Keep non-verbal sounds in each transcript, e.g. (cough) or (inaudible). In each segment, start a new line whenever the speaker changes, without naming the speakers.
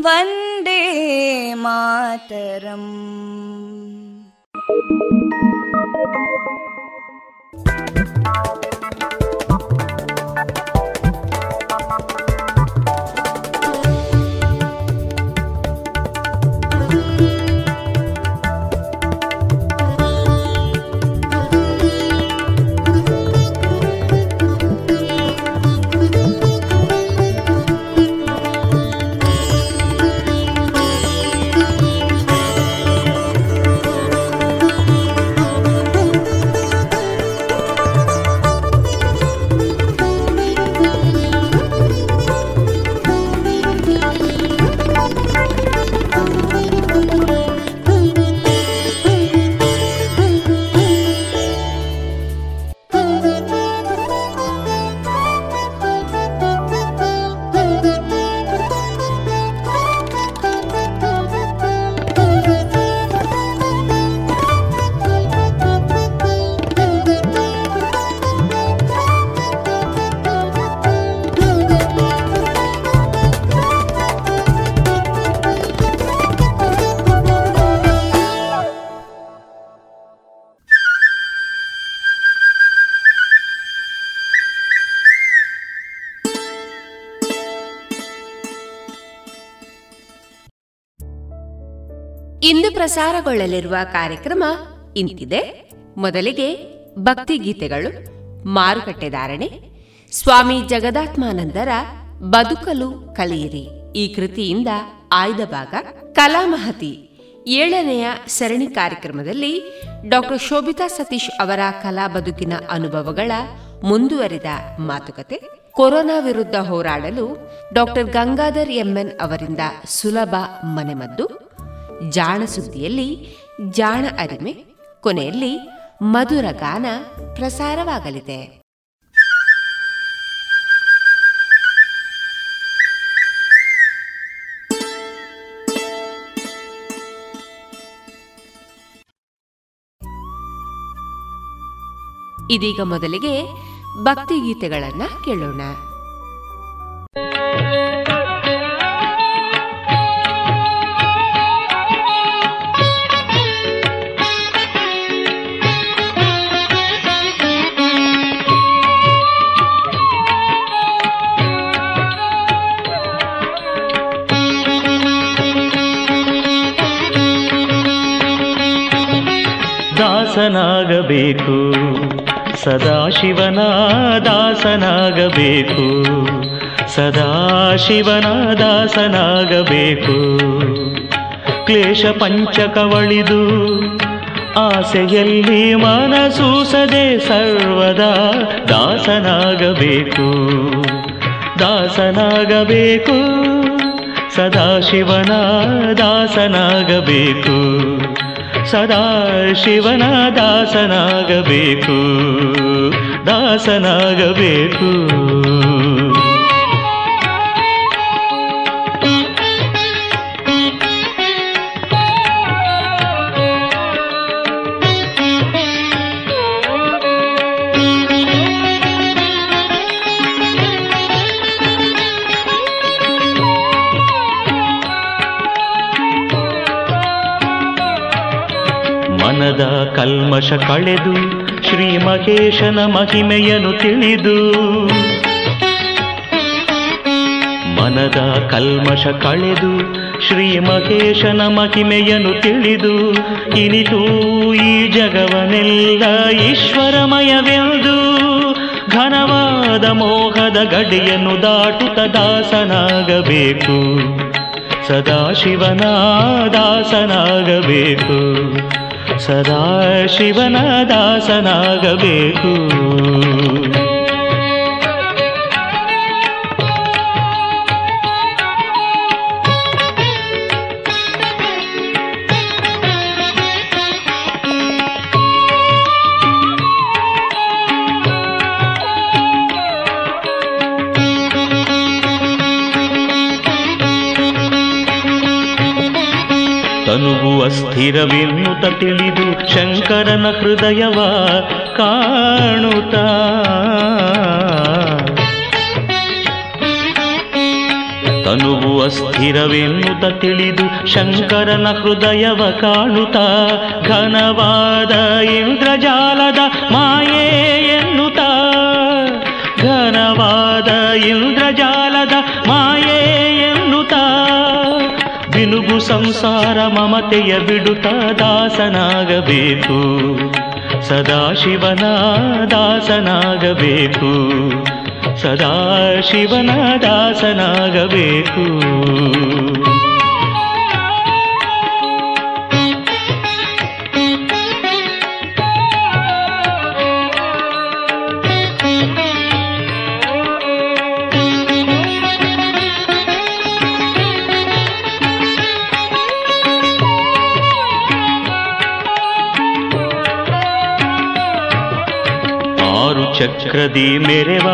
वन्दे मातरम्
ಇಂದು ಪ್ರಸಾರಗೊಳ್ಳಲಿರುವ ಕಾರ್ಯಕ್ರಮ ಇಂತಿದೆ. ಮೊದಲಿಗೆ ಭಕ್ತಿ ಗೀತೆಗಳು, ಮಾರುಕಟ್ಟೆ ಧಾರಣೆ, ಸ್ವಾಮಿ ಜಗದಾತ್ಮಾನಂದರ ಬದುಕಲು ಕಲಿಯಿರಿ. ಈ ಕೃತಿಯಿಂದ ಆಯ್ದ ಭಾಗ ಕಲಾಮಹತಿ ಏಳನೆಯ ಸರಣಿ ಕಾರ್ಯಕ್ರಮದಲ್ಲಿ ಡಾಕ್ಟರ್ ಶೋಭಿತಾ ಸತೀಶ್ ಅವರ ಕಲಾ ಬದುಕಿನ ಅನುಭವಗಳ ಮುಂದುವರಿದ ಮಾತುಕತೆ, ಕೊರೋನಾ ವಿರುದ್ಧ ಹೋರಾಡಲು ಡಾಕ್ಟರ್ ಗಂಗಾಧರ್ ಎಂಎನ್ ಅವರಿಂದ ಸುಲಭ ಮನೆಮದ್ದು ಜಾಣ ಸುದ್ದಿಯಲ್ಲಿ ಜಾಣ ಅರಿಮೆ ಕೊನೆಯಲ್ಲಿ ಮಧುರ ಗಾನ ಪ್ರಸಾರವಾಗಲಿದೆ. ಇದೀಗ ಮೊದಲಿಗೆ ಭಕ್ತಿಗೀತೆಗಳನ್ನ ಕೇಳೋಣ.
ದಾಸನಾಗಬೇಕು. ಸದಾಶಿವನ ದಾಸನಾಗಬೇಕು ಸದಾಶಿವನ ದಾಸನಾಗಬೇಕು ಕ್ಲೇಶ ಪಂಚಕವಳಿದು ಆಸೆಯಲ್ಲಿ ಮನಸೂಸದೆ ಸರ್ವದಾ ದಾಸನಾಗಬೇಕು. ದಾಸನಾಗಬೇಕು. ಸದಾಶಿವನ ದಾಸನಾಗಬೇಕು ಸದಾ ಶಿವನ ದಾಸನಾಗಬೇಕು ದಾಸನಾಗಬೇಕು. ಕಳೆದು ಶ್ರೀ ಮಹೇಶನ ಮಹಿಮೆಯನ್ನು ತಿಳಿದು ಮನದ ಕಲ್ಮಶ ಕಳೆದು ಶ್ರೀ ಮಹೇಶನ ಮಹಿಮೆಯನ್ನು ತಿಳಿದು ಇನಿತು ಈ ಜಗವನೆಲ್ಲ ಈಶ್ವರಮಯವೆಂದು ಘನವಾದ ಮೋಹದ ಗಡಿಯನ್ನು ದಾಟುತ್ತ ದಾಸನಾಗಬೇಕು. ಸದಾಶಿವನ ದಾಸನಾಗಬೇಕು. ಸದಾ ಶಿವನ ದಾಸನಾಗಬೇಕು. ತನುವು ಅಸ್ಥಿರವೆನ್ನುತ ತಿಳಿದು ಶಂಕರನ ಹೃದಯವ ಕಾಣುತ್ತ. ತನುವು ಅಸ್ಥಿರವೆನ್ನುತ ತಿಳಿದು ಶಂಕರನ ಹೃದಯವ ಕಾಣುತ್ತ. ಘನವಾದ ಇಂದ್ರಜಾಲದ ಮಾಯೆ ಎನ್ನುತ್ತ ಘನವಾದ ಇಂದ್ರಜಾಲದ ಸಂಸಾರ ಮಮತೆಯ ಬಿಡುತ್ತ ದಾಸನಾಗಬೇಕು. ಸದಾಶಿವನ ದಾಸನಾಗಬೇಕು. ಸದಾಶಿವನ ದಾಸನಾಗಬೇಕು. ಚಕ್ರದಿ ಮೆರೆವ,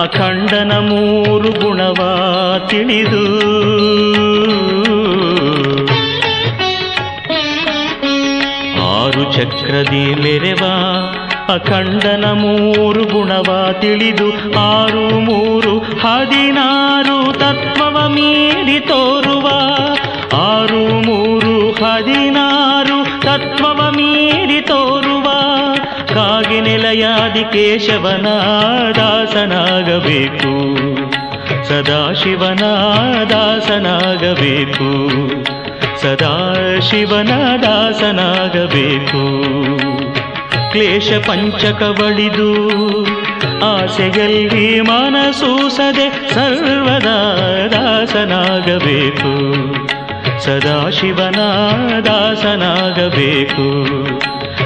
ಅಖಂಡನ ಮೂರು ಗುಣವ ತಿಳಿದು. ಆರು ಚಕ್ರದಿ ಮೆರೆವ, ಅಖಂಡನ ಮೂರು ಗುಣವ ತಿಳಿದು. ಆರು ಮೂರು ಹದಿನಾರು ತತ್ವವ ಮೀರಿ ನೆಲೆಯಾದಿ ಕೇಶವನ ದಾಸನಾಗಬೇಕು ಸದಾಶಿವನ ದಾಸನಾಗಬೇಕು ಸದಾಶಿವನ ದಾಸನಾಗಬೇಕು ಕ್ಲೇಶ ಪಂಚಕ ಬಳಿದು ಆಸೆಯಲ್ಲಿ ಮನಸೂಸದೆ ಸರ್ವದಾ ದಾಸನಾಗಬೇಕು. ಸದಾಶಿವನ ದಾಸನಾಗಬೇಕು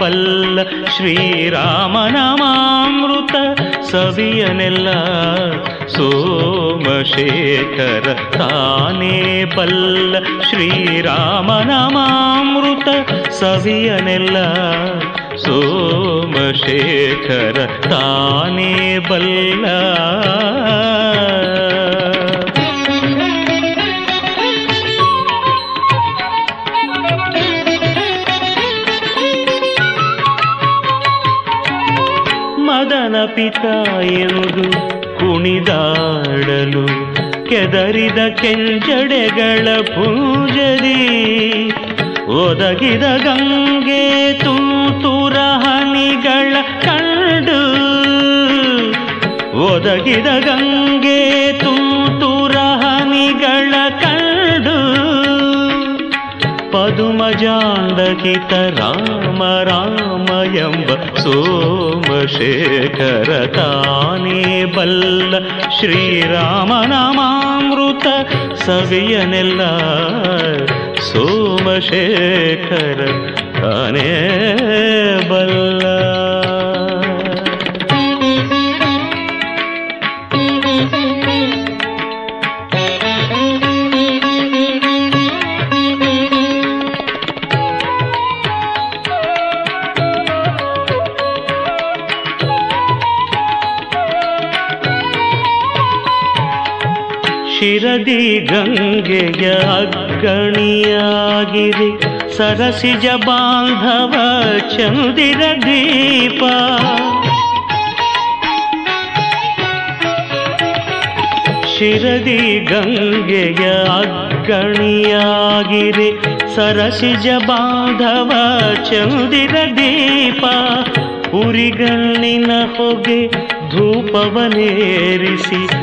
ಬಲ್ಲ ಶ್ರೀರಾಮನಾಮಾಮೃತ ಸವಿಯನೆಲ್ಲ ಸೋಮಶೇಖರ ತಾನೇ ಬಲ್ಲ ಶ್ರೀರಾಮನಾಮಾಮೃತ ಸವಿಯನೆಲ್ಲ ಸೋಮಶೇಖರ ತಾನೇ ಬಲ್ಲ ಪಿತ ಎಂದು ಕುಣಿದಾಡಲು ಕೆದರಿದ ಕೆಂಜಡೆಗಳ ಪೂಜರಿ. ಒದಗಿದ ಗಂಗೆ ತೂತುರ ಹನಿಗಳ ಕಂಡು. ಒದಗಿದ ಗಂಗೆ लित राम रामयम्ब सोम बल्ल श्रीरामनामामृत सवियनिल्ल सोमशेखर सोम तने बल्ल। ಶಿರದಿ ಗಂಗೆಯ ಅಗ್ಗಣಿಯಾಗಿರಿ ಸರಸಿಜ ಬಾಂಧವ ಚಂದಿರ ದೀಪ. ಶಿರದಿ ಗಂಗೆಯ ಅಗ್ಗಣಿಯಾಗಿರಿ ಸರಸಿಜ ಬಾಂಧವ ಚಂದಿರ ದೀಪ. ಉರಿಗಣ್ಣಿನ ಹೊಗೆ ಧೂಪವನೇರಿಸಿ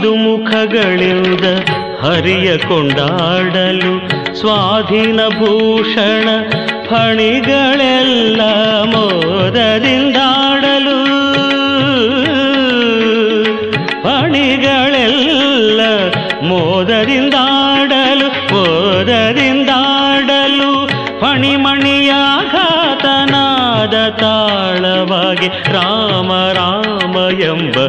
ಐದು ಮುಖಗಳಿಂದ ಹರಿಯ ಕೊಂಡಾಡಲು ಸ್ವಾಧೀನ ಭೂಷಣ ಫಣಿಗಳೆಲ್ಲ ಮೋದದಿಂದಾಡಲು. ಫಣಿಗಳೆಲ್ಲ ಮೋದದಿಂದಾಡಲು ಮೋದದಿಂದಾಡಲು ಫಣಿಮಣಿಯಾಘಾತನಾದ ತಾಳವಾಗಿ ರಾಮ ರಾಮ ಎಂಬ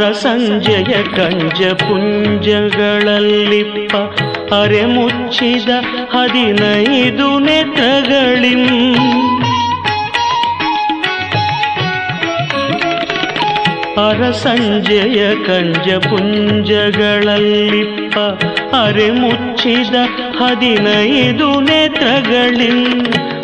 ಸಂಜಯ ಕಂಜ ಪುಂಜಗಳಲ್ಲಿಪ್ಪ ಅರೆ ಮುಚ್ಚಿದ ಹದಿನೈದು ನೆತಗಳಿಂ. ಅರ ಸಂಜಯ ಕಂಜ ಪುಂಜಗಳಲ್ಲಿಪ್ಪ ಅರೆ ಮುಚ್ಚಿದ ಹದಿನೈದು ನೇತ್ರಗಳಿಂ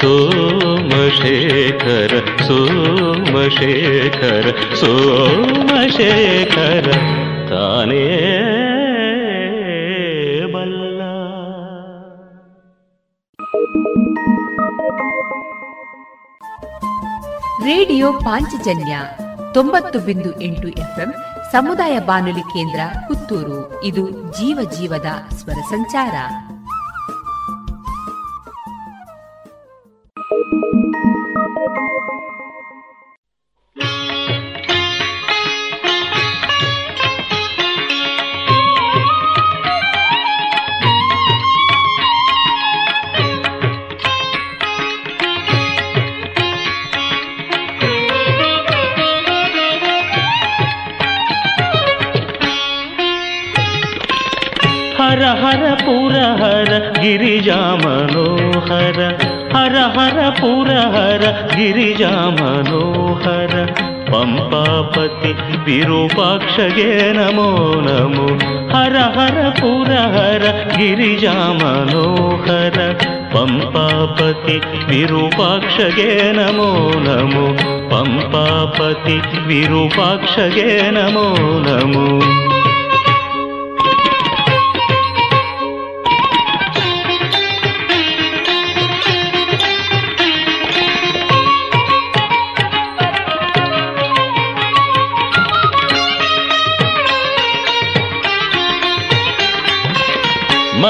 ಸೋಮಶೇಖರ ಸೋಮಶೇಖರ ಸೋಮಶೇಖರ, ತಾನೇ ಬಲ್ಲ.
ರೇಡಿಯೋ ಪಾಂಚಜನ್ಯ ತೊಂಬತ್ತು ಬಿಂದು ಎಂಟು ಎಫ್ಎಂ ಸಮುದಾಯ ಬಾನುಲಿ ಕೇಂದ್ರ ಪುತ್ತೂರು. ಇದು ಜೀವ ಜೀವದ ಸ್ವರ ಸಂಚಾರ.
ಹರ ಹರ ಪುರ ಹರ ಗಿರಿಜಾ ಮನೋಹರ ಹರ ಹರ ಪುರ ಹರ ಗಿರಿಜಾ ಮನೋಹರ ಪಂಪಾಪತಿ ವಿರೂಪಾಕ್ಷಗೆ ನಮೋ ನಮೋ ಹರ ಹರ ಪುರ ಹರ ಗಿರಿಜಾ ಮನೋಹರ ಪಂಪಾಪತಿ ವಿರೂಪಾಕ್ಷಗೆ ನಮೋ ನಮೋ ಪಂಪಾಪತಿ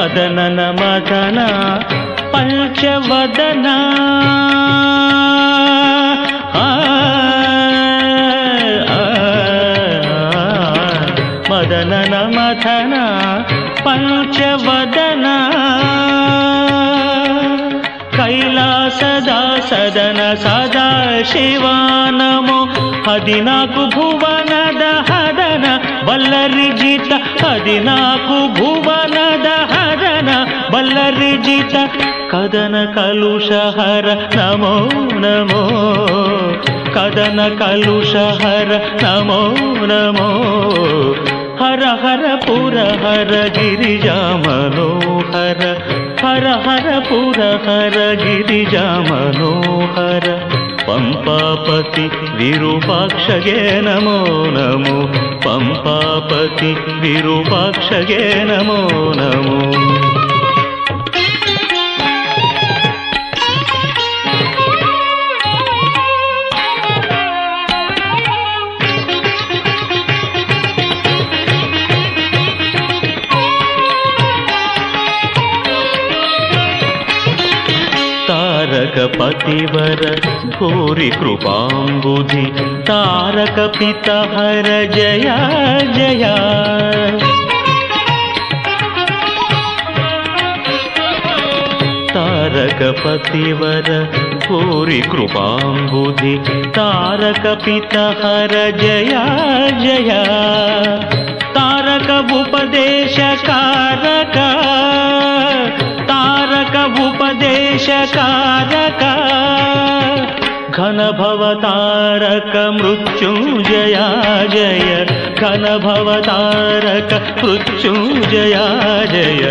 ವಿರೂಪಾಕ್ಷಗೆ ನಮೋ ನಮೋ ಮದನನ ಮದನ ಪಂಚವದನ ಆ, ಆ, ಮದನನ ಮದನ ಪಂಚವದನ ಕೈಲಾಸದ ಸದನ ಸದಾ ಶಿವ ನಮೋ ಹದಿನಾಲ್ಕು ಭುವನದ ಹದನ ಬಲ್ಲರಿ ಜಿತ ಹದಿನಾಲ್ಕು ಭುವನದ ಹದನ ಬಲ್ಲರಿ ಜಿತ ಕದನ ಕಲುಷಹರ ನಮೋ ನಮೋ ಕದನ ಕಲುಷಹರ ನಮೋ ನಮೋ ಹರ ಹರ ಪುರ ಹರ ಗಿರಿಜಾ ಮನೋಹರ ಹರ ಹರ ಪುರ ಹರ ಗಿರಿಜಾ ಮನೋಹರ ಪಂಪಾಪತಿ ವಿರೂಪಾಕ್ಷಗೆ ನಮೋ ನಮೋ ಪಂಪಾಪತಿ ವಿರೂಪಾಕ್ಷಗೆ ನಮೋ ನಮೋ पतिवर भूरि कृपाम्बुधि तारक पितहर जया जया तारक पतिवर भूरि कृपाम्बुधि तारक पितहर जया जया तारक उपदेशकारक तारक उपदेशकारक घन भवतारक मृत्युञ्जया जय घन भवतारक मृत्युञ्जया जय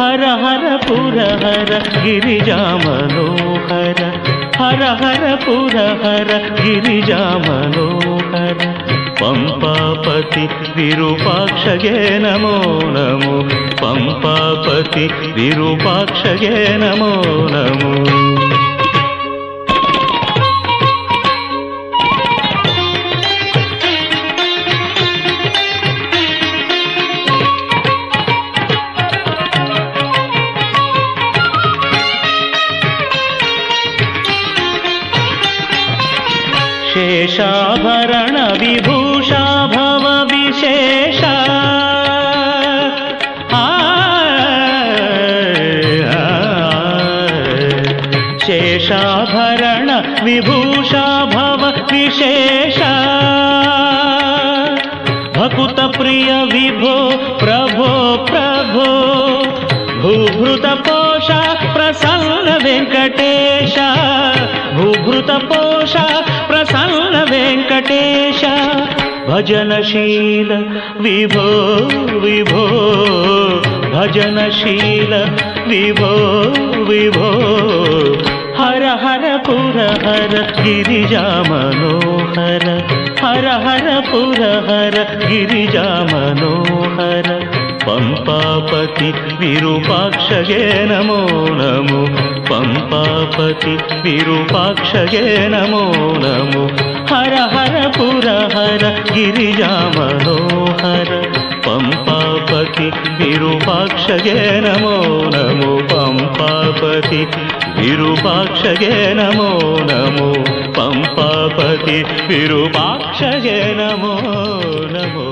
हर हर पुर हर गिरिजा मनोहर हर हर पुर हर गिरिजा मनोहर ಪಂಪಾಪತಿ ವಿರೂಪಾಕ್ಷಗೆ ನಮೋ ನಮೋ. ಪಂಪಾಪತಿ ವಿರೂಪಾಕ್ಷಗೆ ನಮೋ ನಮೋ. ಶೇಷಾಭರಣ ವಿಭೂ भजनशील विभो विभो भजनशील विभो विभो। हर हर पुर हर गिरिजा मनोहर हर हर पुर हर गिरिजा मनोहर पम्पापति विरूपाक्षगे नमो नमो। पम्पापति विरूपाक्षगे नमो नमो। हर हर पुर हर गिरिजा मनोहर पम्पापति विरूपाक्षगे नमो नमो। पम्पापति विरूपाक्षगे नमो नमो। पम्पापति विरूपाक्षगे नमो नमो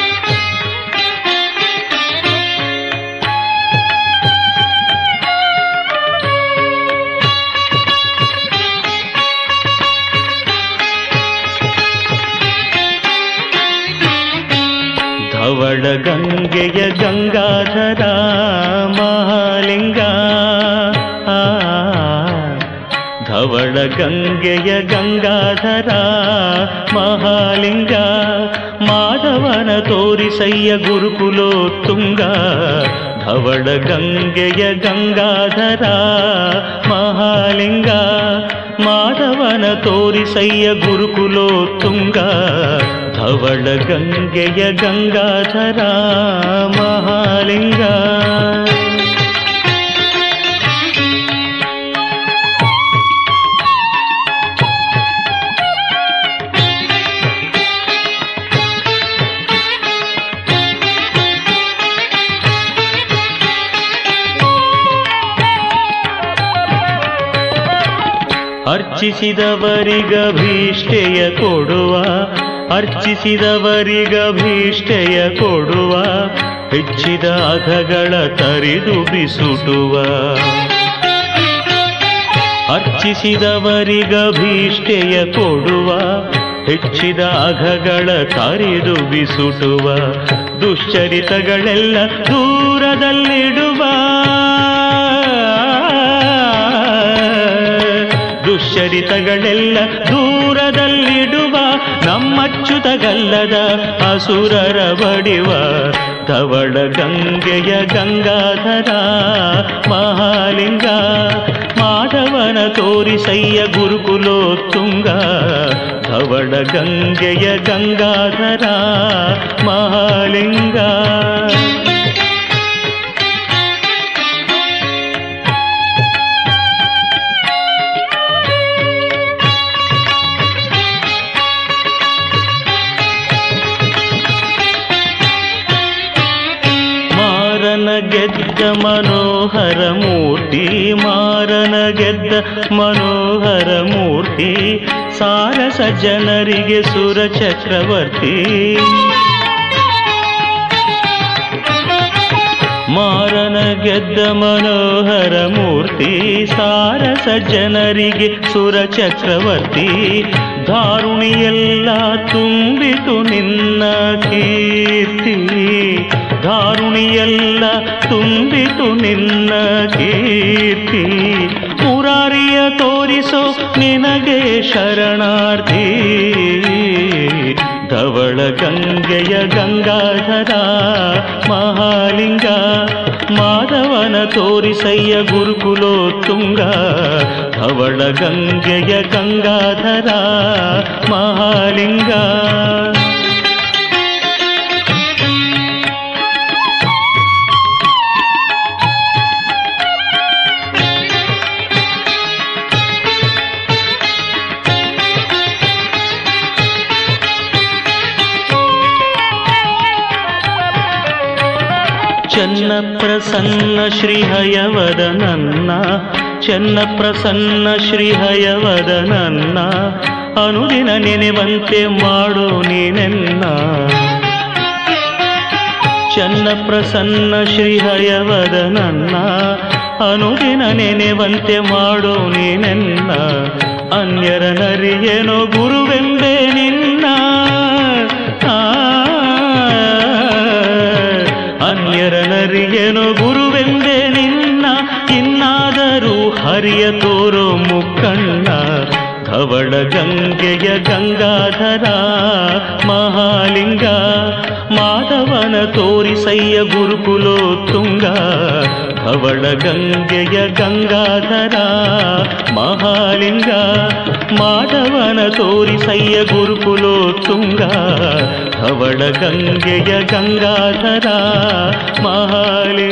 ಧವಳ ಗಂಗೆಯ ಗಂಗಾಧರ ಮಹಾಲಿಂಗ. ಆ, ಧವಳ ಗಂಗೆಯ ಗಂಗಾಧರ ಮಹಾಲಿಂಗ. ಮಾಧವನ ತೋರಿಸಯ್ಯ ಗುರುಕುಲೋತ್ತುಂಗ. ಧವಳ ಗಂಗೆಯ ಗಂಗಾಧರ ಮಹಾಲಿಂಗ. ಮಾಧವನ ತೋರಿಸಯ್ಯ ಗುರುಕುಲೋತ್ತುಂಗ ಧವಳ ಗಂಗೆಯ ಗಂಗಾಧರ ಮಹಾಲಿಂಗ ಅರ್ಚಿಸಿದವರಿಗಭೀಷ್ಟೆಯ ಕೊಡುವ ಅರ್ಚಿಸಿದವರಿಗಭೀಷ್ಟೆಯ ಕೊಡುವ, ಹೆಚ್ಚಿದ ಅಘಗಳ ತರಿದು ಬಿಸುಟುವ. ಅರ್ಚಿಸಿದವರಿಗಭೀಷ್ಟೆಯ ಕೊಡುವ, ಹೆಚ್ಚಿದ ಅಘಗಳ ತರಿದು ಬಿಸುಟುವ, ದುಶ್ಚರಿತಗಳೆಲ್ಲ ದೂರದಲ್ಲಿಡುವ. ದುಶ್ಚರಿತಗಳೆಲ್ಲ ದೂರದಲ್ಲಿಡುವ ನಮ್ಮಚ್ಚುತಗಲ್ಲದ ಅಸುರರ ಬಡಿವ ತವಳ ಗಂಗೆಯ ಗಂಗಾಧರ ಮಹಾಲಿಂಗ, ಮಾಧವನ ತೋರಿಸಯ್ಯ ಗುರುಕುಲೋತ್ತುಂಗ, ಧವಳ ಗಂಗೆಯ ಗಂಗಾಧರ ಮಹಾಲಿಂಗ. ಮನೋಹರ ಮೂರ್ತಿ ಮಾರನ ಗೆದ್ದ ಮನೋಹರ ಮೂರ್ತಿ ಸಾರಸ ಜನರಿಗೆ ಸುರ ಚಕ್ರವರ್ತಿ. ಮಾರನ ಗೆದ್ದ ಮನೋಹರ ಮೂರ್ತಿ ಸಾರಸ ಜನರಿಗೆ ಸುರ ಚಕ್ರವರ್ತಿ. ದಾರುಣಿಯೆಲ್ಲ ತುಂಬಿತು ನಿನ್ನ ಕೀರ್ತಿ. ದಾರುಣಿಯೆಲ್ಲ ತುಂಬಿತು ನಿನ್ನ ಕೀರ್ತಿ. ಮುರಾರಿಯ ತೋರಿಸೋ ನಿನಗೆ ಶರಣಾರ್ಥಿ. ಧವಳ ಗಂಗೆಯ ಗಂಗಾಧರ ಮಹಾಲಿಂಗ ಮಾಧವನ ತೋರಿಸಯ್ಯ ಗುರುಕುಲೋತ್ತುಂಗ ಧವಳ ಗಂಗೆಯ ಗಂಗಾಧರ ಮಹಾಲಿಂಗ ಚೆನ್ನ ಪ್ರಸನ್ನ ಶ್ರೀಹಯವದ ನನ್ನ, ಚನ್ನ ಪ್ರಸನ್ನ ಶ್ರೀಹಯವದ ನನ್ನ, ಅನುದಿನ ನೆನೆವಂತೆ ಮಾಡು ನೀನೆನ್ನ. ಚನ್ನ ಪ್ರಸನ್ನ ಶ್ರೀಹಯವದ ನನ್ನ, ಅನುದಿನ ನೆನೆವಂತೆ ಮಾಡು ನೀನೆನ್ನ. ಅನ್ಯರ ನರಿಯೇನೋ ಗುರುವೆಂಬೆ ನಿನ್ನ. ಅನ್ಯರ ಗುರುವೆಂದೇ ನಿನ್ನ ಇನ್ನಾದರೂ ಹರಿಯ ತೋರು ಮುಕ್ಕಣ್ಣ. ಧವಳ ಗಂಗೆಯ ಗಂಗಾಧರ, ಮಹಾಲಿಂಗ, ಮಾಧವನ ತೋರಿಸಯ್ಯ ಗುರುಕುಲೋತ್ತುಂಗ, ಧವಳ ಗಂಗೆಯ ಗಂಗಾಧರ, ಮಹಾಲಿಂಗ, ಮಾಧವನ ತೋರಿಸಯ್ಯ ಗುರುಕುಲೋತ್ತುಂಗ, ಧವಳ ಗಂಗೆಯ ಗಂಗಾಧರ, ಮಹಾಲಿಂಗ.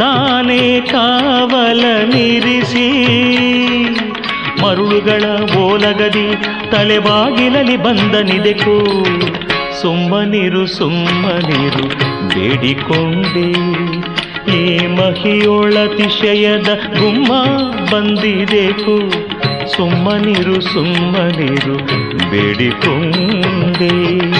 ತಾನೇ ಕಾವಲ ನಿರಿಸಿ, ಮರುಳುಗಳ ಓಲಗದಿ ತಲೆಬಾಗಿಲಲಿ ಬಂದನಿದೆಕೋ ಸುಮ್ಮನಿರು ಸುಮ್ಮನಿರು ಬೇಡಿಕೊಂಡೆ. ಈ ಮಹಿಯೊಳತಿಶಯದ ಗುಮ್ಮ ಬಂದಿದೆಕು, ಸುಮ್ಮನಿರು ಸುಮ್ಮನಿರು ಬೇಡಿಕೊಂಡೆ.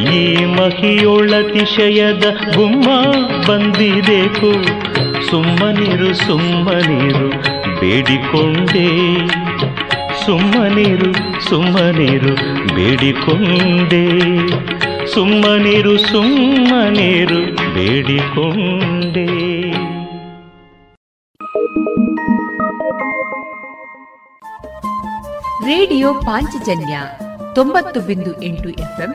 ಈ ಮಹಿಯೊಳತಿಶಯದ ಗುಮ್ಮ ಬಂದಿದೆಕು. ಸುಮ್ಮನಿರು ಸುಮ್ಮನಿರು, ಬೇಡಿಕೊಂಡೆ. ಸುಮ್ಮನಿರು ಸುಮ್ಮನಿರು, ಬೇಡಿಕೊಂಡೆ. ಸುಮ್ಮನಿರು ಸುಮ್ಮನಿರು, ಬೇಡಿಕೊಂಡೆ.
ರೇಡಿಯೋ ಪಾಂಚಜನ್ಯ ತೊಂಬತ್ತು ಬಿಂದು ಎಂಟು ಎಫ್ಎಂ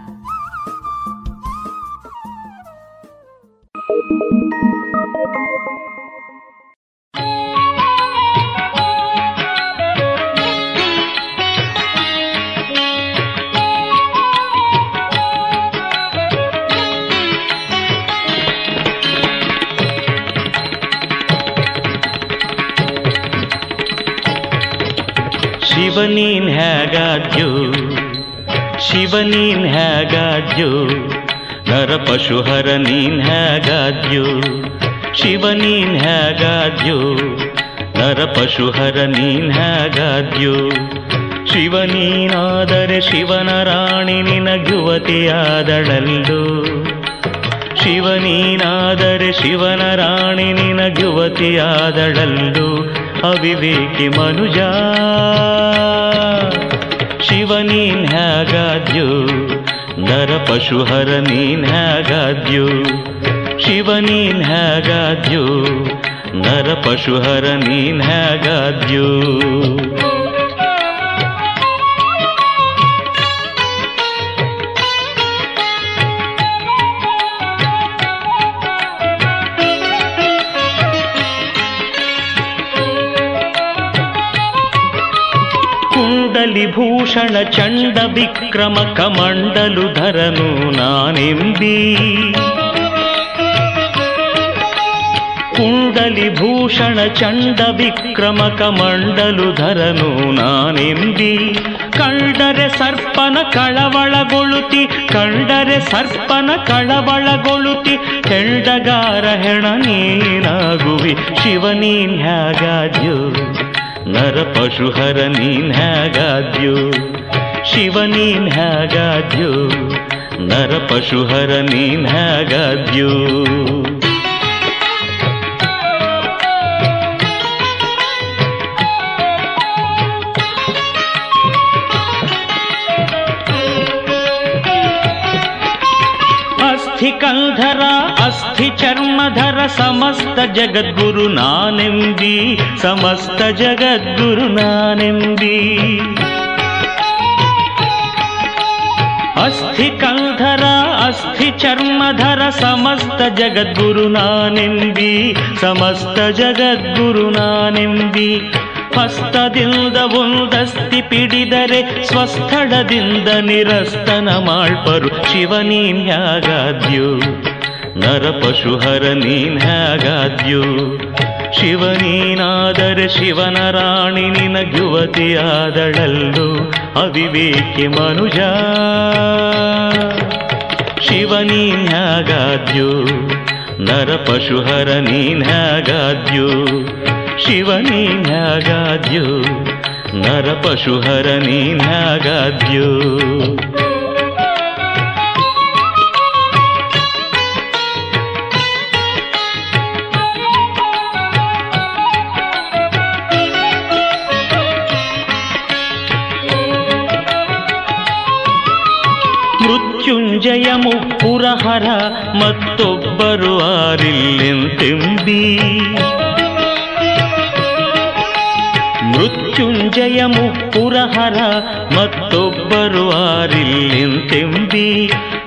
ಶಿವನೀನ್ ಹೇಗಾದ್ಯೋ? ಶಿವನೀನ್ ಹೇಗಾದ್ಯೋ? ನರ ಪಶುಹರ ನೀನ್ ಹೇಗಾದ್ಯೋ? ಶಿವನೀನ್ ಹೇಗಾದ್ಯೋ? ನರ ಪಶುಹರ ನೀನ್ ಹೇಗಾದ್ಯೋ? ಶಿವನೀನಾದರೆ ಶಿವನ ರಾಣಿ ನಿನಗ್ಯುವತಿಯಾದಳಲ್ಲೋ? ಶಿವನೀನಾದರೆ ಶಿವನ ರಾಣಿ ನಿನಗ್ಯುವತಿಯಾದಳಲ್ಲೋ? ಅವಿವೇಕಿ ಮನುಜ. ಶಿವನೀನ್ ಹೇಗಾದ್ಯೋ? ನರ ಪಶುಹರ ನೀನ್ ಹೇಗಾದ್ಯೋ? ಶಿವನೀನ್ ಹೇಗಾದ್ಯೋ? ನರ ಪಶುಹರ ನೀನ್ ಹೇಗಾದ್ಯೋ? ಕುಂಡಲಿ ಭೂಷಣ ಚಂಡ ವಿಕ್ರಮ ಕಮಂಡಲು ಧರನು ನಾನೆಂಬಿ. ಕುಂಡಲಿ ಭೂಷಣ ಚಂಡ ವಿಕ್ರಮ ಕಮಂಡಲು ಧರನು ನಾನೆಂಬಿ. ಕಂಡರೆ ಸರ್ಪನ ಕಳವಳಗೊಳುತಿ ಕಂಡರೆ ಸರ್ಪನ ಕಳವಳಗೊಳುತಿ ಹೆಂಡಗಾರ ಹೆಣ ನೀನಾಗುವಿ, ಶಿವನೀನ್ ಹ್ಯಾಗಾದ್ಯೋ ನರ ಪಶುಹರ ನೀನ್ ಹೇಗಾದ್ಯೋ? ಶಿವ ನೀನ್ ಹೇಗಾದ್ಯೋ? ನರ ಪಶುಹರ ನೀನ್ ಹೇಗಾದ್ಯೋ? अस्थि अस्थिचर्मधर समस्त जगद्गुरुना समस्त निथि कल्धरा अस्थिचर्मधर समस्त जगद्गुरुना समस्त जगद्गुरुना ಹಸ್ತದಿಂದ ಒಂದಸ್ತಿ ಪಿಡಿದರೆ ಸ್ವಸ್ಥಳದಿಂದ ನಿರಸ್ತನ ಮಾಡ್ಪರು ಶಿವ ನೀನ್ ಹ್ಯಾಗಾದ್ಯು ನರ ಪಶುಹರ ನೀನ್ ಶಿವ ಶಿವನ ರಾಣಿ ನಿನ ಯುವತಿಯಾದಳಲ್ಲು ಅವಿವೇಕಿ ಮನುಜ. ಶಿವ ನೀನ್ ಹ್ಯಾಗಾದ್ಯು ನರ ನೀನ್ ಶಿವ ನೀನ್ ಹ್ಯಾಗಾದ್ಯು ನರ ಪಶುಹರ ನೀನ್ ಹ್ಯಾಗಾದ್ಯು ಮೃತ್ಯುಂಜಯ ಮುಪ್ಪುರಹರ ಮತ್ತೊಬ್ಬರು ಆರಿಲ್ಲೆಂತೆಂಬಿ. ಮೃತ್ಯುಂಜಯ ಮುಪ್ಪುರಹರ ಮತ್ತೊಬ್ಬರು ಆರಿಲ್ಲೆಂತೆಂಬಿ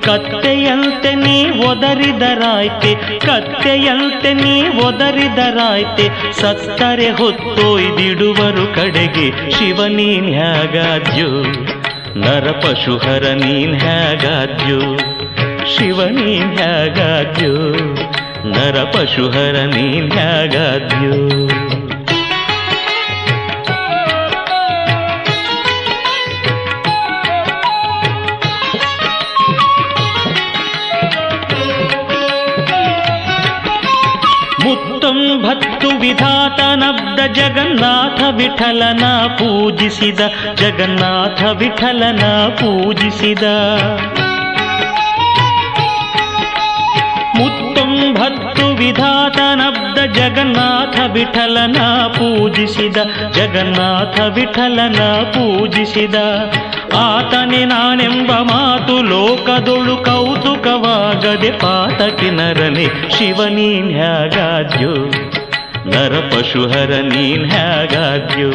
ಕತ್ತೆಯಂತೆ ನೀ ಒದರಿದರಾಯ್ತೆ, ಕತ್ತೆಯಂತೆ ನೀ ಒದರಿದರಾಯ್ತೆ. ಸತ್ತರೆ ಹೊತ್ತೊಯ್ದಿಡುವರು ಕಡೆಗೆ ಶಿವನೀನ್ ಹ್ಯಾಗಾದ್ಯೋ ನರ ಪಶುಹರ ನೀನ್ ಹ್ಯಾಗಾದ್ಯೋ ಶಿವ ನೀನ್ ಹ್ಯಾಗಾದ್ಯೋ ನರ ಪಶುಹರ ನೀನ್ ಹ್ಯಾಗಾದ್ಯೋ ಮುತ್ತೊಂಬತ್ತು ವಿಧಾತನಬ್ದ ಜಗನ್ನಾಥ ವಿಠಲನ ಪೂಜಿಸಿದ ಜಗನ್ನಾಥ ವಿಠಲನ ಪೂಜಿಸಿದ. ಮುತ್ತೊಂಬತ್ತು ವಿಧಾತನಬ್ದ ಜಗನ್ನಾಥ ವಿಠಲನ ಪೂಜಿಸಿದ, ಜಗನ್ನಾಥ ವಿಠಲನ ಪೂಜಿಸಿದ. ಆತನೆ ನಾನೆಂಬ ಮಾತು ಲೋಕದೊಳು ಕೌತುಕವಾಗದೆ ಪಾತಕಿ ನರನೆ ಶಿವ ನರಪಶುಹರ ನರ ಪಶುಹರ ನೀನ್ ಹ್ಯಾಗಾದ್ಯೋ?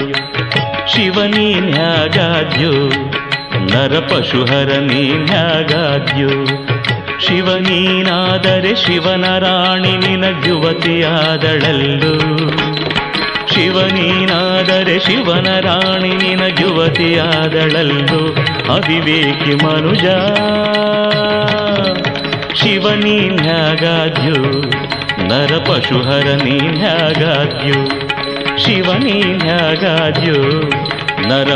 ಶಿವ ಹ್ಯಾಗಾದ್ಯೋ? ನರ ಪಶುಹರ ನೀನ್ ಹ್ಯಾಗಾದ್ಯೋ? ಶಿವ ನೀನಾದರೆ ಶಿವನ ರಾಣಿ ನಿನ ಯುವತಿಯಾದಳಲ್ಲು. ಶಿವ ನೀನಾದರೆ ಶಿವನ ರಾಣಿ ನಿನ ಯುವತಿಯಾದಳಲ್ಲು. ಅವಿವೇಕಿ ಮನುಜ. ಶಿವ ನೀನ್ ಶಿವನೀನ್ಯಾಗಾದ್ಯು ನರ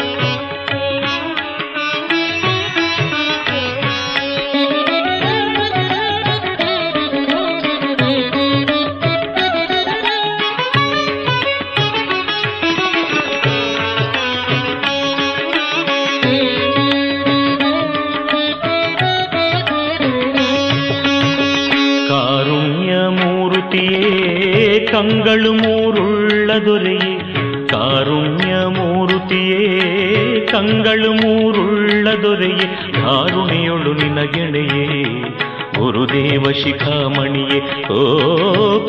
ಗುರುದೇವ ಶಿಖಾಮಣಿಯೇ ಓ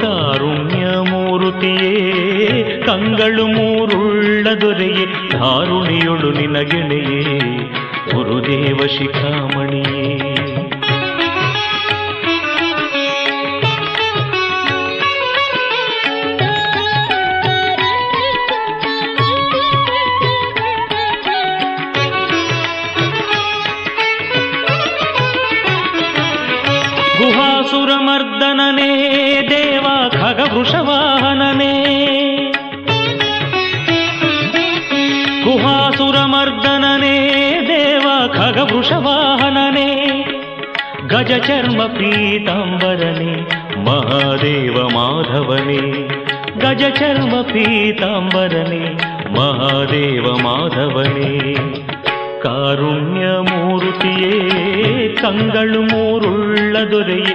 ಕಾರುಣ್ಯ ಮೂರುತಿಯೇ ಕಂಗಳು ಮೂರುಳ್ಳ ದೊರೆಯೇ ಧಾರುಣಿಯೊಳು ನಿನಗೆಳೆಯೇ ಗುರುದೇವ ಶಿಖಾಮಣಿಯೇ. ಖಗವೃಷವಾಹನನೇ ಗುಹಾಸುರಮರ್ದನನೇ ದೇವ ಖಗವೃಷವಾಹನನೇ ಗಜಚರ್ಮ ಪೀತಾಂಬರನೇ ಮಹಾದೇವ ಮಾಧವನೇ ಗಜಚರ್ಮ ಪೀತಾಂಬರನೇ ಮಹಾದೇವ ಮಾಧವನೇ ಕಾರುಣ್ಯ ಮೂರುತಿಯೇ ಕಂಗಳು ಮೂರುಳ್ಳ ದೊರೆಯೇ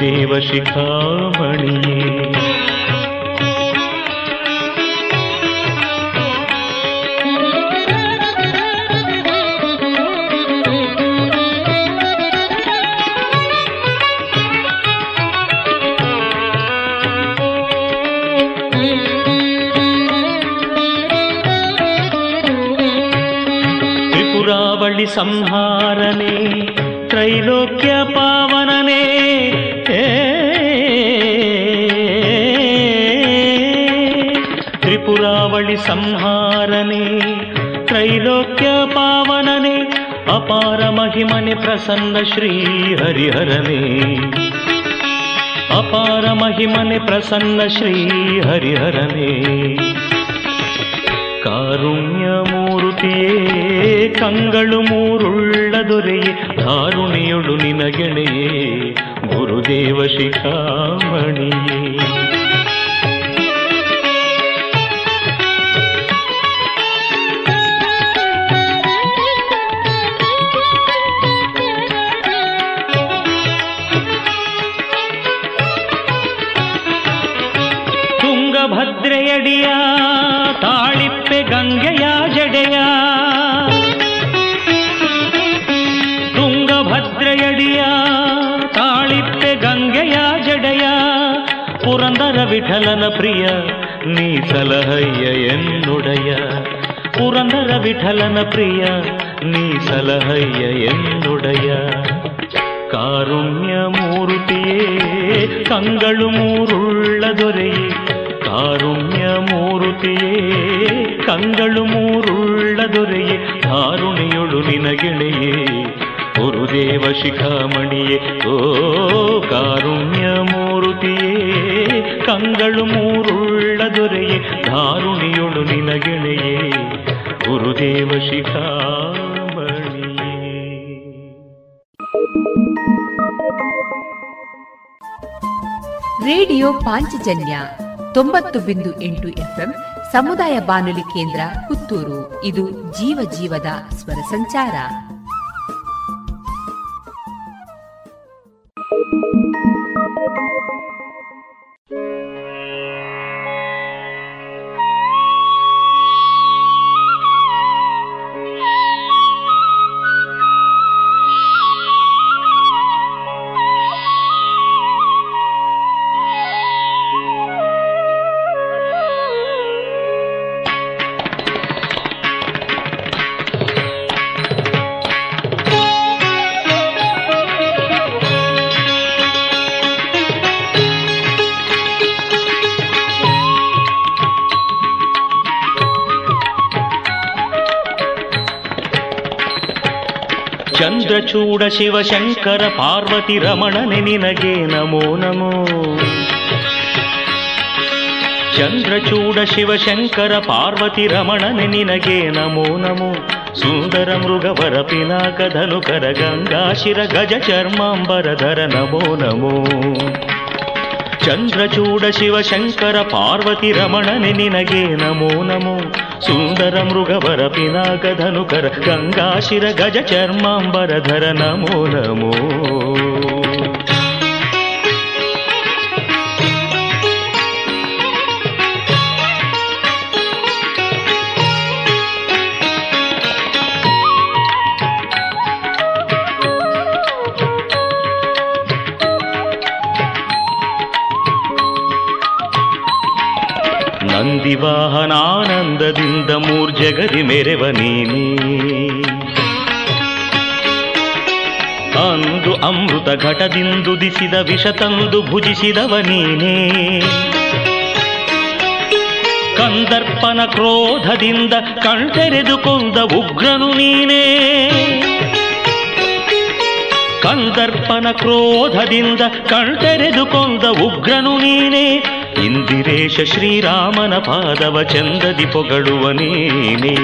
ದೇವ ಶಿಖಾಮಣಿಯೇ ತ್ರಿಪುರಾವಳಿ ಸಂಹಾರನೆ ತ್ರೈಲೋಕ್ಯ ಸಂಹಾರನೆ, ತ್ರೈಲೋಕ್ಯ ಪಾವನನೆ, ಅಪಾರ ಮಹಿಮನೆ ಪ್ರಸನ್ನ ಶ್ರೀ ಹರಿಹರನೇ. ಅಪಾರ ಮಹಿಮನೆ ಪ್ರಸನ್ನ ಶ್ರೀ ಹರಿಹರನೇ. ಕಾರುಣ್ಯ ಮೂರುತಿಯೇ, ಕಂಗಳು ಮೂರುಳ್ಳ ದೊರೆಯೇ ಧಾರುಣಿಯೊಳು ನಿನಗೆಳೆಯೇ, ಗುರುದೇವ ಶಿಖಾಮಣಿಯೇ. ಪುರಂದರ ವಿಠಲನ ಪ್ರಿಯ ನೀ ಸಲಹಯ್ಯ ಎನ್ನುಡಯ ಪುರಂದರ ವಿಠಲನ ಪ್ರಿಯ ನೀ ಸಲಹಯ್ಯ ಎನ್ನುಡಯ ಕಾರುಣ್ಯ ಮೂರುತಿಯೇ ಕಂಗಳು ಮೂರುಳ್ಳ ದೊರೆಯೇ ಕಾರುಣ್ಯ ಮೂರುತಿಯೇ ಕಂಗಳು ಮೂರುಳ್ಳ ದೊರೆಯೇ ಧಾರುಣಿಯೊಳು ಕಂಗಳು ಮೂರುಳ್ಳ ದೊರೆಯೇ, ಧಾರುಣಿಯೊಳು ನಿನಗೆಳೆಯೇ, ಗುರುದೇವ ಶಿಖಾಮಣಿ
ರೇಡಿಯೋ ಪಾಂಚಜನ್ಯ ತೊಂಬತ್ತು ಬಿಂದು ಎಂಟು ಎಫ್ಎಂ, ಸಮುದಾಯ ಬಾನುಲಿ ಕೇಂದ್ರ ಪುತ್ತೂರು. ಇದು ಜೀವ ಜೀವದ ಸ್ವರ ಸಂಚಾರ.
ಚಂದ್ರಚೂಡ ಶಿವಶಂಕರ ಪಾರ್ವತಿ ರಮಣನೆ ನಿನಗೆ ನಮೋ ನಮೋ ಚಂದ್ರಚೂಡ ಶಿವಶಂಕರ ಪಾರ್ವತಿ ರಮಣನೆ ನಿನಗೆ ನಮೋ ನಮೋ ಸುಂದರ ಮೃಗವರ ಪಿನಾಕ ಧನುಕರ ಗಂಗಾಶಿರ ಗಜ ಚರ್ಮಾಂಬರಧರ ನಮೋ ನಮೋ ಚಂದ್ರಚೂಡ ಶಿವಶಂಕರ ಪಾರ್ವತಿ ರಮಣನೆ ನಿನಗೆ ನಮೋ ನಮೋ सुन्दर मृगवर पिनाक धनुकर गङ्गाशिर गज चर्माम्बरधर नमो नमो ಮೂರ್ಜಗದಿ ಮೆರೆವ ನೀನೇ. ಅಂದು ಅಮೃತ ಘಟದಿಂದುದಿಸಿದ ವಿಷ ತಂದು ಭುಜಿಸಿದವ ನೀನೇ. ಕಂದರ್ಪನ ಕ್ರೋಧದಿಂದ ಕಣ್ತೆರೆದುಕೊಂಡ ಉಗ್ರನು ನೀನೇ. ಕಂದರ್ಪನ ಕ್ರೋಧದಿಂದ ಕಣ್ತೆರೆದುಕೊಂಡ ಉಗ್ರನು ನೀನೇ. ಇಂದಿರೇಶ ಶ್ರೀರಾಮನ ಪಾದವ ಚಂದದಿ ಪೊಗಳುವ ನೀನೆ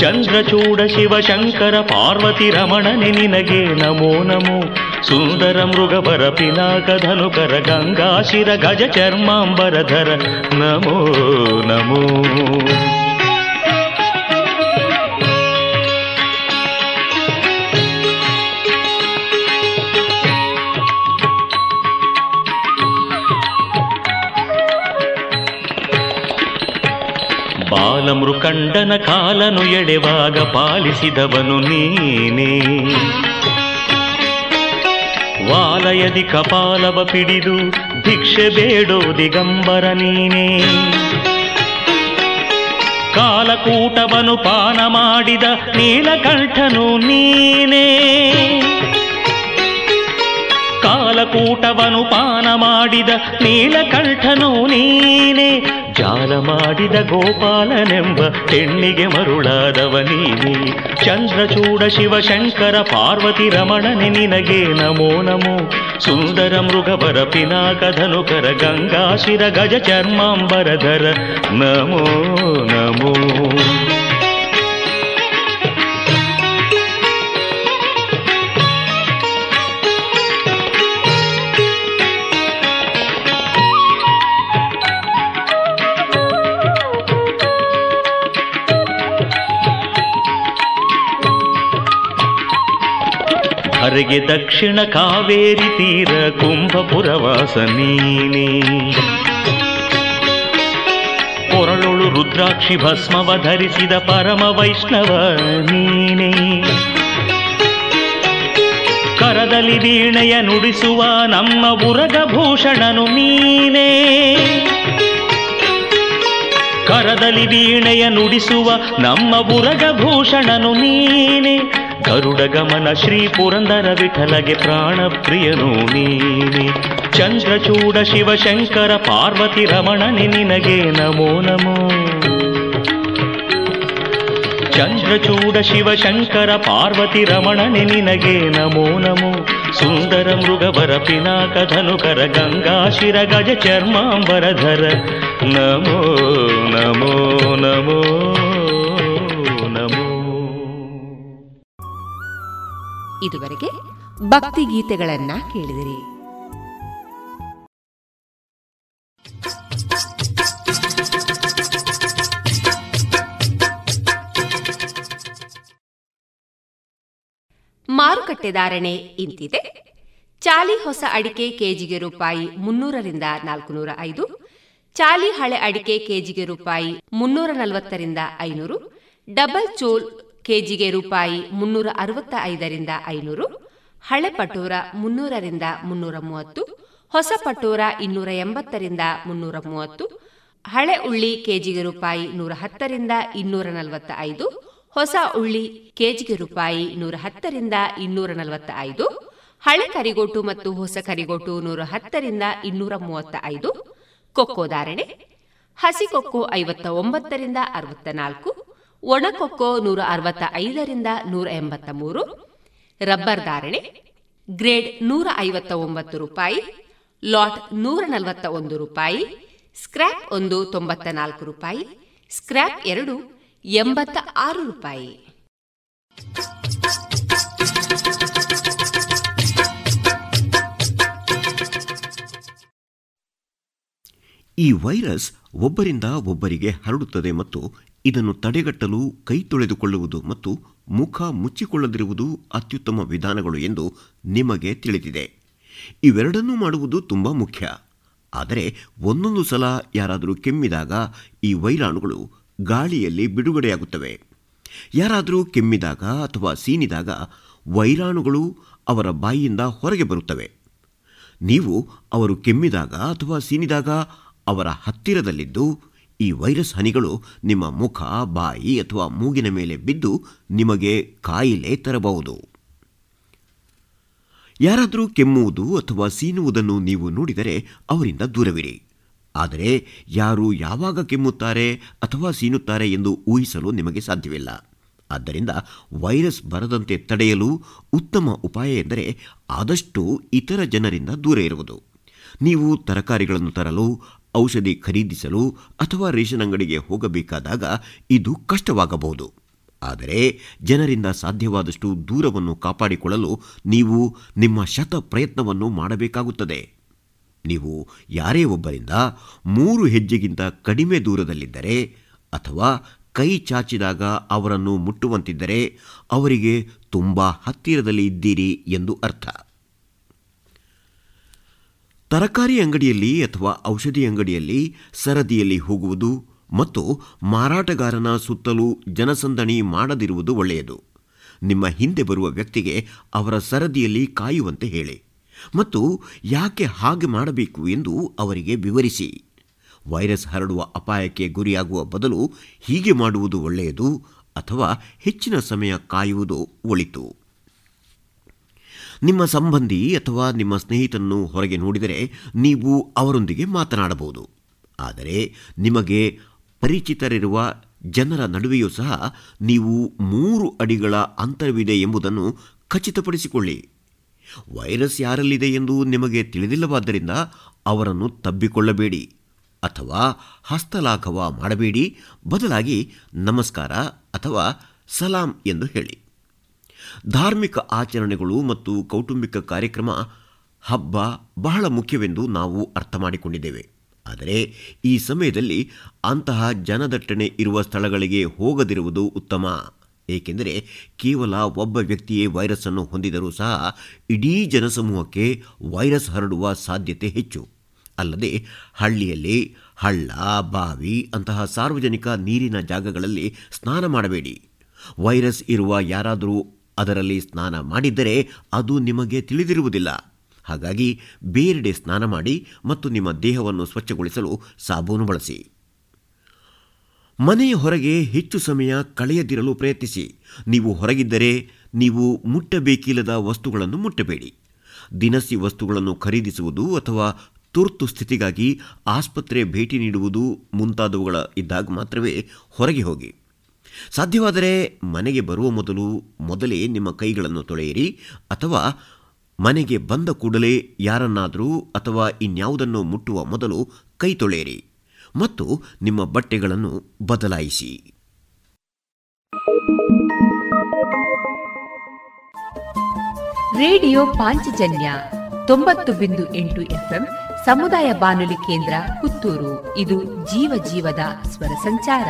ಚಂದ್ರಚೂಡ ಶಿವಶಂಕರ ಪಾರ್ವತಿ ರಮಣನೆ ನಿನಗೆ ನಮೋ ನಮೋ ಸುಂದರ ಮೃಗವರ ಪಿನಾಕ ಧನುಕರ ಗಂಗಾಶಿರ ಗಜ ಚರ್ಮಾಂಬರಧರ ನಮೋ ನಮೋ ಬಾಲಮೃಕಂಡನ ಕಾಲನು ಎಳೆವಾಗ ಪಾಲಿಸಿದವನು ನೀನೇ. ವಾಲಯದಿ ಕಪಾಲವ ಪಿಡಿದು ಭಿಕ್ಷೆ ಬೇಡೋ ದಿಗಂಬರ ನೀನೇ. ಕಾಲಕೂಟವನು ಪಾನ ಮಾಡಿದ ನೀಲಕಂಠನು ನೀನೇ. ಕಾಲಕೂಟವನು ಪಾನ ಮಾಡಿದ ನೀಲಕಂಠನು ನೀನೇ. ಜಾಲ ಮಾಡಿದ ಗೋಪಾಲನೆಂಬ ಹೆಣ್ಣಿಗೆ ಮರುಳಾದವ ನೀನೇ ಚಂದ್ರಚೂಡ ಶಿವಶಂಕರ ಪಾರ್ವತಿ ರಮಣನೆ ನಿನಗೆ ನಮೋ ನಮೋ ಸುಂದರ ಮೃಗವರ ಪಿನಾಕಧನುಕರ ಗಂಗಾಶಿರ ಗಜ ಚರ್ಮಾಂಬರಧರ ನಮೋ ನಮೋ ಹರಿಗೆ ದಕ್ಷಿಣ ಕಾವೇರಿ ತೀರ ಕುಂಭಪುರವಾಸ ನೀನೇ ಕೊರಳೊಳು ರುದ್ರಾಕ್ಷಿ ಭಸ್ಮವ ಧರಿಸಿದ ಪರಮ ವೈಷ್ಣವ ನೀನೇ. ಕರದಲ್ಲಿ ವೀಣೆಯ ನುಡಿಸುವ ನಮ್ಮ ಉರಗಭೂಷಣನು ನೀನೇ. ಕರದಲ್ಲಿ ವೀಣೆಯ ನುಡಿಸುವ ನಮ್ಮ ಉರಗಭೂಷಣನು ನೀನೆ. ಗರುಡ ಗಮನ ಶ್ರೀ ಪುರಂದರ ವಿಠಲಗೆ ಪ್ರಾಣ ಪ್ರಿಯನು ನೀನೆ ಚಂದ್ರಚೂಡ ಶಿವಶಂಕರ ಪಾರ್ವತಿ ರಮಣನೆ ನಿನಗೆ ನಮೋ ನಮೋ ಚಂದ್ರಚೂಡ ಶಿವಶಂಕರ ಪಾರ್ವತಿ ರಮಣನೆ ನಿನಗೆ ನಮೋ ನಮೋ ಸುಂದರ ಮೃಗವರ ಪಿನಾಕ ಧನುಕರ ಗಂಗಾಶಿರ ಗಜ ಚರ್ಮಾಂಬರಧರ ನಮೋ ನಮೋ ನಮೋ ನಮೋ
ಇದುವರೆಗೆ ಭಕ್ತಿ ಗೀತೆಗಳನ್ನ ಕೇಳಿದಿರಿ. ಮಾರುಕಟ್ಟೆ ಧಾರಣೆ ಇಂತಿದೆ. ಚಾಲಿ ಹೊಸ ಅಡಿಕೆ ಕೆಜಿಗೆ ರೂಪಾಯಿ ಮುನ್ನೂರರಿಂದ ನಾಲ್ಕುನೂರ ಐದು, ಚಾಲಿ ಹಳೆ ಅಡಿಕೆ ಕೆಜಿಗೆ ರೂಪಾಯಿ ಮುನ್ನೂರ ನಲವತ್ತರಿಂದ ಐನೂರು, ಡಬಲ್ ಚೋಲ್ ಕೆಜಿಗೆ ರೂಪಾಯಿ ಮುನ್ನೂರ ಅರವತ್ತ ಐದರಿಂದ ಐನೂರು, ಹಳೆ ಪಟೋರ ಮುನ್ನೂರರಿಂದ ಮುನ್ನೂರ ಮೂವತ್ತು, ಹೊಸ ಪಟೋರ ಇನ್ನೂರ ಎಂಬತ್ತರಿಂದ ಮುನ್ನೂರ ಮೂವತ್ತು, ಹಳೆ ಉಳ್ಳಿ ಕೆಜಿಗೆ ರೂಪಾಯಿ ನೂರ ಹತ್ತರಿಂದ ಇನ್ನೂರ ನಲವತ್ತ ಐದು ಹೊಸ ಉಳ್ಳಿ ಕೆಜಿಗೆ ರೂಪಾಯಿ ನೂರ ಹತ್ತರಿಂದ ಇನ್ನೂರ ನಲವತ್ತ ಐದು ಹಳೆ ಕರಿಗೋಟು ಮತ್ತು ಹೊಸ ಕರಿಗೋಟು ನೂರ ಹತ್ತರಿಂದ ಇನ್ನೂರ ಮೂವತ್ತ ಐದು ಕೊಕ್ಕೋ ಧಾರಣೆ, ಹಸಿ ಕೊಕ್ಕೋ ಐವತ್ತ ಒಂಬತ್ತರಿಂದ ಅರವತ್ತ ನಾಲ್ಕು ಒಣಕೊಕ್ಕೋ ನೂರ ಅರವತ್ತ ಐದರಿಂದ ನೂರ ಎಂಬತ್ತ ಮೂರು ರಬ್ಬರ್ ಧಾರಣೆ, ಗ್ರೇಡ್ ನೂರ ಐವತ್ತ ಒಂಬತ್ತು ರೂಪಾಯಿ, ಲಾಟ್ ನೂರ ನಲವತ್ತ ಒಂದು ರೂಪಾಯಿ, ಸ್ಕ್ರ್ಯಾಪ್ ಒಂದು ತೊಂಬತ್ತ ನಾಲ್ಕು ರೂಪಾಯಿ, ಸ್ಕ್ರ್ಯಾಪ್ ಎರಡು ಎಂಬತ್ತ ಆರು ರೂಪಾಯಿ.
ಈ ವೈರಸ್ ಒಬ್ಬರಿಂದ ಒಬ್ಬರಿಗೆ ಹರಡುತ್ತದೆ ಮತ್ತು ಇದನ್ನು ತಡೆಗಟ್ಟಲು ಕೈ ತೊಳೆದುಕೊಳ್ಳುವುದು ಮತ್ತು ಮುಖ ಮುಚ್ಚಿಕೊಳ್ಳದಿರುವುದು ಅತ್ಯುತ್ತಮ ವಿಧಾನಗಳು ಎಂದು ನಿಮಗೆ ತಿಳಿದಿದೆ. ಇವೆರಡನ್ನೂ ಮಾಡುವುದು ತುಂಬ ಮುಖ್ಯ. ಆದರೆ ಒಂದೊಂದು ಸಲ ಯಾರಾದರೂ ಕೆಮ್ಮಿದಾಗ ಈ ವೈರಾಣುಗಳು ಗಾಳಿಯಲ್ಲಿ ಬಿಡುಗಡೆಯಾಗುತ್ತವೆ. ಯಾರಾದರೂ ಕೆಮ್ಮಿದಾಗ ಅಥವಾ ಸೀನಿದಾಗ ವೈರಾಣುಗಳು ಅವರ ಬಾಯಿಯಿಂದ ಹೊರಗೆ ಬರುತ್ತವೆ. ನೀವು ಅವರು ಕೆಮ್ಮಿದಾಗ ಅಥವಾ ಸೀನಿದಾಗ ಅವರ ಹತ್ತಿರದಲ್ಲಿದ್ದು ಈ ವೈರಸ್ ಹನಿಗಳು ನಿಮ್ಮ ಮುಖ, ಬಾಯಿ ಅಥವಾ ಮೂಗಿನ ಮೇಲೆ ಬಿದ್ದು ನಿಮಗೆ ಕಾಯಿಲೆ ತರಬಹುದು. ಯಾರಾದರೂ ಕೆಮ್ಮುವುದು ಅಥವಾ ಸೀನುವುದನ್ನು ನೀವು ನೋಡಿದರೆ ಅವರಿಂದ ದೂರವಿರಿ. ಆದರೆ ಯಾರು ಯಾವಾಗ ಕೆಮ್ಮುತ್ತಾರೆ ಅಥವಾ ಸೀನುತ್ತಾರೆ ಎಂದು ಊಹಿಸಲು ನಿಮಗೆ ಸಾಧ್ಯವಿಲ್ಲ. ಆದ್ದರಿಂದ ವೈರಸ್ ಬರದಂತೆ ತಡೆಯಲು ಉತ್ತಮ ಉಪಾಯ ಎಂದರೆ ಆದಷ್ಟು ಇತರ ಜನರಿಂದ ದೂರ ಇರುವುದು. ನೀವು ತರಕಾರಿಗಳನ್ನು ತರಲು ಔಷಧಿ ಖರೀದಿಸಲು ಅಥವಾ ರೇಷನ್ ಅಂಗಡಿಗೆ ಹೋಗಬೇಕಾದಾಗ ಇದು ಕಷ್ಟವಾಗಬಹುದು. ಆದರೆ ಜನರಿಂದ ಸಾಧ್ಯವಾದಷ್ಟು ದೂರವನ್ನು ಕಾಪಾಡಿಕೊಳ್ಳಲು ನೀವು ನಿಮ್ಮ ಶತ ಪ್ರಯತ್ನವನ್ನು ಮಾಡಬೇಕಾಗುತ್ತದೆ. ನೀವು ಯಾರೇ ಒಬ್ಬರಿಂದ ಮೂರು ಹೆಜ್ಜೆಗಿಂತ ಕಡಿಮೆ ದೂರದಲ್ಲಿದ್ದರೆ ಅಥವಾ ಕೈ ಚಾಚಿದಾಗ ಅವರನ್ನು ಮುಟ್ಟುವಂತಿದ್ದರೆ ಅವರಿಗೆ ತುಂಬ ಹತ್ತಿರದಲ್ಲಿ ಇದ್ದೀರಿ ಎಂದು ಅರ್ಥ. ತರಕಾರಿ ಅಂಗಡಿಯಲ್ಲಿ ಅಥವಾ ಔಷಧಿ ಅಂಗಡಿಯಲ್ಲಿ ಸರದಿಯಲ್ಲಿ ಹೋಗುವುದು ಮತ್ತು ಮಾರಾಟಗಾರನ ಸುತ್ತಲೂ ಜನಸಂದಣಿ ಮಾಡದಿರುವುದು ಒಳ್ಳೆಯದು. ನಿಮ್ಮ ಹಿಂದೆ ಬರುವ ವ್ಯಕ್ತಿಗೆ ಅವರ ಸರದಿಯಲ್ಲಿ ಕಾಯುವಂತೆ ಹೇಳಿ ಮತ್ತು ಯಾಕೆ ಹಾಗೆ ಮಾಡಬೇಕು ಎಂದು ಅವರಿಗೆ ವಿವರಿಸಿ. ವೈರಸ್ ಹರಡುವ ಅಪಾಯಕ್ಕೆ ಗುರಿಯಾಗುವ ಬದಲು ಹೀಗೆ ಮಾಡುವುದು ಒಳ್ಳೆಯದು ಅಥವಾ ಹೆಚ್ಚಿನ ಸಮಯ ಕಾಯುವುದು ಒಳಿತು. ನಿಮ್ಮ ಸಂಬಂಧಿ ಅಥವಾ ನಿಮ್ಮ ಸ್ನೇಹಿತನನ್ನು ಹೊರಗೆ ನೋಡಿದರೆ ನೀವು ಅವರೊಂದಿಗೆ ಮಾತನಾಡಬಹುದು. ಆದರೆ ನಿಮಗೆ ಪರಿಚಿತರಿರುವ ಜನರ ನಡುವೆಯೂ ಸಹ ನೀವು ಮೂರು ಅಡಿಗಳ ಅಂತರವಿದೆ ಎಂಬುದನ್ನು ಖಚಿತಪಡಿಸಿಕೊಳ್ಳಿ. ವೈರಸ್ ಯಾರಲ್ಲಿದೆ ಎಂದು ನಿಮಗೆ ತಿಳಿದಿಲ್ಲವಾದ್ದರಿಂದ ಅವರನ್ನು ತಬ್ಬಿಕೊಳ್ಳಬೇಡಿ ಅಥವಾ ಹಸ್ತಲಾಘವ ಮಾಡಬೇಡಿ. ಬದಲಾಗಿ ನಮಸ್ಕಾರ ಅಥವಾ ಸಲಾಂ ಎಂದು ಹೇಳಿ. ಧಾರ್ಮಿಕ ಆಚರಣೆಗಳು ಮತ್ತು ಕೌಟುಂಬಿಕ ಕಾರ್ಯಕ್ರಮ ಹಬ್ಬ ಬಹಳ ಮುಖ್ಯವೆಂದು ನಾವು ಅರ್ಥ ಮಾಡಿಕೊಂಡಿದ್ದೇವೆ. ಆದರೆ ಈ ಸಮಯದಲ್ಲಿ ಅಂತಹ ಜನದಟ್ಟಣೆ ಇರುವ ಸ್ಥಳಗಳಿಗೆ ಹೋಗದಿರುವುದು ಉತ್ತಮ. ಏಕೆಂದರೆ ಕೇವಲ ಒಬ್ಬ ವ್ಯಕ್ತಿಯೇ ವೈರಸ್ ಅನ್ನು ಹೊಂದಿದರೂ ಸಹ ಇಡೀ ಜನಸಮೂಹಕ್ಕೆ ವೈರಸ್ ಹರಡುವ ಸಾಧ್ಯತೆ ಹೆಚ್ಚು. ಅಲ್ಲದೆ ಹಳ್ಳಿಯಲ್ಲಿ ಹಳ್ಳ, ಬಾವಿ ಅಂತಹ ಸಾರ್ವಜನಿಕ ನೀರಿನ ಜಾಗಗಳಲ್ಲಿ ಸ್ನಾನ ಮಾಡಬೇಡಿ. ವೈರಸ್ ಇರುವ ಯಾರಾದರೂ ಅದರಲ್ಲಿ ಸ್ನಾನ ಮಾಡಿದ್ದರೆ ಅದು ನಿಮಗೆ ತಿಳಿದಿರುವುದಿಲ್ಲ. ಹಾಗಾಗಿ ಬೇರೆಡೆ ಸ್ನಾನ ಮಾಡಿ ಮತ್ತು ನಿಮ್ಮ ದೇಹವನ್ನು ಸ್ವಚ್ಛಗೊಳಿಸಲು ಸಾಬೂನು ಬಳಸಿ. ಮನೆಯ ಹೊರಗೆ ಹೆಚ್ಚು ಸಮಯ ಕಳೆಯದಿರಲು ಪ್ರಯತ್ನಿಸಿ. ನೀವು ಹೊರಗಿದ್ದರೆ ನೀವು ಮುಟ್ಟಬೇಕಿಲ್ಲದ ವಸ್ತುಗಳನ್ನು ಮುಟ್ಟಬೇಡಿ. ದಿನಸಿ ವಸ್ತುಗಳನ್ನು ಖರೀದಿಸುವುದು ಅಥವಾ ತುರ್ತು ಸ್ಥಿತಿಗಾಗಿ ಆಸ್ಪತ್ರೆ ಭೇಟಿ ನೀಡುವುದು ಮುಂತಾದವುಗಳ ಇದ್ದಾಗ ಮಾತ್ರವೇ ಹೊರಗೆ ಹೋಗಿ. ಸಾಧ್ಯವಾದರೆ ಮನೆಗೆ ಬರುವ ಮೊದಲು ಮೊದಲೇ ನಿಮ್ಮ ಕೈಗಳನ್ನು ತೊಳೆಯಿರಿ, ಅಥವಾ ಮನೆಗೆ ಬಂದ ಕೂಡಲೇ ಯಾರನ್ನಾದರೂ ಅಥವಾ ಇನ್ಯಾವುದನ್ನು ಮುಟ್ಟುವ ಮೊದಲು ಕೈ ತೊಳೆಯಿರಿ, ಮತ್ತು ನಿಮ್ಮ ಬಟ್ಟೆಗಳನ್ನು ಬದಲಾಯಿಸಿ.
ರೇಡಿಯೋ ಪಾಂಚಜನ್ಯ ತೊಂಬತ್ತು ಬಿಂದು ಎಂಟು ಎಫ್ಎಂ ಸಮುದಾಯ ಬಾನುಲಿ ಕೇಂದ್ರ ಪುತ್ತೂರು. ಇದು ಜೀವ ಜೀವದ ಸ್ವರ ಸಂಚಾರ.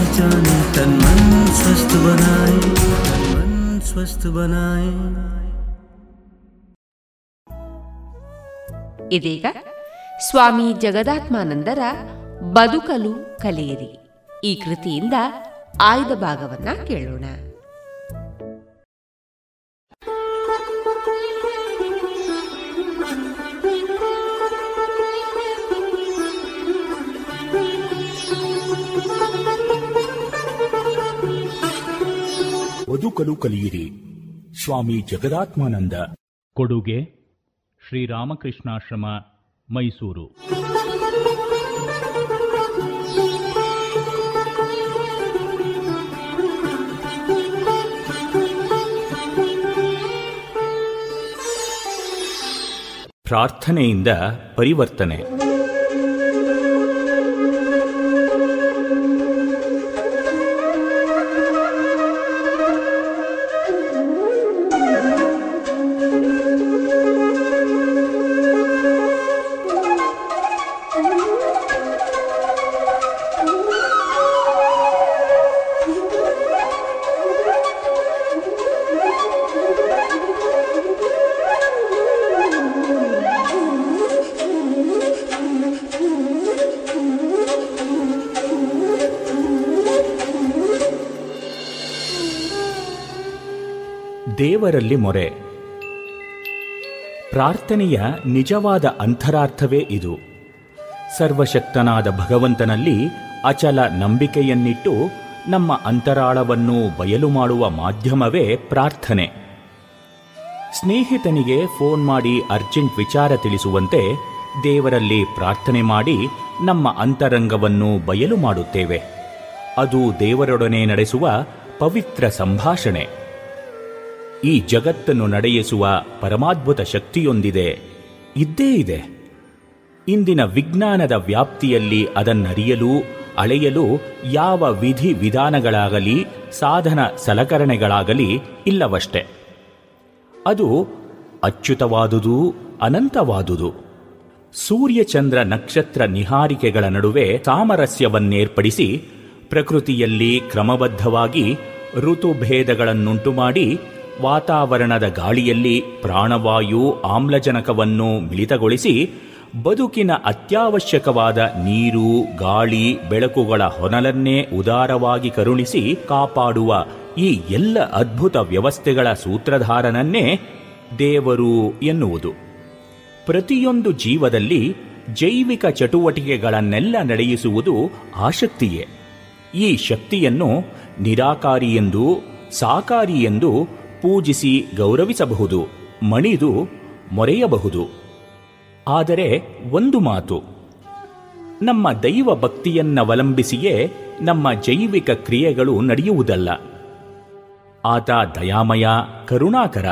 तन मन स्वस्थ बनाए तन मन स्वस्थ बनाए
ಇದೀಗ ಸ್ವಾಮಿ ಜಗದಾತ್ಮಾನಂದರ ಬದುಕಲು ಕಲಿಯಿರಿ ಈ ಕೃತಿಯಿಂದ ಆಯ್ದ ಭಾಗವನ್ನ ಕೇಳೋಣ
ಬದುಕಲು ಕಲಿಯಿರಿ. ಸ್ವಾಮಿ ಜಗದಾತ್ಮಾನಂದ.
ಕೊಡುಗೆ ಶ್ರೀರಾಮಕೃಷ್ಣಾಶ್ರಮ ಮೈಸೂರು.
ಪ್ರಾರ್ಥನೆಯಿಂದ ಪರಿವರ್ತನೆ. ದೇವರಲ್ಲಿ ಮೊರೆ. ಪ್ರಾರ್ಥನೆಯ ನಿಜವಾದ ಅಂತರಾರ್ಥವೇ ಇದು. ಸರ್ವಶಕ್ತನಾದ ಭಗವಂತನಲ್ಲಿ ಅಚಲ ನಂಬಿಕೆಯನ್ನಿಟ್ಟು ನಮ್ಮ ಅಂತರಾಳವನ್ನು ಬಯಲು ಮಾಡುವ ಮಾಧ್ಯಮವೇ ಪ್ರಾರ್ಥನೆ. ಸ್ನೇಹಿತನಿಗೆ ಫೋನ್ ಮಾಡಿ ಅರ್ಜೆಂಟ್ ವಿಚಾರ ತಿಳಿಸುವಂತೆ ದೇವರಲ್ಲಿ ಪ್ರಾರ್ಥನೆ ಮಾಡಿ ನಮ್ಮ ಅಂತರಂಗವನ್ನು ಬಯಲು ಮಾಡುತ್ತೇವೆ. ಅದು ದೇವರೊಡನೆ ನಡೆಸುವ ಪವಿತ್ರ ಸಂಭಾಷಣೆ. ಈ ಜಗತ್ತನ್ನು ನಡೆಯಿಸುವ ಪರಮಾದ್ಭುತ ಶಕ್ತಿಯೊಂದಿದೆ. ಇದ್ದೇ ಇದೆ. ಇಂದಿನ ವಿಜ್ಞಾನದ ವ್ಯಾಪ್ತಿಯಲ್ಲಿ ಅದನ್ನರಿಯಲು, ಅಳೆಯಲು ಯಾವ ವಿಧಿ ವಿಧಾನಗಳಾಗಲಿ, ಸಾಧನ ಸಲಕರಣೆಗಳಾಗಲಿ ಇಲ್ಲವಷ್ಟೆ. ಅದು ಅಚ್ಯುತವಾದುದು, ಅನಂತವಾದುದು. ಸೂರ್ಯಚಂದ್ರ ನಕ್ಷತ್ರ ನಿಹಾರಿಕೆಗಳ ನಡುವೆ ಸಾಮರಸ್ಯವನ್ನೇರ್ಪಡಿಸಿ ಪ್ರಕೃತಿಯಲ್ಲಿ ಕ್ರಮಬದ್ಧವಾಗಿ ಋತುಭೇದಗಳನ್ನುಂಟು ಮಾಡಿ ವಾತಾವರಣದ ಗಾಳಿಯಲ್ಲಿ ಪ್ರಾಣವಾಯು ಆಮ್ಲಜನಕವನ್ನು ಮಿಳಿತಗೊಳಿಸಿ ಬದುಕಿನ ಅತ್ಯವಶ್ಯಕವಾದ ನೀರು, ಗಾಳಿ, ಬೆಳಕುಗಳ ಹೊನಲನ್ನೇ ಉದಾರವಾಗಿ ಕರುಣಿಸಿ ಕಾಪಾಡುವ ಈ ಎಲ್ಲ ಅದ್ಭುತ ವ್ಯವಸ್ಥೆಗಳ ಸೂತ್ರಧಾರನನ್ನೇ ದೇವರು ಎನ್ನುವುದು. ಪ್ರತಿಯೊಂದು ಜೀವದಲ್ಲಿ ಜೈವಿಕ ಚಟುವಟಿಕೆಗಳನ್ನೆಲ್ಲ ನಡೆಯಿಸುವುದು ಆಸಕ್ತಿಯೇ. ಈ ಶಕ್ತಿಯನ್ನು ನಿರಾಕಾರಿ ಎಂದು ಸಾಕಾರಿ ಎಂದು ಪೂಜಿಸಿ ಗೌರವಿಸಬಹುದು, ಮಣಿದು ಮೊರೆಯಬಹುದು. ಆದರೆ ಒಂದು ಮಾತು, ನಮ್ಮ ದೈವ ಭಕ್ತಿಯನ್ನವಲಂಬಿಸಿಯೇ ನಮ್ಮ ಜೈವಿಕ ಕ್ರಿಯೆಗಳು ನಡೆಯುವುದಲ್ಲ. ಆತ ದಯಾಮಯ, ಕರುಣಾಕರ.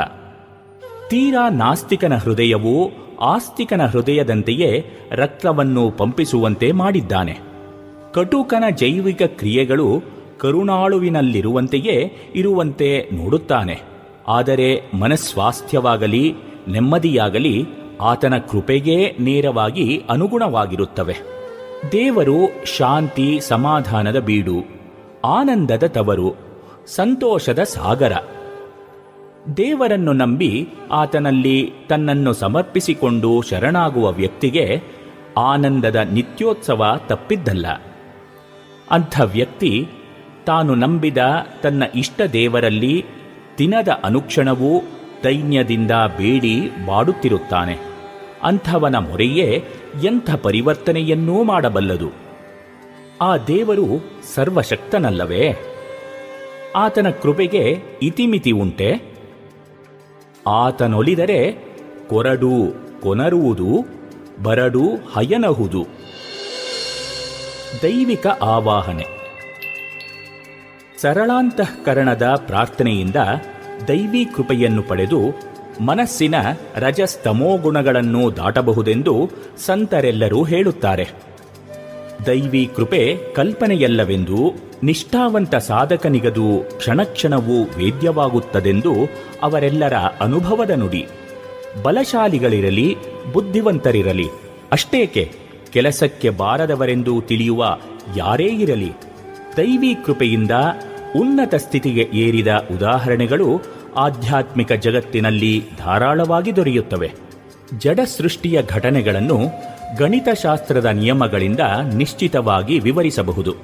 ತೀರಾ ನಾಸ್ತಿಕನ ಹೃದಯವು ಆಸ್ತಿಕನ ಹೃದಯದಂತೆಯೇ ರಕ್ತವನ್ನು ಪಂಪಿಸುವಂತೆ ಮಾಡಿದ್ದಾನೆ. ಕಟುಕನ ಜೈವಿಕ ಕ್ರಿಯೆಗಳು ಕರುಣಾಳುವಿನಲ್ಲಿರುವಂತೆಯೇ ಇರುವಂತೆ ನೋಡುತ್ತಾನೆ. ಆದರೆ ಮನಸ್ವಾಸ್ಥ್ಯವಾಗಲಿ, ನೆಮ್ಮದಿಯಾಗಲಿ ಆತನ ಕೃಪೆಗೇ ನೇರವಾಗಿ ಅನುಗುಣವಾಗಿರುತ್ತವೆ. ದೇವರು ಶಾಂತಿ, ಸಮಾಧಾನದ ಬೀಡು, ಆನಂದದ ತವರು, ಸಂತೋಷದ ಸಾಗರ. ದೇವರನ್ನು ನಂಬಿ ಆತನಲ್ಲಿ ತನ್ನನ್ನು ಸಮರ್ಪಿಸಿಕೊಂಡು ಶರಣಾಗುವ ವ್ಯಕ್ತಿಗೆ ಆನಂದದ ನಿತ್ಯೋತ್ಸವ ತಪ್ಪಿದ್ದಲ್ಲ. ಅಂಥ ವ್ಯಕ್ತಿ ತಾನು ನಂಬಿದ ತನ್ನ ಇಷ್ಟ ದೇವರಲ್ಲಿ ದಿನದ ಅನುಕ್ಷಣವೂ ದೈನ್ಯದಿಂದ ಬೇಡಿ ಬಾಡುತ್ತಿರುತ್ತಾನೆ. ಅಂಥವನ ಮೊರೆಯೇ ಎಂಥ ಪರಿವರ್ತನೆಯನ್ನೂ ಮಾಡಬಲ್ಲದು. ಆ ದೇವರು ಸರ್ವಶಕ್ತನಲ್ಲವೇ? ಆತನ ಕೃಪೆಗೆ ಇತಿಮಿತಿ ಉಂಟೆ? ಆತನೊಲಿದರೆ ಕೊರಡು ಕೊನರುವುದು, ಬರಡು ಹಯನಹುದು. ದೈವಿಕ ಆವಾಹನೆ. ಸರಳಾಂತಃಕರಣದ ಪ್ರಾರ್ಥನೆಯಿಂದ ದೈವಿ ಕೃಪೆಯನ್ನು ಪಡೆದು ಮನಸ್ಸಿನ ರಜಸ್ತಮೋಗುಣಗಳನ್ನು ದಾಟಬಹುದೆಂದು ಸಂತರೆಲ್ಲರೂ ಹೇಳುತ್ತಾರೆ. ದೈವಿ ಕೃಪೆ ಕಲ್ಪನೆಯಲ್ಲವೆಂದು ನಿಷ್ಠಾವಂತ ಸಾಧಕನಿಗದು ಕ್ಷಣಕ್ಷಣವೂ ವೇದ್ಯವಾಗುತ್ತದೆಂದು ಅವರೆಲ್ಲರ ಅನುಭವದ ನುಡಿ. ಬಲಶಾಲಿಗಳಿರಲಿ, ಬುದ್ಧಿವಂತರಿರಲಿ, ಅಷ್ಟೇಕೆ ಕೆಲಸಕ್ಕೆ ಬಾರದವರೆಂದು ತಿಳಿಯುವ ಯಾರೇ ಇರಲಿ, ದೈವಿ ಕೃಪೆಯಿಂದ ಉನ್ನತ ಸ್ಥಿತಿಗೆ ಏರಿದ ಉದಾಹರಣೆಗಳು ಆಧ್ಯಾತ್ಮಿಕ ಜಗತ್ತಿನಲ್ಲಿ ಧಾರಾಳವಾಗಿ ದೊರೆಯುತ್ತವೆ. ಜಡ ಸೃಷ್ಟಿಯ ಘಟನೆಗಳನ್ನು ಗಣಿತಶಾಸ್ತ್ರದ ನಿಯಮಗಳಿಂದ ನಿಶ್ಚಿತವಾಗಿ ವಿವರಿಸಬಹುದು.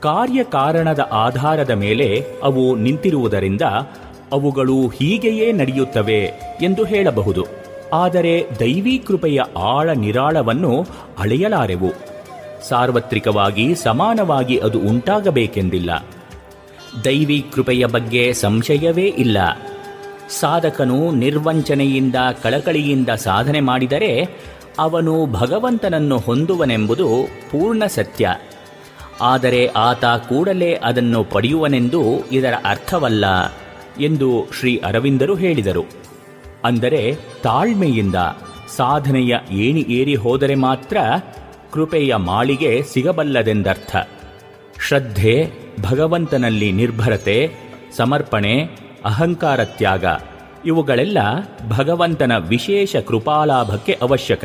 ಕಾರ್ಯಕಾರಣದ ಆಧಾರದ ಮೇಲೆ ಅವು ನಿಂತಿರುವುದರಿಂದ ಅವುಗಳು ಹೀಗೆಯೇ ನಡೆಯುತ್ತವೆ ಎಂದು ಹೇಳಬಹುದು. ಆದರೆ ದೈವೀ ಕೃಪೆಯ ಆಳ ನಿರಾಳವನ್ನು ಅಳೆಯಲಾರೆವು. ಸಾರ್ವತ್ರಿಕವಾಗಿ ಸಮಾನವಾಗಿ ಅದು ಉಂಟಾಗಬೇಕೆಂದಿಲ್ಲ. ದೈವಿ ಕೃಪೆಯ ಬಗ್ಗೆ ಸಂಶಯವೇ ಇಲ್ಲ. ಸಾಧಕನು ನಿರ್ವಂಚನೆಯಿಂದ, ಕಳಕಳಿಯಿಂದ ಸಾಧನೆ ಮಾಡಿದರೆ ಅವನು ಭಗವಂತನನ್ನು ಹೊಂದುವನೆಂಬುದು ಪೂರ್ಣ ಸತ್ಯ. ಆದರೆ ಆತ ಕೂಡಲೇ ಅದನ್ನು ಪಡೆಯುವನೆಂದು ಇದರ ಅರ್ಥವಲ್ಲ ಎಂದು ಶ್ರೀ ಅರವಿಂದರು ಹೇಳಿದರು. ಅಂದರೆ ತಾಳ್ಮೆಯಿಂದ ಸಾಧನೆಯ ಏಣಿ ಏರಿ ಹೋದರೆ ಮಾತ್ರ ಕೃಪೆಯ ಮಾಳಿಗೆ ಸಿಗಬಲ್ಲದೆಂದರ್ಥ. ಶ್ರದ್ಧೆ ಭಗವಂತನಲ್ಲಿ ನಿರ್ಭರತೆ, ಸಮರ್ಪಣೆ, ಅಹಂಕಾರ ತ್ಯಾಗ, ಇವುಗಳೆಲ್ಲ ಭಗವಂತನ ವಿಶೇಷ ಕೃಪಾಲಾಭಕ್ಕೆ ಅವಶ್ಯಕ.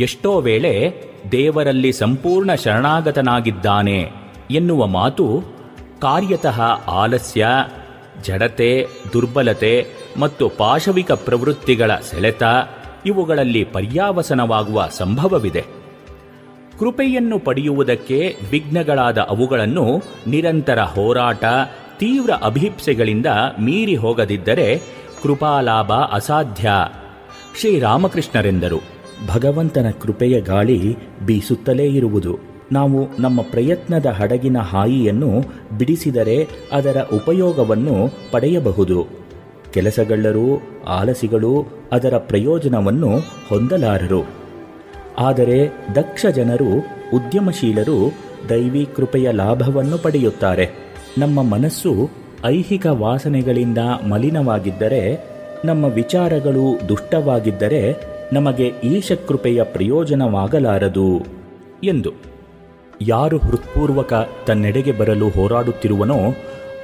ಎಷ್ಟೋ ವೇಳೆ ದೇವರಲ್ಲಿ ಸಂಪೂರ್ಣ ಶರಣಾಗತನಾಗಿದ್ದಾನೆ ಎನ್ನುವ ಮಾತು ಕಾರ್ಯತಃ ಆಲಸ್ಯ, ಜಡತೆ, ದುರ್ಬಲತೆ ಮತ್ತು ಪಾಶವಿಕ ಪ್ರವೃತ್ತಿಗಳ ಸೆಳೆತ ಇವುಗಳಲ್ಲಿ ಪರ್ಯಾವಸನವಾಗುವ ಸಂಭವವಿದೆ. ಕೃಪೆಯನ್ನು ಪಡೆಯುವುದಕ್ಕೆ ವಿಘ್ನಗಳಾದ ಅವುಗಳನ್ನು ನಿರಂತರ ಹೋರಾಟ, ತೀವ್ರ ಅಭಿಪ್ಸೆಗಳಿಂದ ಮೀರಿ ಹೋಗದಿದ್ದರೆ ಕೃಪಾಲಾಭ ಅಸಾಧ್ಯ. ಶ್ರೀರಾಮಕೃಷ್ಣರೆಂದರು. ಭಗವಂತನ ಕೃಪೆಯ ಗಾಳಿ ಬೀಸುತ್ತಲೇ ಇರುವುದು. ನಾವು ನಮ್ಮ ಪ್ರಯತ್ನದ ಹಡಗಿನ ಹಾಯಿಯನ್ನು ಬಿಡಿಸಿದರೆ ಅದರ ಉಪಯೋಗವನ್ನು ಪಡೆಯಬಹುದು. ಕೆಲಸಗಳರು ಆಲಸಿಗಳು ಅದರ ಪ್ರಯೋಜನವನ್ನು ಹೊಂದಲಾರರು. ಆದರೆ ದಕ್ಷ ಜನರು, ಉದ್ಯಮಶೀಲರು ದೈವಿ ಕೃಪೆಯ ಲಾಭವನ್ನು ಪಡೆಯುತ್ತಾರೆ. ನಮ್ಮ ಮನಸ್ಸು ಐಹಿಕ ವಾಸನೆಗಳಿಂದ ಮಲಿನವಾಗಿದ್ದರೆ, ನಮ್ಮ ವಿಚಾರಗಳು ದುಷ್ಟವಾಗಿದ್ದರೆ ನಮಗೆ ಈಶಕೃಪೆಯ ಪ್ರಯೋಜನವಾಗಲಾರದು ಎಂದು. ಯಾರು ಹೃತ್ಪೂರ್ವಕ ತನ್ನೆಡೆಗೆ ಬರಲು ಹೋರಾಡುತ್ತಿರುವನೋ,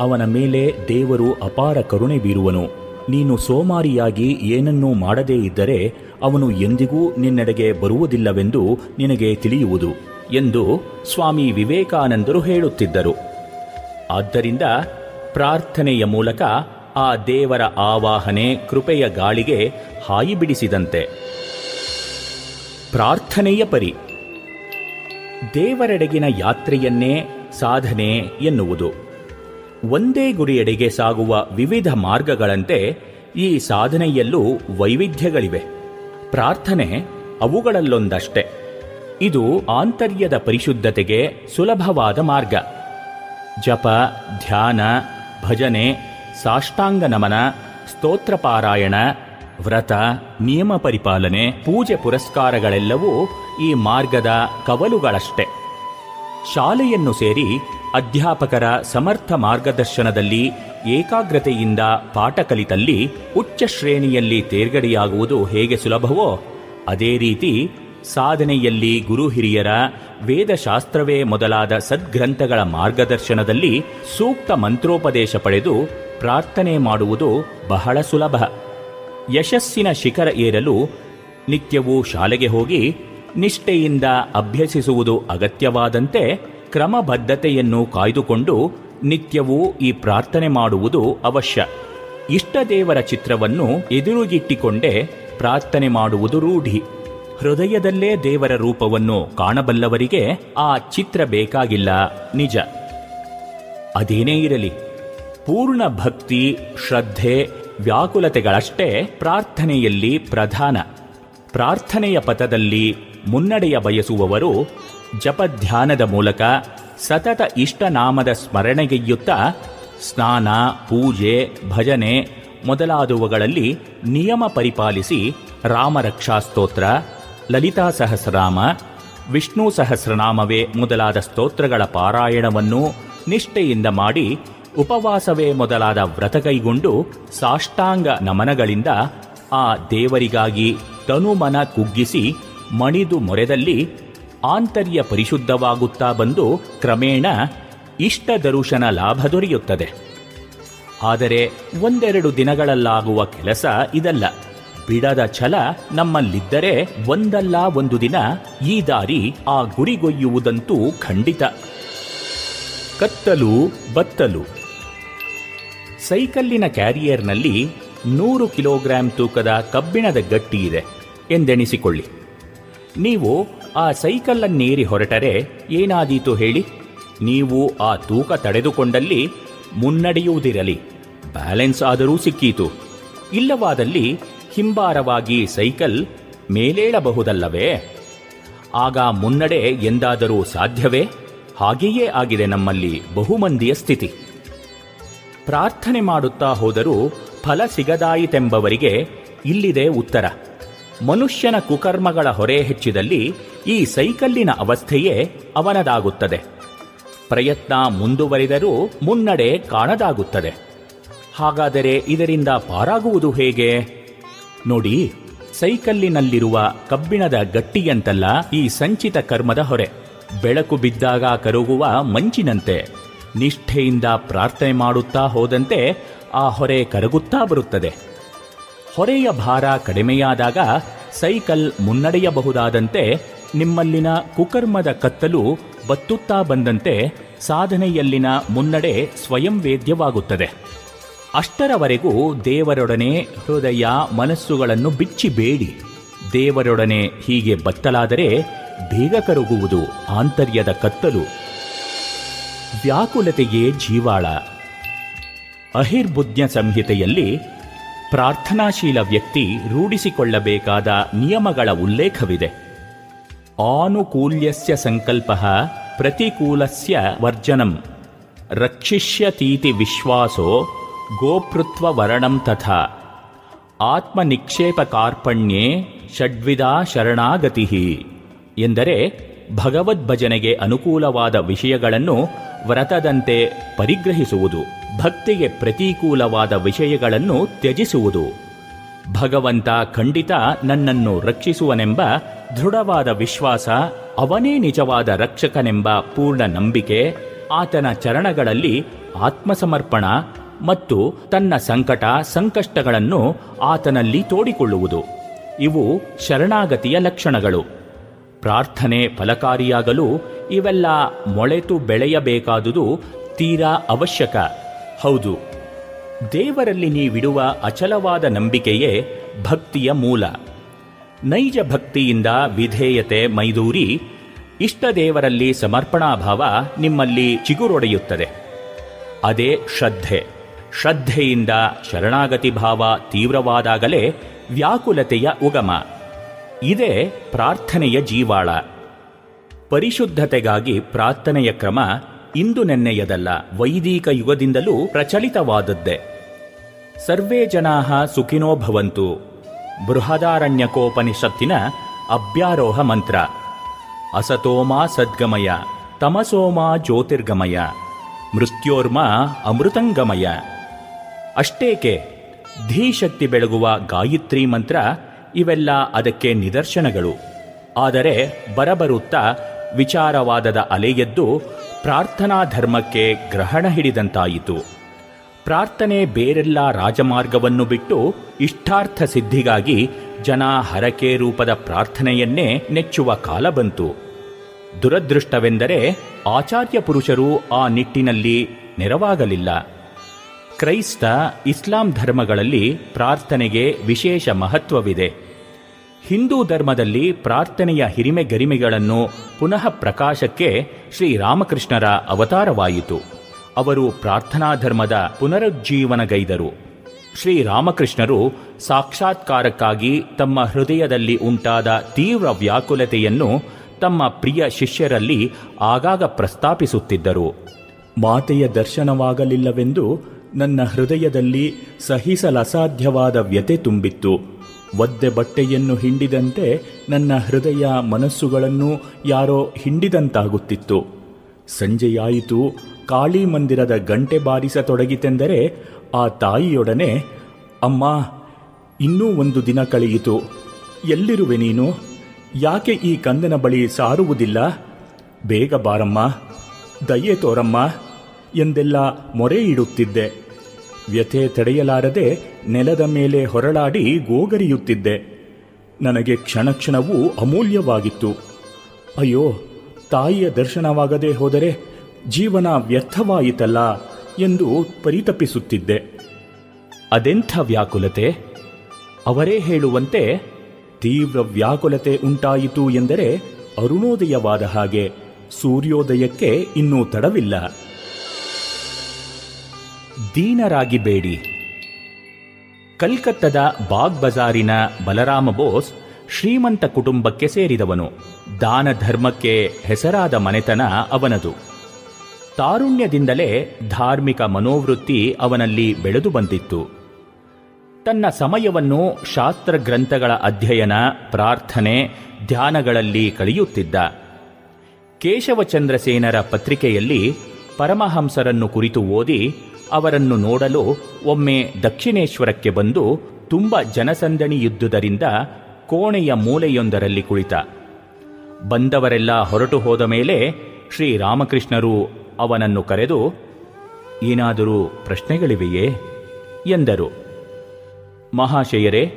ಅವನ ಮೇಲೆ ದೇವರು ಅಪಾರ ಕರುಣೆ ಬೀರುವನು. ನೀನು ಸೋಮಾರಿಯಾಗಿ ಏನನ್ನೂ ಮಾಡದೇ ಇದ್ದರೆ ಅವನು ಎಂದಿಗೂ ನಿನ್ನೆಡೆಗೆ ಬರುವುದಿಲ್ಲವೆಂದು ನಿನಗೆ ತಿಳಿಯುವುದು ಎಂದು ಸ್ವಾಮಿ ವಿವೇಕಾನಂದರು ಹೇಳುತ್ತಿದ್ದರು. ಆದ್ದರಿಂದ ಪ್ರಾರ್ಥನೆಯ ಮೂಲಕ ಆ ದೇವರ ಆವಾಹನೆ ಕೃಪೆಯ ಗಾಳಿಗೆ ಹಾಯಿ ಬಿಡಿಸಿದಂತೆ. ಪ್ರಾರ್ಥನೆಯ ಪರಿ. ದೇವರೆಡೆಗಿನ ಯಾತ್ರೆಯನ್ನೇ ಸಾಧನೆ ಎನ್ನುವುದು. ಒಂದೇ ಗುರಿಯೆಡೆಗೆ ಸಾಗುವ ವಿವಿಧ ಮಾರ್ಗಗಳಂತೆ ಈ ಸಾಧನೆಯಲ್ಲೂ ವೈವಿಧ್ಯಗಳಿವೆ. ಪ್ರಾರ್ಥನೆ ಅವುಗಳಲ್ಲೊಂದಷ್ಟೆ. ಇದು ಆಂತರ್ಯದ ಪರಿಶುದ್ಧತೆಗೆ ಸುಲಭವಾದ ಮಾರ್ಗ. ಜಪ, ಧ್ಯಾನ, ಭಜನೆ, ಸಾಷ್ಟಾಂಗ ನಮನ, ಸ್ತೋತ್ರ ಪಾರಾಯಣ, ವ್ರತ, ನಿಯಮ ಪರಿಪಾಲನೆ, ಪೂಜೆ ಪುರಸ್ಕಾರಗಳೆಲ್ಲವೂ ಈ ಮಾರ್ಗದ ಕವಲುಗಳಷ್ಟೆ. ಶಾಲೆಯನ್ನು ಸೇರಿ ಅಧ್ಯಾಪಕರ ಸಮರ್ಥ ಮಾರ್ಗದರ್ಶನದಲ್ಲಿ ಏಕಾಗ್ರತೆಯಿಂದ ಪಾಠ ಕಲಿತಲ್ಲಿ ಉಚ್ಚ ಶ್ರೇಣಿಯಲ್ಲಿ ತೇರ್ಗಡೆಯಾಗುವುದು ಹೇಗೆ ಸುಲಭವೋ, ಅದೇ ರೀತಿ ಸಾಧನೆಯಲ್ಲಿ ಗುರು ಹಿರಿಯರ ವೇದಶಾಸ್ತ್ರವೇ ಮೊದಲಾದ ಸದ್ಗ್ರಂಥಗಳ ಮಾರ್ಗದರ್ಶನದಲ್ಲಿ ಸೂಕ್ತ ಮಂತ್ರೋಪದೇಶ ಪಡೆದು ಪ್ರಾರ್ಥನೆ ಮಾಡುವುದು ಬಹಳ ಸುಲಭ. ಯಶಸ್ಸಿನ ಶಿಖರ ಏರಲು ನಿತ್ಯವೂ ಶಾಲೆಗೆ ಹೋಗಿ ನಿಷ್ಠೆಯಿಂದ ಅಭ್ಯಸಿಸುವುದು ಅಗತ್ಯವಾದಂತೆ ಕ್ರಮಬದ್ಧತೆಯನ್ನು ಕಾಯ್ದುಕೊಂಡು ನಿತ್ಯವೂ ಈ ಪ್ರಾರ್ಥನೆ ಮಾಡುವುದು ಅವಶ್ಯ. ಇಷ್ಟ ದೇವರ ಚಿತ್ರವನ್ನು ಎದುರುಗಿಟ್ಟಿಕೊಂಡೇ ಪ್ರಾರ್ಥನೆ ಮಾಡುವುದು ರೂಢಿ. ಹೃದಯದಲ್ಲೇ ದೇವರ ರೂಪವನ್ನು ಕಾಣಬಲ್ಲವರಿಗೆ ಆ ಚಿತ್ರ ಬೇಕಾಗಿಲ್ಲ. ನಿಜ. ಅದೇನೇ ಇರಲಿ. ಪೂರ್ಣ ಭಕ್ತಿ, ಶ್ರದ್ಧೆ, ವ್ಯಾಕುಲತೆಗಳಷ್ಟೇ ಪ್ರಾರ್ಥನೆಯಲ್ಲಿ ಪ್ರಧಾನ. ಪ್ರಾರ್ಥನೆಯ ಪಥದಲ್ಲಿ ಮುನ್ನಡೆಯ ಬಯಸುವವರು ಜಪಧ್ಯಾನದ ಮೂಲಕ ಸತತ ಇಷ್ಟನಾಮದ ಸ್ಮರಣೆಗೆಯುತ್ತ ಸ್ನಾನ, ಪೂಜೆ, ಭಜನೆ ಮೊದಲಾದವುಗಳಲ್ಲಿ ನಿಯಮ ಪರಿಪಾಲಿಸಿ ರಾಮರಕ್ಷಾ ಸ್ತೋತ್ರ ಲಲಿತಾ ಸಹಸ್ರನಾಮ, ವಿಷ್ಣು ಸಹಸ್ರನಾಮವೇ ಮೊದಲಾದ ಸ್ತೋತ್ರಗಳ ಪಾರಾಯಣವನ್ನು ನಿಷ್ಠೆಯಿಂದ ಮಾಡಿ ಉಪವಾಸವೇ ಮೊದಲಾದ ವ್ರತ ಕೈಗೊಂಡು ಸಾಷ್ಟಾಂಗ ನಮನಗಳಿಂದ ಆ ದೇವರಿಗಾಗಿ ತನುಮನ ಕುಗ್ಗಿಸಿ ಮಣಿದು ಮೊರೆದಲ್ಲಿ ಆಂತರ್ಯ ಪರಿಶುದ್ಧವಾಗುತ್ತಾ ಬಂದು ಕ್ರಮೇಣ ಇಷ್ಟ ದರುಶನ ಲಾಭ ದೊರೆಯುತ್ತದೆ. ಆದರೆ ಒಂದೆರಡು ದಿನಗಳಲ್ಲಾಗುವ ಕೆಲಸ ಇದಲ್ಲ. ಬಿಡದ ಛಲ ನಮ್ಮಲ್ಲಿದ್ದರೆ ಒಂದಲ್ಲ ಒಂದು ದಿನ ಈ ದಾರಿ ಆ ಗುರಿಗೊಯ್ಯುವುದಂತೂ ಖಂಡಿತ. ಕತ್ತಲು ಬತ್ತಲು. ಸೈಕಲ್ಲಿನ ಕ್ಯಾರಿಯರ್ನಲ್ಲಿ ನೂರು ಕಿಲೋಗ್ರಾಂ ತೂಕದ ಕಬ್ಬಿಣದ ಗಟ್ಟಿ ಇದೆ ಎಂದೆಣಿಸಿಕೊಳ್ಳಿ. ನೀವು ಆ ಸೈಕಲ್ಲನ್ನೇರಿ ಹೊರಟರೆ ಏನಾದೀತು ಹೇಳಿ? ನೀವು ಆ ತೂಕ ತಡೆದುಕೊಂಡಲ್ಲಿ ಮುನ್ನಡೆಯುವುದಿರಲಿ. ಬ್ಯಾಲೆನ್ಸ್ ಆದರೂ ಸಿಕ್ಕೀತು. ಇಲ್ಲವಾದಲ್ಲಿ ಹಿಂಬಾರವಾಗಿ ಸೈಕಲ್ ಮೇಲೇಳಬಹುದಲ್ಲವೇ? ಆಗ ಮುನ್ನಡೆ ಎಂದಾದರೂ ಸಾಧ್ಯವೇ? ಹಾಗೆಯೇ ಆಗಿದೆ ನಮ್ಮಲ್ಲಿ ಬಹುಮಂದಿಯ ಸ್ಥಿತಿ. ಪ್ರಾರ್ಥನೆ ಮಾಡುತ್ತಾ ಹೋದರೂ ಫಲ ಸಿಗದಾಯಿತೆಂಬವರಿಗೆ ಇಲ್ಲಿದೆ ಉತ್ತರ. ಮನುಷ್ಯನ ಕುಕರ್ಮಗಳ ಹೊರೆ ಹೆಚ್ಚಿದಲ್ಲಿ ಈ ಸೈಕಲ್ಲಿನ ಅವಸ್ಥೆಯೇ ಅವನದಾಗುತ್ತದೆ. ಪ್ರಯತ್ನ ಮುಂದುವರಿದರೂ ಮುನ್ನಡೆ ಕಾಣದಾಗುತ್ತದೆ. ಹಾಗಾದರೆ ಇದರಿಂದ ಪಾರಾಗುವುದು ಹೇಗೆ? ನೋಡಿ, ಸೈಕಲ್ಲಿನಲ್ಲಿರುವ ಕಬ್ಬಿಣದ ಗಟ್ಟಿಯಂತಲ್ಲ ಈ ಸಂಚಿತ ಕರ್ಮದ ಹೊರೆ. ಬೆಳಕು ಬಿದ್ದಾಗ ಕರಗುವ ಮಂಚಿನಂತೆ. ನಿಷ್ಠೆಯಿಂದ ಪ್ರಾರ್ಥನೆ ಮಾಡುತ್ತಾ ಹೋದಂತೆ ಆ ಹೊರೆ ಕರಗುತ್ತಾ ಬರುತ್ತದೆ. ಹೊರೆಯ ಭಾರ ಕಡಿಮೆಯಾದಾಗ ಸೈಕಲ್ ಮುನ್ನಡೆಯಬಹುದಾದಂತೆ ನಿಮ್ಮಲ್ಲಿನ ಕುಕರ್ಮದ ಕತ್ತಲು ಬತ್ತುತ್ತಾ ಬಂದಂತೆ ಸಾಧನೆಯಲ್ಲಿನ ಮುನ್ನಡೆ ಸ್ವಯಂ ವೇದ್ಯವಾಗುತ್ತದೆ. ಅಷ್ಟರವರೆಗೂ ದೇವರೊಡನೆ ಹೃದಯ ಮನಸ್ಸುಗಳನ್ನು ಬಿಚ್ಚಿಬೇಡಿ. ದೇವರೊಡನೆ ಹೀಗೆ ಬತ್ತಲಾದರೆ ಬೇಗ ಕರಗುವುದು ಆಂತರ್ಯದ ಕತ್ತಲು. ವ್ಯಾಕುಲತೆಯೇ ಜೀವಾಳ. ಅಹಿರ್ಬುದ್ಧ ಸಂಹಿತೆಯಲ್ಲಿ ಪ್ರಾರ್ಥನಾಶೀಲ ವ್ಯಕ್ತಿ ರೂಢಿಸಿಕೊಳ್ಳಬೇಕಾದ ನಿಯಮಗಳ ಉಲ್ಲೇಖವಿದೆ. ಆನುಕೂಲ್ಯಸ್ಯ ಸಂಕಲ್ಪ ಪ್ರತಿಕೂಲಸ್ಯ ವರ್ಜನಂ. ರಕ್ಷಿಷ್ಯತೀತಿ ವಿಶ್ವಾಸೋ ಗೋಪೃತ್ವ ವರ್ಣಂ ತಥಾ. ಆತ್ಮನಿಕ್ಷೇಪ ಕಾರ್ಪಣ್ಯೇ ಷಡ್ವಿಧಾ ಶರಣಾಗತಿ. ಎಂದರೆ ಭಗವದ್ಭಜನೆಗೆ ಅನುಕೂಲವಾದ ವಿಷಯಗಳನ್ನು ವ್ರತದಂತೆ ಪರಿಗ್ರಹಿಸುವುದು, ಭಕ್ತಿಗೆ ಪ್ರತಿಕೂಲವಾದ ವಿಷಯಗಳನ್ನು ತ್ಯಜಿಸುವುದು. ಭಗವಂತ ಖಂಡಿತ ನನ್ನನ್ನು ರಕ್ಷಿಸುವನೆಂಬ ದೃಢವಾದ ವಿಶ್ವಾಸ, ಅವನೇ ನಿಜವಾದ ರಕ್ಷಕನೆಂಬ ಪೂರ್ಣ ನಂಬಿಕೆ, ಆತನ ಚರಣಗಳಲ್ಲಿ ಆತ್ಮಸಮರ್ಪಣ ಮತ್ತು ತನ್ನ ಸಂಕಟ, ಸಂಕಷ್ಟಗಳನ್ನು ಆತನಲ್ಲಿ ತೋಡಿಕೊಳ್ಳುವುದು. ಇವು ಶರಣಾಗತಿಯ ಲಕ್ಷಣಗಳು. ಪ್ರಾರ್ಥನೆ ಫಲಕಾರಿಯಾಗಲು ಇವೆಲ್ಲ ಮೊಳೆತು ಬೆಳೆಯಬೇಕಾದುದು ತೀರಾ ಅವಶ್ಯಕ. ಹೌದು. ದೇವರಲ್ಲಿ ನೀವಿಡುವ ಅಚಲವಾದ ನಂಬಿಕೆಯೇ ಭಕ್ತಿಯ ಮೂಲ. ನೈಜ ಭಕ್ತಿಯಿಂದ ವಿಧೇಯತೆ ಮೈದೂರಿ, ಇಷ್ಟ ದೇವರಲ್ಲಿ ಸಮರ್ಪಣಾಭಾವ ನಿಮ್ಮಲ್ಲಿ ಚಿಗುರೊಡೆಯುತ್ತದೆ. ಅದೇ ಶ್ರದ್ಧೆ. ಶ್ರದ್ಧೆಯಿಂದ ಶರಣಾಗತಿ ಭಾವ ತೀವ್ರವಾದಾಗಲೇ ವ್ಯಾಕುಲತೆಯ ಉಗಮ. ಇದೇ ಪ್ರಾರ್ಥನೆಯ ಜೀವಾಳ. ಪರಿಶುದ್ಧತೆಗಾಗಿ ಪ್ರಾರ್ಥನೆಯ ಕ್ರಮ ಇಂದು ನೆನ್ನೆಯದಲ್ಲ, ವೈದಿಕ ಯುಗದಿಂದಲೂ ಪ್ರಚಲಿತವಾದದ್ದೇ. ಸರ್ವೇ ಜನಾ ಸುಖಿನೋ ಭವಂತು. ಬೃಹದಾರಣ್ಯಕೋಪನಿಷತ್ತಿನ ಅಭ್ಯಾರೋಹ ಮಂತ್ರ. ಅಸತೋಮಾ ಸದ್ಗಮಯ, ತಮಸೋಮ ಜ್ಯೋತಿರ್ಗಮಯ, ಮೃತ್ಯೋರ್ಮ ಅಮೃತಂಗಮಯ. ಅಷ್ಟೇಕೆ, ಧೀಶಕ್ತಿ ಬೆಳಗುವ ಗಾಯತ್ರಿ ಮಂತ್ರ ಇವೆಲ್ಲ ಅದಕ್ಕೆ ನಿದರ್ಶನಗಳು. ಆದರೆ ಬರಬರುತ್ತಾ ವಿಚಾರವಾದದ ಅಲೆಯೆದ್ದು ಪ್ರಾರ್ಥನಾ ಧರ್ಮಕ್ಕೆ ಗ್ರಹಣ ಹಿಡಿದಂತಾಯಿತು. ಪ್ರಾರ್ಥನೆ ಬೇರೆಲ್ಲ ರಾಜಮಾರ್ಗವನ್ನು ಬಿಟ್ಟು ಇಷ್ಟಾರ್ಥ ಸಿದ್ಧಿಗಾಗಿ ಜನ ಹರಕೆ ರೂಪದ ಪ್ರಾರ್ಥನೆಯನ್ನೇ ನೆಚ್ಚುವ ಕಾಲ ಬಂತು. ದುರದೃಷ್ಟವೆಂದರೆ ಆಚಾರ್ಯ ಪುರುಷರು ಆ ನಿಟ್ಟಿನಲ್ಲಿ ನೆರವಾಗಲಿಲ್ಲ. ಕ್ರೈಸ್ತ ಇಸ್ಲಾಂ ಧರ್ಮಗಳಲ್ಲಿ ಪ್ರಾರ್ಥನೆಗೆ ವಿಶೇಷ ಮಹತ್ವವಿದೆ. ಹಿಂದೂ ಧರ್ಮದಲ್ಲಿ ಪ್ರಾರ್ಥನೆಯ ಹಿರಿಮೆ ಗರಿಮೆಗಳನ್ನು ಪುನಃ ಪ್ರಕಾಶಕ್ಕೆ ಶ್ರೀರಾಮಕೃಷ್ಣರ ಅವತಾರವಾಯಿತು. ಅವರು ಪ್ರಾರ್ಥನಾ ಧರ್ಮದ ಪುನರುಜ್ಜೀವನಗೈದರು ಶ್ರೀರಾಮಕೃಷ್ಣರು ಸಾಕ್ಷಾತ್ಕಾರಕ್ಕಾಗಿ ತಮ್ಮ ಹೃದಯದಲ್ಲಿ ಉಂಟಾದ ತೀವ್ರ ವ್ಯಾಕುಲತೆಯನ್ನು ತಮ್ಮ ಪ್ರಿಯ ಶಿಷ್ಯರಲ್ಲಿ ಆಗಾಗ ಪ್ರಸ್ತಾಪಿಸುತ್ತಿದ್ದರು. ಮಾತೆಯ ದರ್ಶನವಾಗಲಿಲ್ಲವೆಂದು ನನ್ನ ಹೃದಯದಲ್ಲಿ ಸಹಿಸಲಸಾಧ್ಯವಾದ ವ್ಯತೆ ತುಂಬಿತ್ತು. ಒದ್ದೆ ಬಟ್ಟೆಯನ್ನು ಹಿಂಡಿದಂತೆ ನನ್ನ ಹೃದಯ ಮನಸ್ಸುಗಳನ್ನು ಯಾರೋ ಹಿಂಡಿದಂತಾಗುತ್ತಿತ್ತು. ಸಂಜೆಯಾಯಿತು, ಕಾಳಿ ಮಂದಿರದ ಗಂಟೆ ಬಾರಿಸತೊಡಗಿತೆಂದರೆ ಆ ತಾಯಿಯೊಡನೆ, ಅಮ್ಮ, ಇನ್ನೂ ಒಂದು ದಿನ ಕಳೆಯಿತು. ಎಲ್ಲಿರುವೆ ನೀನು? ಯಾಕೆ ಈ ಕಂದನ ಬಳಿ ಸಾರುವುದಿಲ್ಲ? ಬೇಗ ಬಾರಮ್ಮ. ದಯೆ ತೋರಮ್ಮ. ಎಂದೆಲ್ಲ ಮೊರೆ ಇಡುತ್ತಿದ್ದೆ. ವ್ಯಥೆ ತಡೆಯಲಾರದೆ ನೆಲದ ಮೇಲೆ ಹೊರಳಾಡಿ ಗೋಗರಿಯುತ್ತಿದ್ದೆ. ನನಗೆ ಕ್ಷಣ ಕ್ಷಣವೂ ಅಮೂಲ್ಯವಾಗಿತ್ತು. ಅಯ್ಯೋ, ತಾಯಿಯ ದರ್ಶನವಾಗದೆ ಹೋದರೆ ಜೀವನ ವ್ಯರ್ಥವಾಯಿತಲ್ಲ ಎಂದು ಪರಿತಪಿಸುತ್ತಿದ್ದೆ. ಅದೆಂಥ ವ್ಯಾಕುಲತೆ? ಅವರೇ ಹೇಳುವಂತೆ ತೀವ್ರ ವ್ಯಾಕುಲತೆ ಉಂಟಾಯಿತು ಎಂದರೆ ಅರುಣೋದಯವಾದ ಹಾಗೆ, ಸೂರ್ಯೋದಯಕ್ಕೆ ಇನ್ನೂ ತಡವಿಲ್ಲ. ದೀನರಾಗಿ ಬೇಡಿ ಕಲ್ಕತ್ತದ ಬಾಗ್ ಬಜಾರಿನ ಬಲರಾಮ ಬೋಸ್ ಶ್ರೀಮಂತ ಕುಟುಂಬಕ್ಕೆ ಸೇರಿದವನು. ದಾನ ಧರ್ಮಕ್ಕೆ ಹೆಸರಾದ ಮನೆತನ ಅವನದು. ತಾರುಣ್ಯದಿಂದಲೇ ಧಾರ್ಮಿಕ ಮನೋವೃತ್ತಿ ಅವನಲ್ಲಿ ಬೆಳೆದು ಬಂದಿತ್ತು. ತನ್ನ ಸಮಯವನ್ನು ಶಾಸ್ತ್ರ ಗ್ರಂಥಗಳ ಅಧ್ಯಯನ, ಪ್ರಾರ್ಥನೆ, ಧ್ಯಾನಗಳಲ್ಲಿ ಕಳೆಯುತ್ತಿದ್ದ. ಕೇಶವಚಂದ್ರಸೇನರ ಪತ್ರಿಕೆಯಲ್ಲಿ ಪರಮಹಂಸರನ್ನು ಕುರಿತು ಓದಿ ಅವರನ್ನು ನೋಡಲು ಒಮ್ಮೆ ದಕ್ಷಿಣೇಶ್ವರಕ್ಕೆ ಬಂದು ತುಂಬ ಜನಸಂದಣಿಯಿದ್ದುದರಿಂದ ಕೋಣೆಯ ಮೂಲೆಯೊಂದರಲ್ಲಿ ಕುಳಿತ. ಬಂದವರೆಲ್ಲ ಹೊರಟು ಹೋದ ಮೇಲೆ ಶ್ರೀರಾಮಕೃಷ್ಣರು ಅವನನ್ನು ಕರೆದು, ಏನಾದರೂ ಪ್ರಶ್ನೆಗಳಿವೆಯೇ? ಎಂದರು. ಮಹಾಶಯರೇ,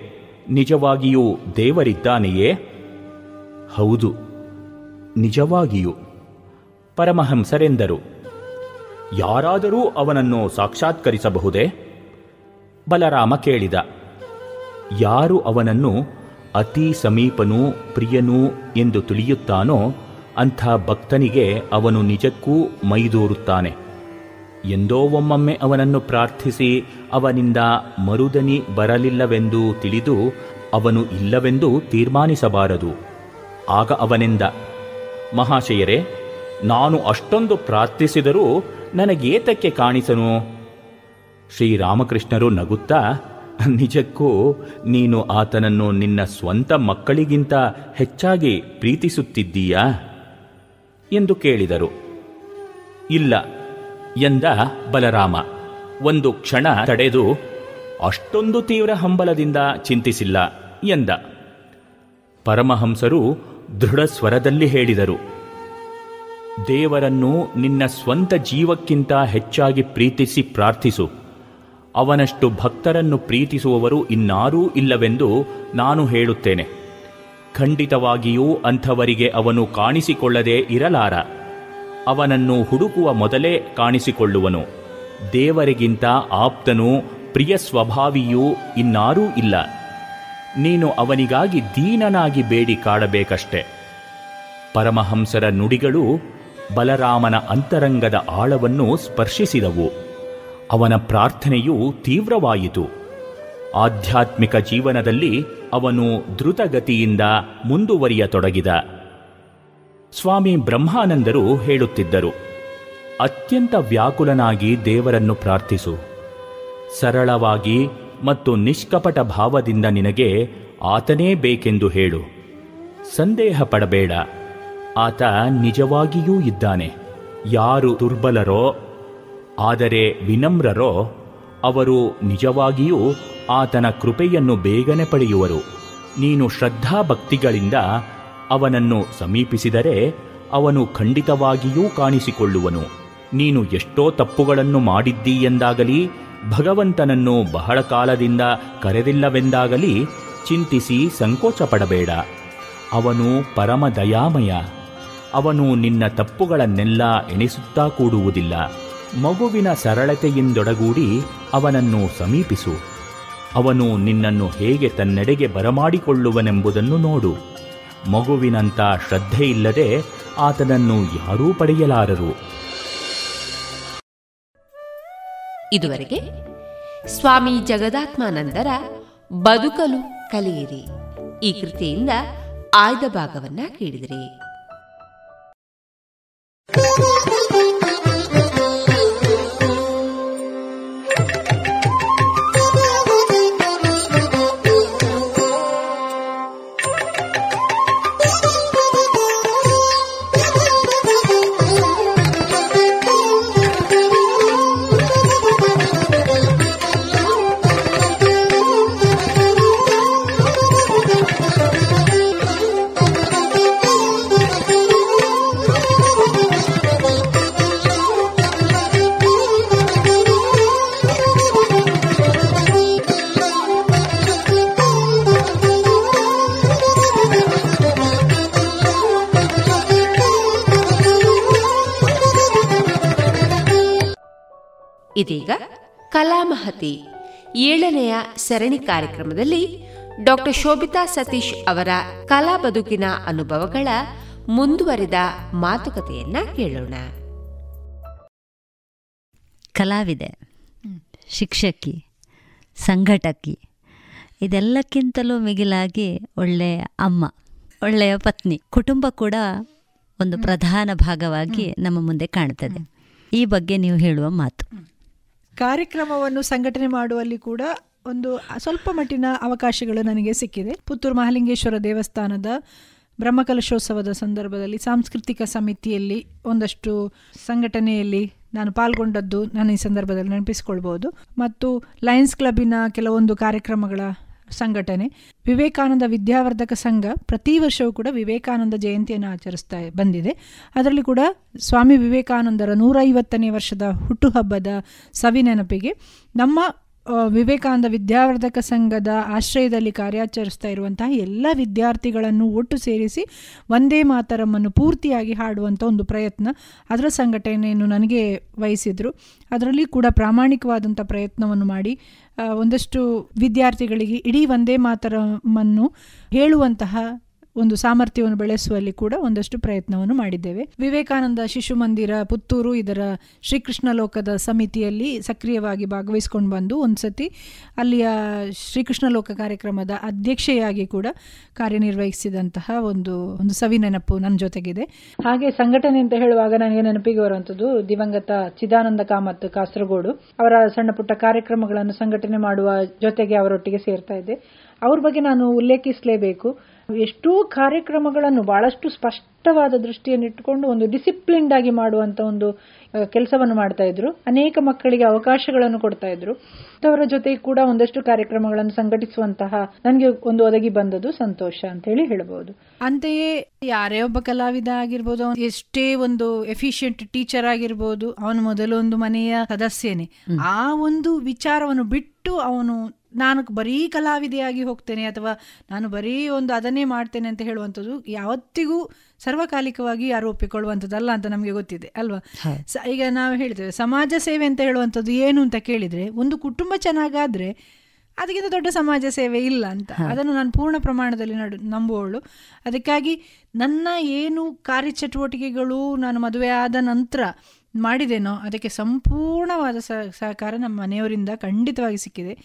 ನಿಜವಾಗಿಯೂ ದೇವರಿದ್ದಾನೆಯೇ? ಹೌದು, ನಿಜವಾಗಿಯೂ, ಪರಮಹಂಸರೆಂದರು. ಯಾರಾದರೂ ಅವನನ್ನು ಸಾಕ್ಷಾತ್ಕರಿಸಬಹುದೇ? ಬಲರಾಮ ಕೇಳಿದ. ಯಾರು ಅವನನ್ನು ಅತಿ ಸಮೀಪನೂ ಪ್ರಿಯನೂ ಎಂದು ತಿಳಿಯುತ್ತಾನೋ ಅಂಥ ಭಕ್ತನಿಗೆ ಅವನು ನಿಜಕ್ಕೂ ಮೈದೂರುತ್ತಾನೆ. ಎಂದೋ ಒಮ್ಮೊಮ್ಮೆ ಅವನನ್ನು ಪ್ರಾರ್ಥಿಸಿ ಅವನಿಂದ ಮರುದನಿ ಬರಲಿಲ್ಲವೆಂದು ತಿಳಿದು ಅವನು ಇಲ್ಲವೆಂದು ತೀರ್ಮಾನಿಸಬಾರದು. ಆಗ ಅವನೆಂದ, ಮಹಾಶಯರೇ, ನಾನು ಅಷ್ಟೊಂದು ಪ್ರಾರ್ಥಿಸಿದರೂ ನನಗೇತಕ್ಕೆ ಕಾಣಿಸನು? ಶ್ರೀರಾಮಕೃಷ್ಣರು ನಗುತ್ತಾ, ನಿಜಕ್ಕೂ ನೀನು ಆತನನ್ನು ನಿನ್ನ ಸ್ವಂತ ಮಕ್ಕಳಿಗಿಂತ ಹೆಚ್ಚಾಗಿ ಪ್ರೀತಿಸುತ್ತಿದ್ದೀಯಾ? ಎಂದು ಕೇಳಿದರು. ಇಲ್ಲ, ಎಂದ ಬಲರಾಮ. ಒಂದು ಕ್ಷಣ ತಡೆದು, ಅಷ್ಟೊಂದು ತೀವ್ರ ಹಂಬಲದಿಂದ ಚಿಂತಿಸಿಲ್ಲ, ಎಂದ. ಪರಮಹಂಸರು ದೃಢ ಸ್ವರದಲ್ಲಿ ಹೇಳಿದರು. ದೇವರನ್ನು ನಿನ್ನ ಸ್ವಂತ ಜೀವಕ್ಕಿಂತ ಹೆಚ್ಚಾಗಿ ಪ್ರೀತಿಸಿ ಪ್ರಾರ್ಥಿಸು. ಅವನಷ್ಟು ಭಕ್ತರನ್ನು ಪ್ರೀತಿಸುವವರು ಇನ್ನಾರೂ ಇಲ್ಲವೆಂದು ನಾನು ಹೇಳುತ್ತೇನೆ. ಖಂಡಿತವಾಗಿಯೂ ಅಂಥವರಿಗೆ ಅವನು ಕಾಣಿಸಿಕೊಳ್ಳದೇ ಇರಲಾರ. ಅವನನ್ನು ಹುಡುಕುವ ಮೊದಲೇ ಕಾಣಿಸಿಕೊಳ್ಳುವನು. ದೇವರಿಗಿಂತ ಆಪ್ತನೂ ಪ್ರಿಯ ಸ್ವಭಾವಿಯೂ ಇನ್ನಾರೂ ಇಲ್ಲ. ನೀನು ಅವನಿಗಾಗಿ ದೀನನಾಗಿ ಬೇಡಿ ಕಾಡಬೇಕಷ್ಟೆ ಪರಮಹಂಸರ ನುಡಿಗಳು ಬಲರಾಮನ ಅಂತರಂಗದ ಆಳವನ್ನು ಸ್ಪರ್ಶಿಸಿದವು. ಅವನ ಪ್ರಾರ್ಥನೆಯು ತೀವ್ರವಾಯಿತು. ಆಧ್ಯಾತ್ಮಿಕ ಜೀವನದಲ್ಲಿ ಅವನು ದ್ರುತಗತಿಯಿಂದ ಮುಂದುವರಿಯತೊಡಗಿದ. ಸ್ವಾಮಿ ಬ್ರಹ್ಮಾನಂದರು ಹೇಳುತ್ತಿದ್ದರು, ಅತ್ಯಂತ ವ್ಯಾಕುಲನಾಗಿ ದೇವರನ್ನು ಪ್ರಾರ್ಥಿಸು. ಸರಳವಾಗಿ ಮತ್ತು ನಿಷ್ಕಪಟ ಭಾವದಿಂದ ನಿನಗೆ ಆತನೇ ಬೇಕೆಂದು ಹೇಳು. ಸಂದೇಹ ಪಡಬೇಡ. ಆತ ನಿಜವಾಗಿಯೂ ಇದ್ದಾನೆ. ಯಾರು ದುರ್ಬಲರೋ, ಆದರೆ ವಿನಮ್ರರೋ, ಅವರು ನಿಜವಾಗಿಯೂ ಆತನ ಕೃಪೆಯನ್ನು ಬೇಗನೆ ಪಡೆಯುವರು. ನೀನು ಶ್ರದ್ಧಾಭಕ್ತಿಗಳಿಂದ ಅವನನ್ನು ಸಮೀಪಿಸಿದರೆ ಅವನು ಖಂಡಿತವಾಗಿಯೂ ಕಾಣಿಸಿಕೊಳ್ಳುವನು. ನೀನು ಎಷ್ಟೋ ತಪ್ಪುಗಳನ್ನು ಮಾಡಿದ್ದೀಯೆಂದಾಗಲಿ ಭಗವಂತನನ್ನು ಬಹಳ ಕಾಲದಿಂದ ಕರೆದಿಲ್ಲವೆಂದಾಗಲಿ ಚಿಂತಿಸಿ ಸಂಕೋಚಪಡಬೇಡ. ಅವನು ಪರಮ ದಯಾಮಯ. ಅವನು ನಿನ್ನ ತಪ್ಪುಗಳನ್ನೆಲ್ಲ ಎಣಿಸುತ್ತಾ ಕೂಡುವುದಿಲ್ಲ. ಮಗುವಿನ ಸರಳತೆಯಿಂದೊಡಗೂಡಿ ಅವನನ್ನು ಸಮೀಪಿಸು. ಅವನು ನಿನ್ನನ್ನು ಹೇಗೆ ತನ್ನೆಡೆಗೆ ಬರಮಾಡಿಕೊಳ್ಳುವನೆಂಬುದನ್ನು ನೋಡು. ಮಗುವಿನಂಥ ಶ್ರದ್ಧೆಯಿಲ್ಲದೆ ಆತನನ್ನು ಯಾರೂ ಪಡೆಯಲಾರರು.
ಇದುವರೆಗೆ ಸ್ವಾಮಿ ಜಗದಾತ್ಮಾನಂದರ ಬದುಕಲು ಕಲಿಯಿರಿ. ಈ ಕೃತಿಯಿಂದ ಆಯ್ದ ಭಾಗವನ್ನ ಕೇಳಿದಿರಿ. Thank you. ಇದೀಗ ಕಲಾಮಹತಿ ಏಳನೆಯ ಸರಣಿ ಕಾರ್ಯಕ್ರಮದಲ್ಲಿ ಡಾಕ್ಟರ್ ಶೋಭಿತಾ ಸತೀಶ್ ಅವರ ಕಲಾ ಬದುಕಿನ ಅನುಭವಗಳ ಮುಂದುವರಿದ ಮಾತುಕತೆಯನ್ನ ಕೇಳೋಣ
ಕಲಾವಿದೆ ಶಿಕ್ಷಕಿ ಸಂಘಟಕಿ ಇದೆಲ್ಲಕ್ಕಿಂತಲೂ ಮಿಗಿಲಾಗಿ ಒಳ್ಳೆಯ ಅಮ್ಮ ಒಳ್ಳೆಯ ಪತ್ನಿ ಕುಟುಂಬ ಕೂಡ ಒಂದು ಪ್ರಧಾನ ಭಾಗವಾಗಿ ನಮ್ಮ ಮುಂದೆ ಕಾಣ್ತದೆ. ಈ ಬಗ್ಗೆ ನೀವು ಹೇಳುವ ಮಾತು.
ಕಾರ್ಯಕ್ರಮವನ್ನು ಸಂಘಟನೆ ಮಾಡುವಲ್ಲಿ ಕೂಡ ಒಂದು ಸ್ವಲ್ಪ ಮಟ್ಟಿನ ಅವಕಾಶಗಳು ನನಗೆ ಸಿಕ್ಕಿದೆ. ಪುತ್ತೂರು ಮಹಾಲಿಂಗೇಶ್ವರ ದೇವಸ್ಥಾನದ ಬ್ರಹ್ಮಕಲಶೋತ್ಸವದ ಸಂದರ್ಭದಲ್ಲಿ ಸಾಂಸ್ಕೃತಿಕ ಸಮಿತಿಯಲ್ಲಿ ಒಂದಷ್ಟು ಸಂಘಟನೆಯಲ್ಲಿ ನಾನು ಪಾಲ್ಗೊಂಡದ್ದು ನಾನು ಈ ಸಂದರ್ಭದಲ್ಲಿ ನೆನಪಿಸಿಕೊಳ್ಬೋದು ಮತ್ತು ಲಯನ್ಸ್ ಕ್ಲಬ್ಬಿನ ಕೆಲವೊಂದು ಕಾರ್ಯಕ್ರಮಗಳ ಸಂಘಟನೆ. ವಿವೇಕಾನಂದ ವಿದ್ಯಾವರ್ಧಕ ಸಂಘ ಪ್ರತಿ ವರ್ಷವೂ ಕೂಡ ವಿವೇಕಾನಂದ ಜಯಂತಿಯನ್ನು ಆಚರಿಸ್ತಾ ಬಂದಿದೆ. ಅದರಲ್ಲಿ ಕೂಡ ಸ್ವಾಮಿ ವಿವೇಕಾನಂದರ ನೂರೈವತ್ತನೇ ವರ್ಷದ ಹುಟ್ಟುಹಬ್ಬದ ಸವಿನೆನಪಿಗೆ ನಮ್ಮ ವಿವೇಕಾನಂದ ವಿದ್ಯಾವರ್ಧಕ ಸಂಘದ ಆಶ್ರಯದಲ್ಲಿ ಕಾರ್ಯಾಚರಿಸ್ತಾ ಇರುವಂತಹ ಎಲ್ಲ ವಿದ್ಯಾರ್ಥಿಗಳನ್ನು ಒಟ್ಟು ಸೇರಿಸಿ ಒಂದೇ ಮಾತರಮ್ಮನ್ನು ಪೂರ್ತಿಯಾಗಿ ಹಾಡುವಂಥ ಒಂದು ಪ್ರಯತ್ನ ಅದರ ಸಂಘಟನೆಯನ್ನು ನನಗೆ ವಹಿಸಿದರು. ಅದರಲ್ಲಿ ಕೂಡ ಪ್ರಾಮಾಣಿಕವಾದಂಥ ಪ್ರಯತ್ನವನ್ನು ಮಾಡಿ ಒಂದಷ್ಟು ವಿದ್ಯಾರ್ಥಿಗಳಿಗೆ ಇಡೀ ಒಂದೇ ಮಾತರಮ್ಮನ್ನು ಹೇಳುವಂತಹ ಒಂದು ಸಾಮರ್ಥ್ಯವನ್ನು ಬೆಳೆಸುವಲ್ಲಿ ಕೂಡ ಒಂದಷ್ಟು ಪ್ರಯತ್ನವನ್ನು ಮಾಡಿದ್ದೇವೆ. ವಿವೇಕಾನಂದ ಶಿಶು ಮಂದಿರ ಪುತ್ತೂರು ಇದರ ಶ್ರೀಕೃಷ್ಣ ಲೋಕದ ಸಮಿತಿಯಲ್ಲಿ ಸಕ್ರಿಯವಾಗಿ ಭಾಗವಹಿಸಿಕೊಂಡು ಬಂದು ಒಂದ್ಸತಿ ಅಲ್ಲಿಯ ಶ್ರೀಕೃಷ್ಣ ಲೋಕ ಕಾರ್ಯಕ್ರಮದ ಅಧ್ಯಕ್ಷೆಯಾಗಿ ಕೂಡ ಕಾರ್ಯನಿರ್ವಹಿಸಿದಂತಹ ಒಂದು ಒಂದು ಸವಿ ನೆನಪು ನನ್ನ ಜೊತೆಗಿದೆ. ಹಾಗೆ ಸಂಘಟನೆ ಅಂತ ಹೇಳುವಾಗ ನನಗೆ ನೆನಪಿಗೆ ಬರುವಂತದ್ದು ದಿವಂಗತ ಚಿದಾನಂದ ಕಾಮತ್ ಕಾಸರಗೋಡು. ಅವರ ಸಣ್ಣ ಪುಟ್ಟ ಕಾರ್ಯಕ್ರಮಗಳನ್ನು ಸಂಘಟನೆ ಮಾಡುವ ಜೊತೆಗೆ ಅವರೊಟ್ಟಿಗೆ ಸೇರ್ತಾ ಇದ್ದೆ. ಅವ್ರ ಬಗ್ಗೆ ನಾನು ಉಲ್ಲೇಖಿಸಲೇಬೇಕು. ಎಷ್ಟೋ ಕಾರ್ಯಕ್ರಮಗಳನ್ನು ಬಹಳಷ್ಟು ಸ್ಪಷ್ಟವಾದ ದೃಷ್ಟಿಯನ್ನು ಇಟ್ಟುಕೊಂಡು ಒಂದು ಡಿಸಿಪ್ಲಿನ್ಡ್ ಆಗಿ ಮಾಡುವಂತ ಒಂದು ಕೆಲಸವನ್ನು ಮಾಡ್ತಾ ಇದ್ರು. ಅನೇಕ ಮಕ್ಕಳಿಗೆ ಅವಕಾಶಗಳನ್ನು ಕೊಡ್ತಾ ಇದ್ರು. ಅವರ ಜೊತೆ ಕೂಡ ಒಂದಷ್ಟು ಕಾರ್ಯಕ್ರಮಗಳನ್ನು ಸಂಘಟಿಸುವಂತಹ ನನಗೆ ಒಂದು ಒದಗಿ ಬಂದದ್ದು ಸಂತೋಷ ಅಂತ ಹೇಳಿ ಹೇಳಬಹುದು ಅಂತೆಯೇ ಯಾರೇ ಒಬ್ಬ ಕಲಾವಿದ ಆಗಿರ್ಬೋದು ಎಷ್ಟೇ ಒಂದು ಎಫಿಷಿಯಂಟ್ ಟೀಚರ್ ಆಗಿರ್ಬೋದು ಅವನು ಮೊದಲು ಒಂದು ಮನೆಯ ಸದಸ್ಯನೇ. ಆ ಒಂದು ವಿಚಾರವನ್ನು ಬಿಟ್ಟು ಅವನು ನಾನು ಬರೀ ಕಲಾವಿದೆಯಾಗಿ ಹೋಗ್ತೇನೆ ಅಥವಾ ನಾನು ಬರೀ ಒಂದು ಅದನ್ನೇ ಮಾಡ್ತೇನೆ ಅಂತ ಹೇಳುವಂಥದ್ದು ಯಾವತ್ತಿಗೂ ಸರ್ವಕಾಲಿಕವಾಗಿ ಯಾರು ಒಪ್ಪಿಕೊಳ್ಳುವಂಥದ್ದಲ್ಲ ಅಂತ ನಮಗೆ ಗೊತ್ತಿದೆ ಅಲ್ವಾ? ಈಗ ನಾವು ಹೇಳ್ತೇವೆ ಸಮಾಜ ಸೇವೆ ಅಂತ ಹೇಳುವಂಥದ್ದು ಏನು ಅಂತ ಕೇಳಿದ್ರೆ ಒಂದು ಕುಟುಂಬ ಚೆನ್ನಾಗಾದರೆ ಅದಕ್ಕಿಂತ ದೊಡ್ಡ ಸಮಾಜ ಸೇವೆ ಇಲ್ಲ ಅಂತ. ಅದನ್ನು ನಾನು ಪೂರ್ಣ ಪ್ರಮಾಣದಲ್ಲಿ ನಡು ನಂಬುವವಳು. ಅದಕ್ಕಾಗಿ ನನ್ನ ಏನು ಕಾರ್ಯಚಟುವಟಿಕೆಗಳು ನಾನು ಮದುವೆ ಆದ ನಂತರ ಮಾಡಿದೇನೋ ಅದಕ್ಕೆ ಸಂಪೂರ್ಣವಾದ ಸಹಕಾರ ನಮ್ಮ ಮನೆಯವರಿಂದ ಖಂಡಿತವಾಗಿ ಸಿಕ್ಕಿದೆ.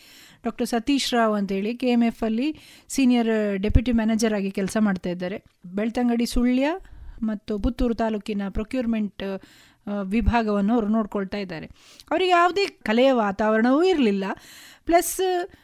ಡಾಕ್ಟರ್ ಸತೀಶ್ ರಾವ್ ಅಂತೇಳಿ ಕೆ ಎಂ ಎಫ್ ಅಲ್ಲಿ ಸೀನಿಯರ್ ಡೆಪ್ಯೂಟಿ ಮ್ಯಾನೇಜರ್ ಆಗಿ ಕೆಲಸ ಮಾಡ್ತಾ ಇದ್ದಾರೆ. ಬೆಳ್ತಂಗಡಿ ಸುಳ್ಯ ಮತ್ತು ಪುತ್ತೂರು ತಾಲೂಕಿನ ಪ್ರೊಕ್ಯೂರ್ಮೆಂಟ್ ವಿಭಾಗವನ್ನು ಅವರು ನೋಡ್ಕೊಳ್ತಾ ಇದ್ದಾರೆ. ಅವರಿಗೆ ಯಾವುದೇ ಕಲೆಯ ವಾತಾವರಣವೂ ಇರಲಿಲ್ಲ. ಪ್ಲಸ್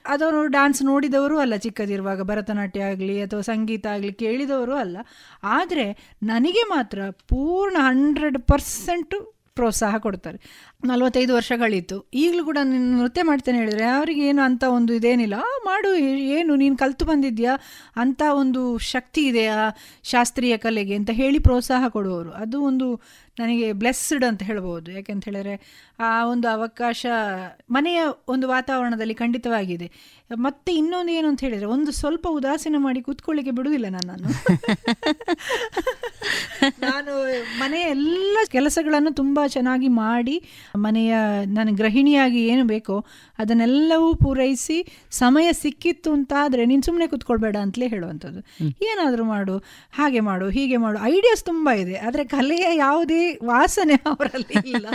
ಅದವರು ಡ್ಯಾನ್ಸ್ ನೋಡಿದವರು ಅಲ್ಲ, ಚಿಕ್ಕದಿರುವಾಗ ಭರತನಾಟ್ಯ ಆಗಲಿ ಅಥವಾ ಸಂಗೀತ ಆಗಲಿ ಕೇಳಿದವರು ಅಲ್ಲ. ಆದರೆ, ನನಗೆ ಮಾತ್ರ ಪೂರ್ಣ ಹಂಡ್ರೆಡ್ ಪರ್ಸೆಂಟು ಪ್ರೋತ್ಸಾಹ ಕೊಡ್ತಾರೆ. ನಲವತ್ತೈದು ವರ್ಷಗಳಿತ್ತು. ಈಗಲೂ ಕೂಡ ನೀನು ನೃತ್ಯ ಮಾಡ್ತೇನೆ ಹೇಳಿದರೆ ಅವರಿಗೆ ಏನು ಅಂತ ಒಂದು ಇದೇನಿಲ್ಲ. ಮಾಡು, ಏನು, ನೀನು ಕಲಿತು ಬಂದಿದ್ಯಾ? ಅಂಥ ಒಂದು ಶಕ್ತಿ ಇದೆಯಾ ಶಾಸ್ತ್ರೀಯ ಕಲೆಗೆ ಅಂತ ಹೇಳಿ ಪ್ರೋತ್ಸಾಹ ಕೊಡುವವರು. ಅದು ಒಂದು ನನಗೆ ಬ್ಲೆಸ್ಡ್ ಅಂತ ಹೇಳ್ಬೋದು. ಯಾಕೆಂತ ಹೇಳಿದ್ರೆ ಆ ಒಂದು ಅವಕಾಶ ಮನೆಯ ಒಂದು ವಾತಾವರಣದಲ್ಲಿ ಖಂಡಿತವಾಗಿದೆ. ಮತ್ತೆ ಇನ್ನೊಂದು ಏನು ಅಂತ ಹೇಳಿದ್ರೆ ಒಂದು ಸ್ವಲ್ಪ ಉದಾಸೀನ ಮಾಡಿ ಕೂತ್ಕೊಳ್ಳಿಕ್ಕೆ ಬಿಡುವುದಿಲ್ಲ ನನ್ನನ್ನು. (laughs) ನಾನು ಮನೆಯ ಎಲ್ಲ ಕೆಲಸಗಳನ್ನು ತುಂಬ ಚೆನ್ನಾಗಿ ಮಾಡಿ ಮನೆಯ ನಾನು ಗೃಹಿಣಿಯಾಗಿ ಏನು ಬೇಕೋ ಅದನ್ನೆಲ್ಲವೂ ಪೂರೈಸಿ ಸಮಯ ಸಿಕ್ಕಿತ್ತು ಅಂತ ಆದರೆ ನೀನು ಸುಮ್ಮನೆ ಕೂತ್ಕೊಳ್ಬೇಡ ಅಂತಲೇ ಹೇಳುವಂಥದ್ದು. ಏನಾದರೂ ಮಾಡು ಹಾಗೆ ಮಾಡು ಹೀಗೆ ಮಾಡು ಐಡಿಯಾಸ್ ತುಂಬ ಇದೆ. ಆದರೆ ಕಲೆಯ ಯಾವುದೇ ವಾಸನೆ ಅವರಲ್ಲಿ ಇಲ್ಲ.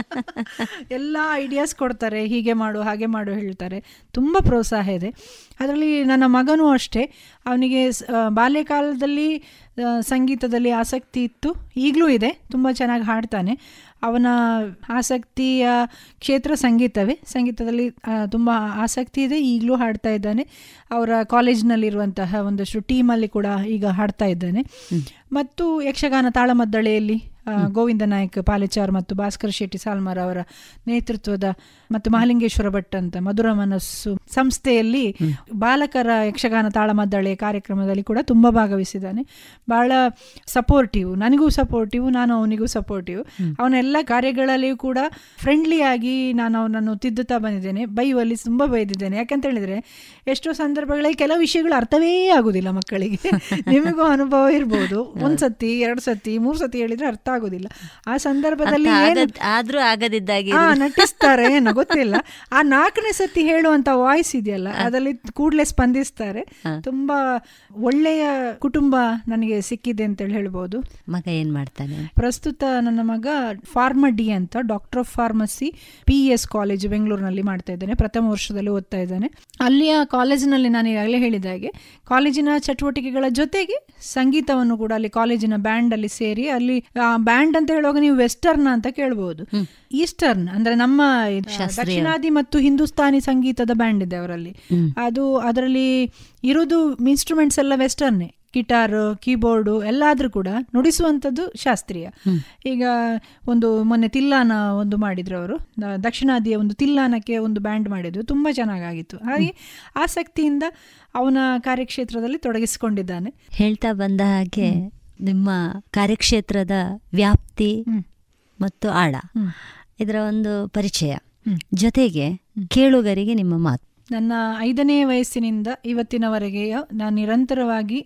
ಎಲ್ಲ ಐಡಿಯಾಸ್ ಕೊಡ್ತಾರೆ ಹೀಗೆ ಮಾಡು ಹಾಗೆ ಮಾಡು ಹೇಳ್ತಾರೆ. ತುಂಬ ಪ್ರೋತ್ಸಾಹ ಇದೆ. ಅದರಲ್ಲಿ ನನ್ನ ಮಗನೂ ಅಷ್ಟೇ. ಅವನಿಗೆ ಬಾಲ್ಯಕಾಲದಲ್ಲಿ ಸಂಗೀತದಲ್ಲಿ ಆಸಕ್ತಿ ಇತ್ತು. ಈಗಲೂ ಇದೆ. ತುಂಬ ಚೆನ್ನಾಗಿ ಹಾಡ್ತಾನೆ. ಅವನ ಆಸಕ್ತಿಯ ಕ್ಷೇತ್ರ ಸಂಗೀತವೇ. ಸಂಗೀತದಲ್ಲಿ ತುಂಬ ಆಸಕ್ತಿ ಇದೆ. ಈಗಲೂ ಹಾಡ್ತಾ ಇದ್ದಾನೆ. ಅವರ ಕಾಲೇಜ್ನಲ್ಲಿರುವಂತಹ ಒಂದಷ್ಟು ಟೀಮಲ್ಲಿ ಕೂಡ ಈಗ ಹಾಡ್ತಾ ಇದ್ದಾನೆ. ಮತ್ತು ಯಕ್ಷಗಾನ ತಾಳಮದ್ದಳೆಯಲ್ಲಿ ಗೋವಿಂದ ನಾಯಕ್ ಪಾಲೆಚಾರ್ ಮತ್ತು ಭಾಸ್ಕರ್ ಶೆಟ್ಟಿ ಸಾಲ್ಮಾರ್ ಅವರ ನೇತೃತ್ವದ ಮತ್ತು ಮಹಾಲಿಂಗೇಶ್ವರ ಭಟ್ ಅಂತ ಮಧುರ ಮನಸ್ಸು ಸಂಸ್ಥೆಯಲ್ಲಿ ಬಾಲಕರ ಯಕ್ಷಗಾನ ತಾಳಮದ್ದಳೆ ಕಾರ್ಯಕ್ರಮದಲ್ಲಿ ಕೂಡ ತುಂಬ ಭಾಗವಹಿಸಿದ್ದಾನೆ. ಬಹಳ ಸಪೋರ್ಟಿವ್ ನನಗೂ ಸಪೋರ್ಟಿವ್ ನಾನು ಅವನಿಗೂ ಸಪೋರ್ಟಿವ್ ಅವನ ಎಲ್ಲ ಕಾರ್ಯಗಳಲ್ಲಿಯೂ ಕೂಡ ಫ್ರೆಂಡ್ಲಿಯಾಗಿ ನಾನು ಅವನನ್ನು ತಿದ್ದುತ್ತಾ ಬಂದಿದ್ದೇನೆ. ಬೈಯುವಲ್ಲಿ ತುಂಬ ಬೈದಿದ್ದೇನೆ. ಯಾಕಂತ ಹೇಳಿದ್ರೆ ಎಷ್ಟೋ ಸಂದರ್ಭಗಳಲ್ಲಿ ಕೆಲವು ವಿಷಯಗಳು ಅರ್ಥವೇ ಆಗುದಿಲ್ಲ ಮಕ್ಕಳಿಗೆ. (laughs) ನಿಮಗೂ ಅನುಭವ ಇರ್ಬೋದು. ಒಂದ್ಸತಿ ಎರಡು ಸತಿ ಮೂರು ಸತಿ ಹೇಳಿದ್ರೆ ಅರ್ಥ ಆಗುದಿಲ್ಲ. ಆ ಸಂದರ್ಭದಲ್ಲಿ
ಆದ್ರೂ ಆಗದಿದ್ದಾಗಿ
ನಟಿಸ್ತಾರೆ ಏನೋ ಗೊತ್ತಿಲ್ಲ. (laughs) ಆ ನಾಲ್ಕನೇ ಸತಿ ಹೇಳುವಂತ ವಾಯ್ಸ್ ಇದೆಯಲ್ಲ ಅದರಲ್ಲಿ ಕೂಡಲೇ ಸ್ಪಂದಿಸ್ತಾರೆ. ತುಂಬಾ ಒಳ್ಳೆಯ ಕುಟುಂಬ ನನಗೆ ಸಿಕ್ಕಿದೆ ಅಂತ ಹೇಳ್ಬೋದು.
ಮಗ ಏನ್ ಮಾಡ್ತಾನೆ?
ಪ್ರಸ್ತುತ ನನ್ನ ಮಗ ಫಾರ್ಮ ಡಿ ಅಂತ doctor of pharmacy P S college ಬೆಂಗಳೂರಿನಲ್ಲಿ ಮಾಡ್ತಾ ಇದ್ದಾನೆ ಪ್ರಥಮ ವರ್ಷದಲ್ಲಿ ಓದ್ತಾ ಇದ್ದಾನೆ. ಅಲ್ಲಿಯ ಕಾಲೇಜಿನಲ್ಲಿ ನಾನು ಈಗಾಗಲೇ ಹೇಳಿದ ಹಾಗೆ ಕಾಲೇಜಿನ ಚಟುವಟಿಕೆಗಳ ಜೊತೆಗೆ ಸಂಗೀತವನ್ನು ಕೂಡ ಅಲ್ಲಿ ಕಾಲೇಜಿನ ಬ್ಯಾಂಡ್ ಅಲ್ಲಿ ಸೇರಿ ಅಲ್ಲಿ ಬ್ಯಾಂಡ್ ಅಂತ ಹೇಳುವಾಗ ನೀವು ವೆಸ್ಟರ್ನ್ ಅಂತ ಕೇಳಬಹುದು ಈಸ್ಟರ್ನ್ ಅಂದ್ರೆ ನಮ್ಮ ದಕ್ಷಿಣಾದಿ ಮತ್ತು ಹಿಂದೂಸ್ತಾನಿ ಸಂಗೀತದ ಬ್ಯಾಂಡ್ ಇದೆ ಅವರಲ್ಲಿ. ಅದು ಅದರಲ್ಲಿ ಇರುವುದು ಇನ್ಸ್ಟ್ರೂಮೆಂಟ್ಸ್ ಎಲ್ಲ ವೆಸ್ಟರ್ನ್ ಗಿಟಾರ್ ಕೀಬೋರ್ಡು ಎಲ್ಲಾದ್ರೂ ಕೂಡ ನುಡಿಸುವಂಥದ್ದು ಶಾಸ್ತ್ರೀಯ. ಈಗ ಒಂದು ಮೊನ್ನೆ ತಿಲ್ಲಾನ ಒಂದು ಮಾಡಿದ್ರು ಅವರು. ದಕ್ಷಿಣಾದಿಯ ಒಂದು ತಿಲ್ಲಾನಕ್ಕೆ ಒಂದು ಬ್ಯಾಂಡ್ ಮಾಡಿದ್ರು. ತುಂಬ ಚೆನ್ನಾಗಾಗಿತ್ತು. ಹಾಗೆ ಆಸಕ್ತಿಯಿಂದ ಅವನ ಕಾರ್ಯಕ್ಷೇತ್ರದಲ್ಲಿ ತೊಡಗಿಸಿಕೊಂಡಿದ್ದಾನೆ.
ಹೇಳ್ತಾ ಬಂದ ಹಾಗೆ ನಿಮ್ಮ ಕಾರ್ಯಕ್ಷೇತ್ರದ ವ್ಯಾಪ್ತಿ ಮತ್ತು ಆಳ ಇದರ ಒಂದು ಪರಿಚಯ. ಜೊತೆಗೆ ಕೇಳುಗರಿಗೆ ನಿಮ್ಮ ಮಾತು.
ನನ್ನ ಐದನೇ ವಯಸ್ಸಿನಿಂದ ಇವತ್ತಿನವರೆಗೆ ನಾನು ನಿರಂತರವಾಗಿ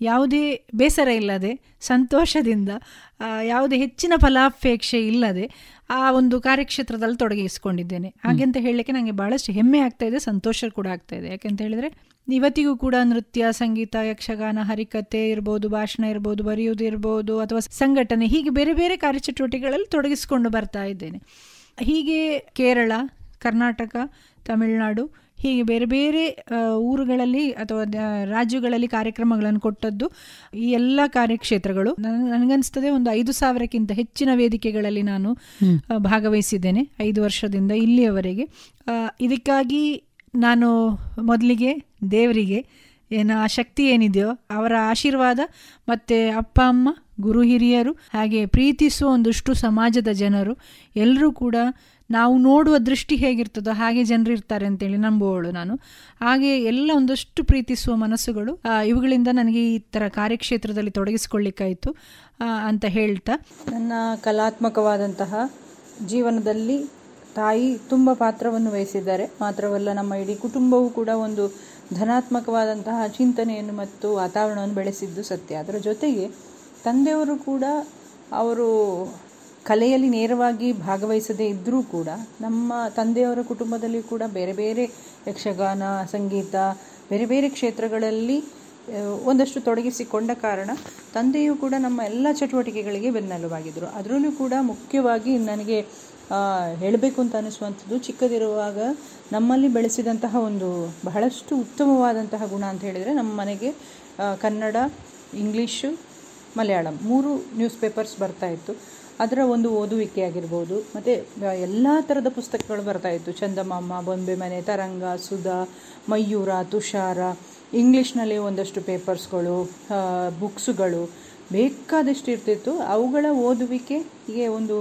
ಯಾವುದೇ ಬೇಸರ ಇಲ್ಲದೆ ಸಂತೋಷದಿಂದ ಯಾವುದೇ ಹೆಚ್ಚಿನ ಫಲಾಪೇಕ್ಷೆ ಇಲ್ಲದೆ ಆ ಒಂದು ಕಾರ್ಯಕ್ಷೇತ್ರದಲ್ಲಿ ತೊಡಗಿಸಿಕೊಂಡಿದ್ದೇನೆ. ಹಾಗೆಂತ ಹೇಳಲಿಕ್ಕೆ ನನಗೆ ಭಾಳಷ್ಟು ಹೆಮ್ಮೆ ಆಗ್ತಾ ಇದೆ, ಸಂತೋಷ ಕೂಡ ಆಗ್ತಾ ಇದೆ. ಯಾಕೆಂತ ಹೇಳಿದ್ರೆ, ಇವತ್ತಿಗೂ ಕೂಡ ನೃತ್ಯ, ಸಂಗೀತ, ಯಕ್ಷಗಾನ ಹರಿಕತೆ ಇರ್ಬೋದು, ಭಾಷಣ ಇರ್ಬೋದು, ಬರೆಯುವುದು ಇರ್ಬೋದು, ಅಥವಾ ಸಂಘಟನೆ, ಹೀಗೆ ಬೇರೆ ಬೇರೆ ಕಾರ್ಯಚಟುವಟಿಕೆಗಳಲ್ಲಿ ತೊಡಗಿಸಿಕೊಂಡು ಬರ್ತಾ ಇದ್ದೇನೆ. ಹೀಗೆ ಕೇರಳ, ಕರ್ನಾಟಕ, ತಮಿಳುನಾಡು ಹೀಗೆ ಬೇರೆ ಬೇರೆ ಊರುಗಳಲ್ಲಿ ಅಥವಾ ರಾಜ್ಯಗಳಲ್ಲಿ ಕಾರ್ಯಕ್ರಮಗಳನ್ನು ಕೊಟ್ಟದ್ದು ಈ ಎಲ್ಲ ಕಾರ್ಯಕ್ಷೇತ್ರಗಳು. ನನ್- ನನಗನ್ಸ್ತದೆ ಒಂದು ಐದು ಸಾವಿರಕ್ಕಿಂತ ಹೆಚ್ಚಿನ ವೇದಿಕೆಗಳಲ್ಲಿ ನಾನು ಭಾಗವಹಿಸಿದ್ದೇನೆ ಐದು ವರ್ಷದಿಂದ ಇಲ್ಲಿಯವರೆಗೆ. ಇದಕ್ಕಾಗಿ ನಾನು ಮೊದಲಿಗೆ ದೇವರಿಗೆ ಏನು ಆ ಶಕ್ತಿ ಏನಿದೆಯೋ ಅವರ ಆಶೀರ್ವಾದ ಮತ್ತು ಅಪ್ಪ ಅಮ್ಮ ಗುರು ಹಿರಿಯರು ಹಾಗೆ ಪ್ರೀತಿಸುವ ಒಂದಷ್ಟು ಸಮಾಜದ ಜನರು ಎಲ್ಲರೂ ಕೂಡ ನಾವು ನೋಡುವ ದೃಷ್ಟಿ ಹೇಗಿರ್ತದೋ ಹಾಗೆ ಜನರು ಇರ್ತಾರೆ ಅಂತೇಳಿ ನಂಬುವವಳು ನಾನು. ಹಾಗೆ ಎಲ್ಲ ಒಂದಷ್ಟು ಪ್ರೀತಿಸುವ ಮನಸ್ಸುಗಳು ಇವುಗಳಿಂದ ನನಗೆ ಈ ಥರ ಕಾರ್ಯಕ್ಷೇತ್ರದಲ್ಲಿ ತೊಡಗಿಸ್ಕೊಳ್ಳಿಕ್ಕಾಯಿತು ಅಂತ ಹೇಳ್ತಾ. ನನ್ನ ಕಲಾತ್ಮಕವಾದಂತಹ ಜೀವನದಲ್ಲಿ ತಾಯಿ ತುಂಬ ಪಾತ್ರವನ್ನು ವಹಿಸಿದ್ದಾರೆ. ಮಾತ್ರವಲ್ಲ, ನಮ್ಮ ಇಡೀ ಕುಟುಂಬವೂ ಕೂಡ ಒಂದು ಧನಾತ್ಮಕವಾದಂತಹ ಚಿಂತನೆಯನ್ನು ಮತ್ತು ವಾತಾವರಣವನ್ನು ಬೆಳೆಸಿದ್ದು ಸತ್ಯ. ಅದರ ಜೊತೆಗೆ ತಂದೆಯವರು ಕೂಡ ಅವರು ಕಲೆಯಲ್ಲಿ ನೇರವಾಗಿ ಭಾಗವಹಿಸದೇ ಇದ್ದರೂ ಕೂಡ ನಮ್ಮ ತಂದೆಯವರ ಕುಟುಂಬದಲ್ಲಿ ಕೂಡ ಬೇರೆ ಬೇರೆ ಯಕ್ಷಗಾನ, ಸಂಗೀತ, ಬೇರೆ ಬೇರೆ ಕ್ಷೇತ್ರಗಳಲ್ಲಿ ಒಂದಷ್ಟು ತೊಡಗಿಸಿಕೊಂಡ ಕಾರಣ ತಂದೆಯೂ ಕೂಡ ನಮ್ಮ ಎಲ್ಲ ಚಟುವಟಿಕೆಗಳಿಗೆ ಬೆನ್ನೆಲುಬಾಗಿದ್ದರು. ಅದರಲ್ಲೂ ಕೂಡ ಮುಖ್ಯವಾಗಿ ನನಗೆ ಹೇಳಬೇಕು ಅಂತ ಅನಿಸುವಂಥದ್ದು ಚಿಕ್ಕದಿರುವಾಗ ನಮ್ಮಲ್ಲಿ ಬೆಳೆಸಿದಂತಹ ಒಂದು ಬಹಳಷ್ಟು ಉತ್ತಮವಾದಂತಹ ಗುಣ ಅಂತ ಹೇಳಿದರೆ ನಮ್ಮ ಮನೆಗೆ ಕನ್ನಡ, ಇಂಗ್ಲೀಷು, ಮಲಯಾಳಂ ಮೂರು ನ್ಯೂಸ್ ಪೇಪರ್ಸ್ ಬರ್ತಾ ಇತ್ತು. ಅದರ ಒಂದು ಓದುವಿಕೆ ಆಗಿರ್ಬೋದು. ಮತ್ತು ಎಲ್ಲ ಥರದ ಪುಸ್ತಕಗಳು ಬರ್ತಾ ಇತ್ತು. ಚಂದಮಾಮ, ಬೊಂಬೆ ಮನೆ, ತರಂಗ, ಸುಧಾ, ಮಯೂರ, ತುಷಾರ. ಇಂಗ್ಲೀಷ್ನಲ್ಲಿ ಒಂದಷ್ಟು ಪೇಪರ್ಸ್ಗಳು ಬುಕ್ಸ್ಗಳು ಬೇಕಾದಷ್ಟು ಇರ್ತಿತ್ತು. ಅವುಗಳ ಓದುವಿಕೆಗೆ ಒಂದು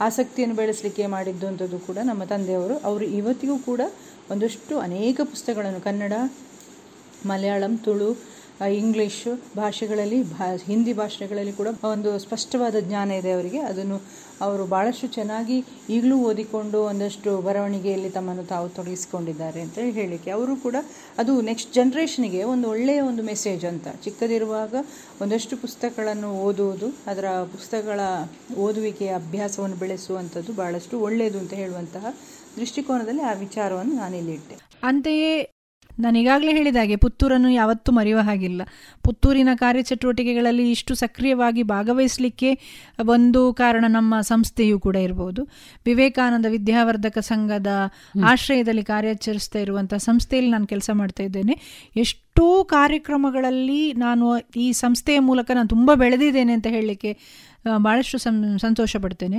ಆಸಕ್ತಿಯನ್ನು ಬೆಳೆಸಲಿಕ್ಕೆ ಮಾಡಿದ್ದು ಅಂಥದ್ದು ಕೂಡ ನಮ್ಮ ತಂದೆಯವರು. ಅವರು ಇವತ್ತಿಗೂ ಕೂಡ ಒಂದಷ್ಟು ಅನೇಕ ಪುಸ್ತಕಗಳನ್ನು ಕನ್ನಡ, ಮಲಯಾಳಂ, ತುಳು ಇಂಗ್ಲೀಷು ಭಾಷೆಗಳಲ್ಲಿ, ಭಾ ಹಿಂದಿ ಭಾಷೆಗಳಲ್ಲಿ ಕೂಡ ಒಂದು ಸ್ಪಷ್ಟವಾದ ಜ್ಞಾನ ಇದೆ ಅವರಿಗೆ. ಅದನ್ನು ಅವರು ಭಾಳಷ್ಟು ಚೆನ್ನಾಗಿ ಈಗಲೂ ಓದಿಕೊಂಡು ಒಂದಷ್ಟು ಬರವಣಿಗೆಯಲ್ಲಿ ತಮ್ಮನ್ನು ತಾವು ತೊಡಗಿಸಿಕೊಂಡಿದ್ದಾರೆ ಅಂತ ಹೇಳಲಿಕ್ಕೆ ಅವರು ಕೂಡ ಅದು ನೆಕ್ಸ್ಟ್ ಜನ್ರೇಷನ್ಗೆ ಒಂದು ಒಳ್ಳೆಯ ಒಂದು ಮೆಸೇಜ್ ಅಂತ. ಚಿಕ್ಕದಿರುವಾಗ ಒಂದಷ್ಟು ಪುಸ್ತಕಗಳನ್ನು ಓದುವುದು, ಅದರ ಪುಸ್ತಕಗಳ ಓದುವಿಕೆಯ ಅಭ್ಯಾಸವನ್ನು ಬೆಳೆಸುವಂಥದ್ದು ಭಾಳಷ್ಟು ಒಳ್ಳೆಯದು ಅಂತ ಹೇಳುವಂತಹ ದೃಷ್ಟಿಕೋನದಲ್ಲಿ ಆ ವಿಚಾರವನ್ನು ನಾನಿಲ್ಲಿ ಇಟ್ಟೆ. ಅಂತೆಯೇ ನಾನು ಈಗಾಗಲೇ ಹೇಳಿದ ಹಾಗೆ ಪುತ್ತೂರನ್ನು ಯಾವತ್ತೂ ಮರೆಯುವ ಹಾಗಿಲ್ಲ. ಪುತ್ತೂರಿನ ಕಾರ್ಯಚಟುವಟಿಕೆಗಳಲ್ಲಿ ಇಷ್ಟು ಸಕ್ರಿಯವಾಗಿ ಭಾಗವಹಿಸಲಿಕ್ಕೆ ಒಂದು ಕಾರಣ ನಮ್ಮ ಸಂಸ್ಥೆಯೂ ಕೂಡ ಇರ್ಬೋದು. ವಿವೇಕಾನಂದ ವಿದ್ಯಾವರ್ಧಕ ಸಂಘದ ಆಶ್ರಯದಲ್ಲಿ ಕಾರ್ಯಾಚರಿಸ್ತಾ ಇರುವಂಥ ಸಂಸ್ಥೆಯಲ್ಲಿ ನಾನು ಕೆಲಸ ಮಾಡ್ತಾ ಇದ್ದೇನೆ. ಎಷ್ಟೋ ಕಾರ್ಯಕ್ರಮಗಳಲ್ಲಿ ನಾನು ಈ ಸಂಸ್ಥೆಯ ಮೂಲಕ ನಾನು ತುಂಬ ಬೆಳೆದಿದ್ದೇನೆ ಅಂತ ಹೇಳಲಿಕ್ಕೆ ಭಾಳಷ್ಟು ಸಂ ಸಂತೋಷ ಪಡ್ತೇನೆ.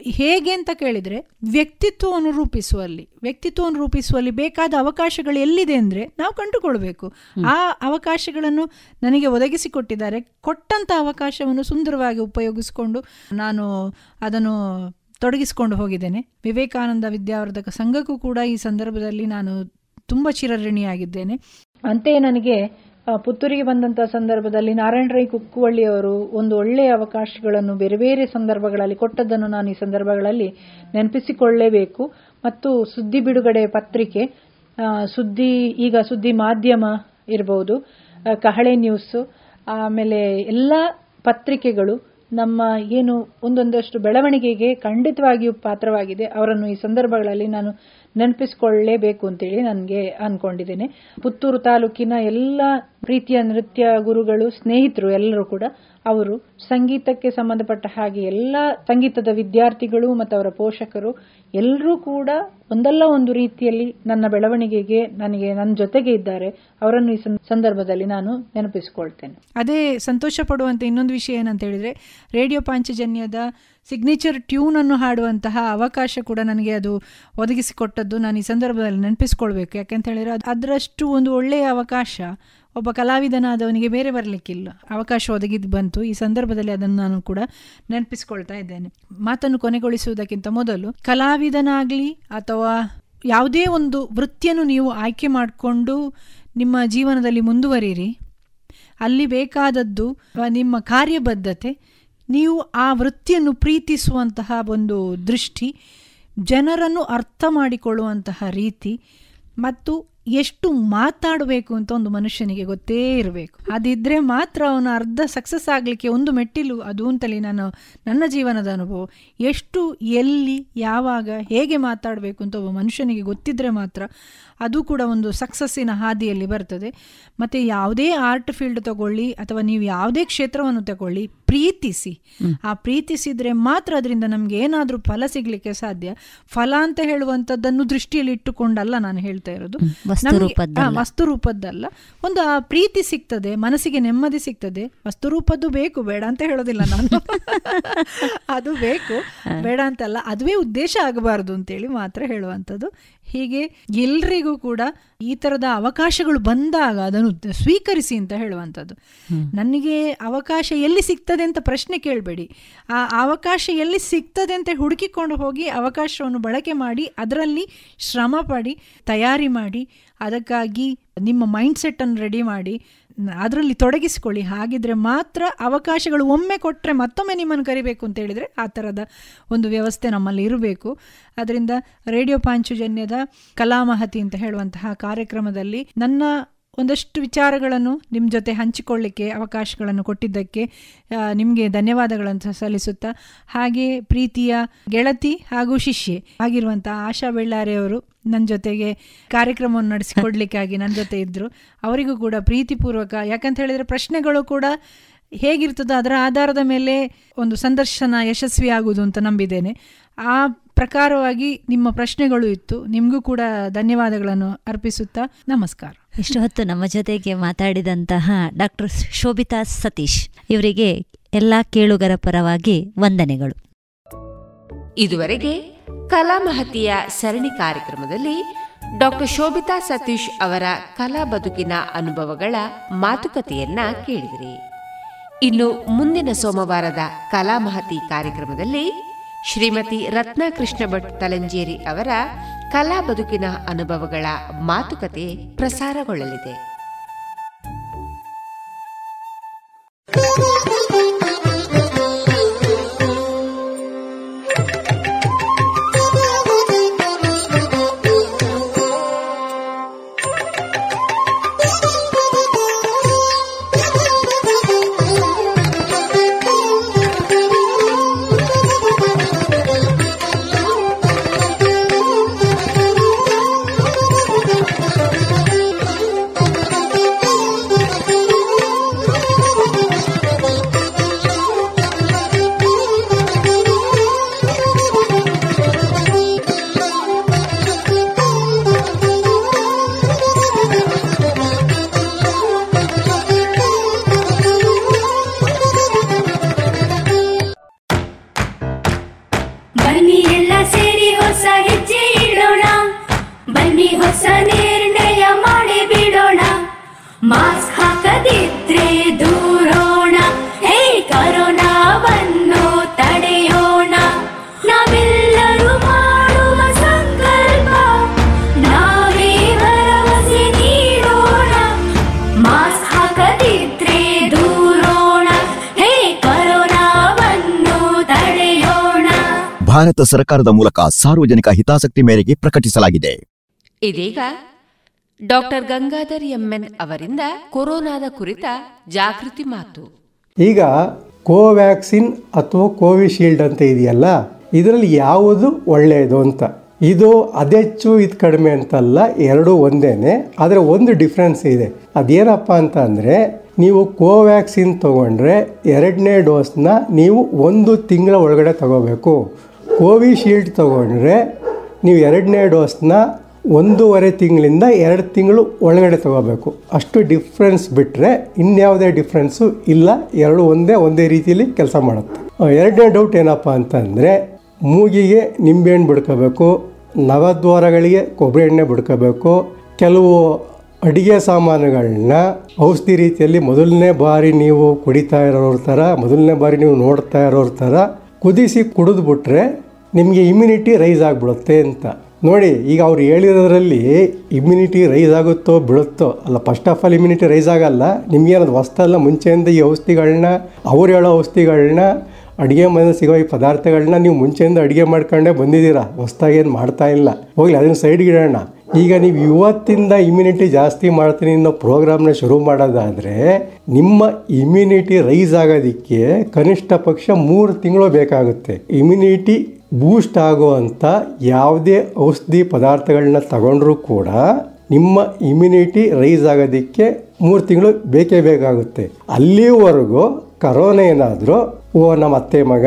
ಹೇಗೆ ಅಂತ ಕೇಳಿದರೆ ವ್ಯಕ್ತಿತ್ವವನ್ನು ರೂಪಿಸುವಲ್ಲಿ ವ್ಯಕ್ತಿತ್ವವನ್ನು ರೂಪಿಸುವಲ್ಲಿ ಬೇಕಾದ ಅವಕಾಶಗಳು ಎಲ್ಲಿದೆ ಅಂದರೆ ನಾವು ಕಂಡುಕೊಳ್ಬೇಕು. ಆ ಅವಕಾಶಗಳನ್ನು ನನಗೆ ಒದಗಿಸಿಕೊಟ್ಟಿದ್ದಾರೆ ಕೊಟ್ಟಂಥ ಅವಕಾಶವನ್ನು ಸುಂದರವಾಗಿ ಉಪಯೋಗಿಸಿಕೊಂಡು ನಾನು ಅದನ್ನು ತೊಡಗಿಸಿಕೊಂಡು ಹೋಗಿದ್ದೇನೆ. ವಿವೇಕಾನಂದ ವಿದ್ಯಾವರ್ಧಕ ಸಂಘಕ್ಕೂ ಕೂಡ ಈ ಸಂದರ್ಭದಲ್ಲಿ ನಾನು ತುಂಬ ಚಿರಋಣಿಯಾಗಿದ್ದೇನೆ. ಅಂತೆಯೇ ನನಗೆ ಪುತ್ತೂರಿಗೆ ಬಂದಂಥ ಸಂದರ್ಭದಲ್ಲಿ ನಾರಾಯಣ ರೈ ಕುಕ್ಕುವಳ್ಳಿಯವರು ಒಂದು ಒಳ್ಳೆಯ ಅವಕಾಶಗಳನ್ನು ಬೇರೆ ಬೇರೆ ಸಂದರ್ಭಗಳಲ್ಲಿ ಕೊಟ್ಟದ್ದನ್ನು ನಾನು ಈ ಸಂದರ್ಭಗಳಲ್ಲಿ ನೆನಪಿಸಿಕೊಳ್ಳಲೇಬೇಕು ಮತ್ತು ಸುದ್ದಿ ಬಿಡುಗಡೆ ಪತ್ರಿಕೆ ಸುದ್ದಿ, ಈಗ ಸುದ್ದಿ ಮಾಧ್ಯಮ ಇರಬಹುದು ಕಹಳೆ ನ್ಯೂಸ್ ಆಮೇಲೆ ಎಲ್ಲ ಪತ್ರಿಕೆಗಳು ನಮ್ಮ ಏನು ಒಂದೊಂದಷ್ಟು ಬೆಳವಣಿಗೆಗೆ ಖಂಡಿತವಾಗಿಯೂ ಪಾತ್ರವಾಗಿದೆ. ಅವರನ್ನು ಈ ಸಂದರ್ಭಗಳಲ್ಲಿ ನಾನು ನೆನಪಿಸಿಕೊಳ್ಳಲೇಬೇಕು ಅಂತೇಳಿ ನನಗೆ ಅನ್ಕೊಂಡಿದ್ದೇನೆ. ಪುತ್ತೂರು ತಾಲೂಕಿನ ಎಲ್ಲ ಪ್ರೀತಿಯ ನೃತ್ಯ ಗುರುಗಳು, ಸ್ನೇಹಿತರು ಎಲ್ಲರೂ ಕೂಡ ಅವರು ಸಂಗೀತಕ್ಕೆ ಸಂಬಂಧಪಟ್ಟ ಹಾಗೆ ಎಲ್ಲ ಸಂಗೀತದ ವಿದ್ಯಾರ್ಥಿಗಳು ಮತ್ತು ಅವರ ಪೋಷಕರು ಎಲ್ಲರೂ ಕೂಡ ಒಂದಲ್ಲ ಒಂದು ರೀತಿಯಲ್ಲಿ ನನ್ನ ಬೆಳವಣಿಗೆಗೆ ನನಗೆ ನನ್ನ ಜೊತೆಗೆ ಇದ್ದಾರೆ. ಅವರನ್ನು ಈ ಸಂದರ್ಭದಲ್ಲಿ ನಾನು ನೆನಪಿಸಿಕೊಳ್ತೇನೆ. ಅದೇ ಸಂತೋಷ ಪಡುವಂತ ಇನ್ನೊಂದು ವಿಷಯ ಏನಂತ ಹೇಳಿದ್ರೆ, ರೇಡಿಯೋ ಪಾಂಚಜನ್ಯದ ಸಿಗ್ನೇಚರ್ ಟ್ಯೂನ್ ಅನ್ನು ಹಾಡುವಂತಹ ಅವಕಾಶ ಕೂಡ ನನಗೆ ಅದು ಒದಗಿಸಿಕೊಟ್ಟದ್ದು ನಾನು ಈ ಸಂದರ್ಭದಲ್ಲಿ ನೆನಪಿಸ್ಕೊಳ್ಬೇಕು. ಯಾಕೆಂತ ಹೇಳಿದ್ರೆ ಅದು ಅದರಷ್ಟು ಒಂದು ಒಳ್ಳೆಯ ಅವಕಾಶ ಒಬ್ಬ ಕಲಾವಿದನಾದವನಿಗೆ ಬೇರೆ ಬರಲಿಕ್ಕಿಲ್ಲ. ಅವಕಾಶ ಒದಗಿದ್ದು ಬಂತು. ಈ ಸಂದರ್ಭದಲ್ಲಿ ಅದನ್ನು ನಾನು ಕೂಡ ನೆನಪಿಸ್ಕೊಳ್ತಾ ಇದ್ದೇನೆ. ಮಾತನ್ನು ಕೊನೆಗೊಳಿಸುವುದಕ್ಕಿಂತ ಮೊದಲು ಕಲಾವಿದನಾಗಲಿ ಅಥವಾ ಯಾವುದೇ ಒಂದು ವೃತ್ತಿಯನ್ನು ನೀವು ಆಯ್ಕೆ ಮಾಡಿಕೊಂಡು ನಿಮ್ಮ ಜೀವನದಲ್ಲಿ ಮುಂದುವರಿಯಿರಿ ಅಲ್ಲಿ ಬೇಕಾದದ್ದು ನಿಮ್ಮ ಕಾರ್ಯಬದ್ಧತೆ ನೀವು ಆ ವೃತ್ತಿಯನ್ನು ಪ್ರೀತಿಸುವಂತಹ ಒಂದು ದೃಷ್ಟಿ ಜನರನ್ನು ಅರ್ಥ ಮಾಡಿಕೊಳ್ಳುವಂತಹ ರೀತಿ ಮತ್ತು ಎಷ್ಟು ಮಾತಾಡಬೇಕು ಅಂತ ಒಂದು ಮನುಷ್ಯನಿಗೆ ಗೊತ್ತೇ ಇರಬೇಕು. ಅದಿದ್ರೆ ಮಾತ್ರ ಅವನು ಅರ್ಧ ಸಕ್ಸಸ್ ಆಗಲಿಕ್ಕೆ ಒಂದು ಮೆಟ್ಟಿಲು ಅದು ಅಂತಲೇ ನಾನು ನನ್ನ ಜೀವನದ ಅನುಭವ. ಎಷ್ಟು ಎಲ್ಲಿ ಯಾವಾಗ ಹೇಗೆ ಮಾತಾಡಬೇಕು ಅಂತ ಒಬ್ಬ ಮನುಷ್ಯನಿಗೆ ಗೊತ್ತಿದ್ರೆ ಮಾತ್ರ ಅದು ಕೂಡ ಒಂದು ಸಕ್ಸಸ್ಸಿನ ಹಾದಿಯಲ್ಲಿ ಬರ್ತದೆ. ಮತ್ತು ಯಾವುದೇ ಆರ್ಟ್ ಫೀಲ್ಡ್ ತಗೊಳ್ಳಿ ಅಥವಾ ನೀವು ಯಾವುದೇ ಕ್ಷೇತ್ರವನ್ನು ತಗೊಳ್ಳಿ ಪ್ರೀತಿಸಿ. ಆ ಪ್ರೀತಿಸಿದ್ರೆ ಮಾತ್ರ ಅದರಿಂದ ನಮಗೆ ಏನಾದರೂ ಫಲ ಸಿಗಲಿಕ್ಕೆ ಸಾಧ್ಯ. ಫಲ ಅಂತ ಹೇಳುವಂಥದ್ದನ್ನು ದೃಷ್ಟಿಯಲ್ಲಿ ಇಟ್ಟುಕೊಂಡಲ್ಲ ನಾನು ಹೇಳ್ತಾ ಇರೋದು.
ವಸ್ತು ರೂಪದ್ದಲ್ಲ
ಒಂದು ಆ ಪ್ರೀತಿ ಸಿಗ್ತದೆ ಮನಸ್ಸಿಗೆ ನೆಮ್ಮದಿ ಸಿಗ್ತದೆ. ವಸ್ತು ರೂಪದ್ದು ಬೇಕು ಬೇಡ ಅಂತ ಹೇಳೋದಿಲ್ಲ ನಾನು. (laughs) ಅದು ಬೇಕು ಬೇಡ ಅಂತಲ್ಲ. ಅದುವೇ ಉದ್ದೇಶ ಆಗಬಾರ್ದು ಅಂತೇಳಿ ಮಾತ್ರ ಹೇಳುವಂಥದ್ದು. ಹೀಗೆ ಎಲ್ರಿಗೂ ಕೂಡ ಈ ಥರದ ಅವಕಾಶಗಳು ಬಂದಾಗ ಅದನ್ನು ಸ್ವೀಕರಿಸಿ ಅಂತ ಹೇಳುವಂಥದ್ದು. ನನಗೆ ಅವಕಾಶ ಎಲ್ಲಿ ಸಿಗ್ತದೆ ಅಂತ ಪ್ರಶ್ನೆ ಕೇಳಬೇಡಿ. ಆ ಅವಕಾಶ ಎಲ್ಲಿ ಸಿಗ್ತದೆ ಅಂತ ಹುಡುಕಿಕೊಂಡು ಹೋಗಿ ಅವಕಾಶವನ್ನು ಬಳಕೆ ಮಾಡಿ ಅದರಲ್ಲಿ ಶ್ರಮ ಪಡಿ ತಯಾರಿ ಮಾಡಿ ಅದಕ್ಕಾಗಿ ನಿಮ್ಮ ಮೈಂಡ್ ಸೆಟ್ಟನ್ನು ರೆಡಿ ಮಾಡಿ ಅದರಲ್ಲಿ ತೊಡಗಿಸಿಕೊಳ್ಳಿ. ಹಾಗಿದ್ರೆ ಮಾತ್ರ ಅವಕಾಶಗಳು ಒಮ್ಮೆ ಕೊಟ್ಟರೆ ಮತ್ತೊಮ್ಮೆ ನಿಮ್ಮನ್ನು ಕರಿಬೇಕು ಅಂತ ಹೇಳಿದರೆ ಆ ಥರದ ಒಂದು ವ್ಯವಸ್ಥೆ ನಮ್ಮಲ್ಲಿ ಇರಬೇಕು. ಅದರಿಂದ ರೇಡಿಯೋ ಪಾಂಚುಜನ್ಯದ ಕಲಾಮಹತಿ ಅಂತ ಹೇಳುವಂತಹ ಕಾರ್ಯಕ್ರಮದಲ್ಲಿ ನನ್ನ ಒಂದಷ್ಟು ವಿಚಾರಗಳನ್ನು ನಿಮ್ಮ ಜೊತೆ ಹಂಚಿಕೊಳ್ಳಿಕ್ಕೆ ಅವಕಾಶಗಳನ್ನು ಕೊಟ್ಟಿದ್ದಕ್ಕೆ ನಿಮಗೆ ಧನ್ಯವಾದಗಳನ್ನು ಸಲ್ಲಿಸುತ್ತಾ, ಹಾಗೆ ಪ್ರೀತಿಯ ಗೆಳತಿ ಹಾಗೂ ಶಿಷ್ಯೆ ಆಗಿರುವಂಥ ಆಶಾ ಬೆಳ್ಳಾರೆಯವರು ನನ್ನ ಜೊತೆಗೆ ಕಾರ್ಯಕ್ರಮವನ್ನು ನಡೆಸಿಕೊಡ್ಲಿಕ್ಕಾಗಿ ನನ್ನ ಜೊತೆ ಇದ್ದರು ಅವರಿಗೂ ಕೂಡ ಪ್ರೀತಿಪೂರ್ವಕ, ಯಾಕಂತ ಹೇಳಿದರೆ ಪ್ರಶ್ನೆಗಳು ಕೂಡ ಹೇಗಿರ್ತದೋ ಅದರ ಆಧಾರದ ಮೇಲೆ ಒಂದು ಸಂದರ್ಶನ ಯಶಸ್ವಿ ಆಗುವುದು ಅಂತ ನಂಬಿದ್ದೇನೆ. ಆ ಪ್ರಕಾರವಾಗಿ ನಿಮ್ಮ ಪ್ರಶ್ನೆಗಳು ಇತ್ತು. ನಿಮಗೂ ಕೂಡ ಧನ್ಯವಾದಗಳನ್ನು ಅರ್ಪಿಸುತ್ತಾ ನಮಸ್ಕಾರ.
ಇಷ್ಟು ಹೊತ್ತು ನಮ್ಮ ಜೊತೆಗೆ ಮಾತಾಡಿದಂತಹ ಡಾಕ್ಟರ್ ಶೋಭಿತಾ ಸತೀಶ್ ಇವರಿಗೆ ಎಲ್ಲ ಕೇಳುಗರ ಪರವಾಗಿ ವಂದನೆಗಳು.
ಇದುವರೆಗೆ ಕಲಾಮಹತಿಯ ಸರಣಿ ಕಾರ್ಯಕ್ರಮದಲ್ಲಿ ಡಾಕ್ಟರ್ ಶೋಭಿತಾ ಸತೀಶ್ ಅವರ ಕಲಾ ಬದುಕಿನ ಅನುಭವಗಳ ಮಾತುಕತೆಯನ್ನ ಕೇಳಿದಿರಿ. ಇನ್ನು ಮುಂದಿನ ಸೋಮವಾರದ ಕಲಾಮಹತಿ ಕಾರ್ಯಕ್ರಮದಲ್ಲಿ ಶ್ರೀಮತಿ ರತ್ನಕೃಷ್ಣ ಭಟ್ ತಲಂಜೇರಿ ಅವರ ಕಲಾ ಬದುಕಿನ ಅನುಭವಗಳ ಮಾತುಕತೆ ಪ್ರಸಾರಗೊಳ್ಳಲಿದೆ.
ಭಾರತ ಸರ್ಕಾರದ ಮೂಲಕ ಸಾರ್ವಜನಿಕ ಹಿತಾಸಕ್ತಿ ಮೇರೆಗೆ ಪ್ರಕಟಿಸಲಾಗಿದೆ.
ಇದೀಗ ಡಾಕ್ಟರ್ ಗಂಗಾಧರ್ ಎಂಎನ್ ಅವರಿಂದ ಕೊರೋನಾದ ಕುರಿತ ಜಾಗೃತಿ ಮಾತು.
ಈಗ ಕೋವ್ಯಾಕ್ಸಿನ್ ಅಥವಾ ಕೋವಿಶೀಲ್ಡ್ ಅಂತ ಇದೆಯಲ್ಲ ಇದರಲ್ಲಿ ಯಾವುದು ಒಳ್ಳೆಯದು ಅಂತ? ಇದು ಅದೆಚ್ಚು ಇದು ಕಡಿಮೆ ಅಂತಲ್ಲ ಎರಡೂ ಒಂದೇನೆ ಆದರೆ ಒಂದು ಡಿಫ್ರೆನ್ಸ್ ಇದೆ. ಅದೇನಪ್ಪ ಅಂತ ಅಂದರೆ ನೀವು ಕೋವ್ಯಾಕ್ಸಿನ್ ತೊಗೊಂಡ್ರೆ ಎರಡನೇ ಡೋಸ್ನ ನೀವು ಒಂದು ತಿಂಗಳ ಒಳಗಡೆ ತಗೋಬೇಕು. ಕೋವಿಶೀಲ್ಡ್ ತೊಗೊಂಡ್ರೆ ನೀವು ಎರಡನೇ ಡೋಸ್ನ ಒಂದೂವರೆ ತಿಂಗಳಿಂದ ಎರಡು ತಿಂಗಳು ಒಳಗಡೆ ತೊಗೋಬೇಕು. ಅಷ್ಟು ಡಿಫ್ರೆನ್ಸ್ ಬಿಟ್ಟರೆ ಇನ್ಯಾವುದೇ ಡಿಫ್ರೆನ್ಸು ಇಲ್ಲ, ಎರಡು ಒಂದೇ ಒಂದೇ ರೀತಿಯಲ್ಲಿ ಕೆಲಸ ಮಾಡುತ್ತೆ. ಎರಡನೇ ಡೌಟ್ ಏನಪ್ಪ ಅಂತಂದರೆ ಮೂಗಿಗೆ ನಿಂಬೆಹಣ್ಣು ಬಿಡ್ಕೋಬೇಕು, ನವದ್ವಾರಗಳಿಗೆ ಕೊಬ್ಬರಿ ಎಣ್ಣೆ ಬಿಡ್ಕೋಬೇಕು, ಕೆಲವು ಅಡಿಗೆ ಸಾಮಾನುಗಳನ್ನ ಔಷಧಿ ರೀತಿಯಲ್ಲಿ ಮೊದಲನೇ ಬಾರಿ ನೀವು ಕುಡಿತಾ ಇರೋರ ಥರ, ಮೊದಲನೇ ಬಾರಿ ನೀವು ನೋಡ್ತಾ ಇರೋರ ಥರ ಕುದಿಸಿ ಕುಡಿದ್ಬಿಟ್ರೆ ನಿಮಗೆ ಇಮ್ಯುನಿಟಿ ರೈಸ್ ಆಗಿಬಿಡುತ್ತೆ ಅಂತ. ನೋಡಿ, ಈಗ ಅವ್ರು ಹೇಳಿರೋದ್ರಲ್ಲಿ ಇಮ್ಯುನಿಟಿ ರೈಸ್ ಆಗುತ್ತೋ ಬಿಡುತ್ತೋ ಅಲ್ಲ first of all immunity rise ಆಗಲ್ಲ. ನಿಮಗೇನದು ಹೊಸ್ತಲ್ಲ ಮುಂಚೆಯಿಂದ ಈ ಔಷಧಿಗಳನ್ನ ಅವ್ರು ಹೇಳೋ ಔಷಧಿಗಳನ್ನ ಅಡುಗೆ ಮನೆ ಸಿಗೋ ಈ ಪದಾರ್ಥಗಳನ್ನ ನೀವು ಮುಂಚೆಯಿಂದ ಅಡುಗೆ ಮಾಡ್ಕೊಂಡೇ ಬಂದಿದ್ದೀರಾ? ಹೊಸ್ದಾಗಿ ಏನು ಮಾಡ್ತಾ ಇಲ್ಲ. ಹೋಗ್ಲಿ, ಅದನ್ನು ಸೈಡ್ಗೆ ಇಡೋಣ. ಈಗ ನೀವು ಇವತ್ತಿಂದ ಇಮ್ಯುನಿಟಿ ಜಾಸ್ತಿ ಮಾಡ್ತೀನಿ ಅನ್ನೋ ಪ್ರೋಗ್ರಾಮ್ನ ಶುರು ಮಾಡೋದಾದರೆ, ನಿಮ್ಮ ಇಮ್ಯುನಿಟಿ ರೈಸ್ ಆಗೋದಕ್ಕೆ ಕನಿಷ್ಠ ಪಕ್ಷ ಮೂರು ತಿಂಗಳು ಬೇಕಾಗುತ್ತೆ. ಇಮ್ಯುನಿಟಿ ಬೂಸ್ಟ್ ಆಗುವಂಥ ಯಾವುದೇ ಔಷಧಿ ಪದಾರ್ಥಗಳನ್ನ ತಗೊಂಡ್ರೂ ಕೂಡ ನಿಮ್ಮ ಇಮ್ಯುನಿಟಿ ರೈಸ್ ಆಗೋದಕ್ಕೆ ಮೂರು ತಿಂಗಳು ಬೇಕೇ ಬೇಕಾಗುತ್ತೆ. ಅಲ್ಲಿವರೆಗೂ ಕರೋನಾ ಏನಾದರೂ, ಓ ನಮ್ಮ ಅತ್ತೆ ಮಗ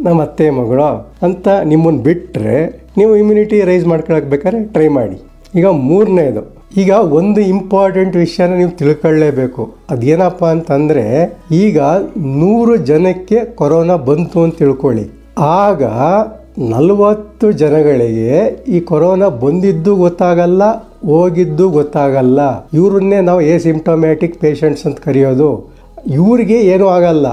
ನಮ್ಮ ಅತ್ತೆ ಮಗಳು ಅಂತ ನಿಮ್ಮನ್ನು ಬಿಟ್ಟರೆ ನೀವು ಇಮ್ಯುನಿಟಿ ರೈಸ್ ಮಾಡ್ಕೊಳಕ್ಕೆ ಬೇಕಾದ್ರೆ ಟ್ರೈ ಮಾಡಿ. ಈಗ ಮೂರನೇದು. ಈಗ ಒಂದು ಇಂಪಾರ್ಟೆಂಟ್ ವಿಷಯನ ನೀವು ತಿಳ್ಕೊಳ್ಳೇಬೇಕು. ಅದೇನಪ್ಪ ಅಂತಂದರೆ, ಈಗ ನೂರು ಜನಕ್ಕೆ ಕೊರೋನಾ ಬಂತು ಅಂತ ತಿಳ್ಕೊಳ್ಳಿ. ಆಗ ನಲವತ್ತು ಜನಗಳಿಗೆ ಈ ಕೊರೋನಾ ಬಂದಿದ್ದು ಗೊತ್ತಾಗಲ್ಲ, ಹೋಗಿದ್ದು ಗೊತ್ತಾಗಲ್ಲ. ಇವ್ರನ್ನೇ ನಾವು ಎ ಸಿಂಪ್ಟಮ್ಯಾಟಿಕ್ ಪೇಷಂಟ್ಸ್ ಅಂತ ಕರೆಯೋದು. ಇವ್ರಿಗೆ ಏನೂ ಆಗಲ್ಲ.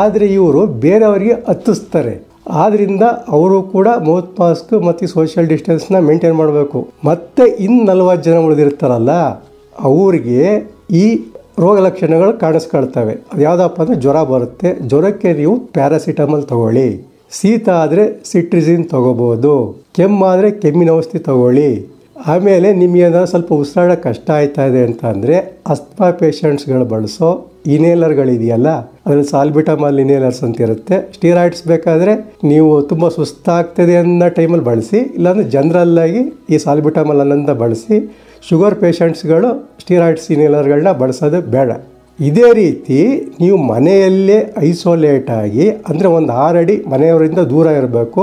ಆದರೆ ಇವರು ಬೇರೆಯವರಿಗೆ ಹತ್ತಿಸ್ತಾರೆ. ಆದ್ದರಿಂದ ಅವರು ಕೂಡ ಮೌತ್ ಮಾಸ್ಕ್ ಮತ್ತು ಸೋಷಿಯಲ್ ಡಿಸ್ಟೆನ್ಸ್ನ ಮೇಂಟೈನ್ ಮಾಡಬೇಕು. ಮತ್ತು ಇನ್ನು ನಲವತ್ತು ಜನ ಉಳಿದಿರ್ತಾರಲ್ಲ, ಅವ್ರಿಗೆ ಈ ರೋಗ ಲಕ್ಷಣಗಳು ಕಾಣಿಸ್ಕೊಳ್ತವೆ. ಅದು ಯಾವುದಪ್ಪ ಅಂದರೆ ಜ್ವರ ಬರುತ್ತೆ. ಜ್ವರಕ್ಕೆ ನೀವು ಪ್ಯಾರಾಸಿಟಮಲ್ ತಗೊಳ್ಳಿ. ಶೀತ ಆದರೆ ಸಿಟ್ರಿಸಿನ್ ತಗೋಬೋದು, ಕೆಮ್ಮಾದರೆ ಕೆಮ್ಮಿನ ಔಷಧಿ ತಗೊಳ್ಳಿ. ಆಮೇಲೆ ನಿಮಗೇನಾದ್ರು ಸ್ವಲ್ಪ ಉಸಿರಾಡ ಕಷ್ಟ ಆಯ್ತಾ ಇದೆ ಅಂತ ಅಂದರೆ ಅಸ್ಮಾ ಪೇಷಂಟ್ಸ್ಗಳು ಬಳಸೋ ಇನೇಲರ್ಗಳಿದೆಯಲ್ಲ ಅದರಲ್ಲಿ ಸಾಲ್ಬಿಟಮಾಲ್ ಇನೇಲರ್ಸ್ ಅಂತ ಇರುತ್ತೆ. ಸ್ಟೀರಾಯ್ಡ್ಸ್ ಬೇಕಾದರೆ ನೀವು ತುಂಬ ಸುಸ್ತಾಗ್ತದೆ ಅನ್ನೋ ಟೈಮಲ್ಲಿ ಬಳಸಿ, ಇಲ್ಲಾಂದರೆ ಜನರಲ್ಲಾಗಿ ಈ ಸಾಲ್ಬಿಟಮಾಲ್ ಅನ್ನೋದನ್ನ ಬಳಸಿ, ಶುಗರ್ ಪೇಷಂಟ್ಸ್ಗಳು ಸ್ಟೀರಾಯ್ಡ್ಸ್ ಇನೇಲರ್ಗಳನ್ನ ಬಳಸೋದು ಬೇಡ. ಇದೇ ರೀತಿ ನೀವು ಮನೆಯಲ್ಲೇ ಐಸೋಲೇಟ್ ಆಗಿ, ಅಂದರೆ ಒಂದು ಆರಡಿ ಮನೆಯವರಿಂದ ದೂರ ಇರಬೇಕು.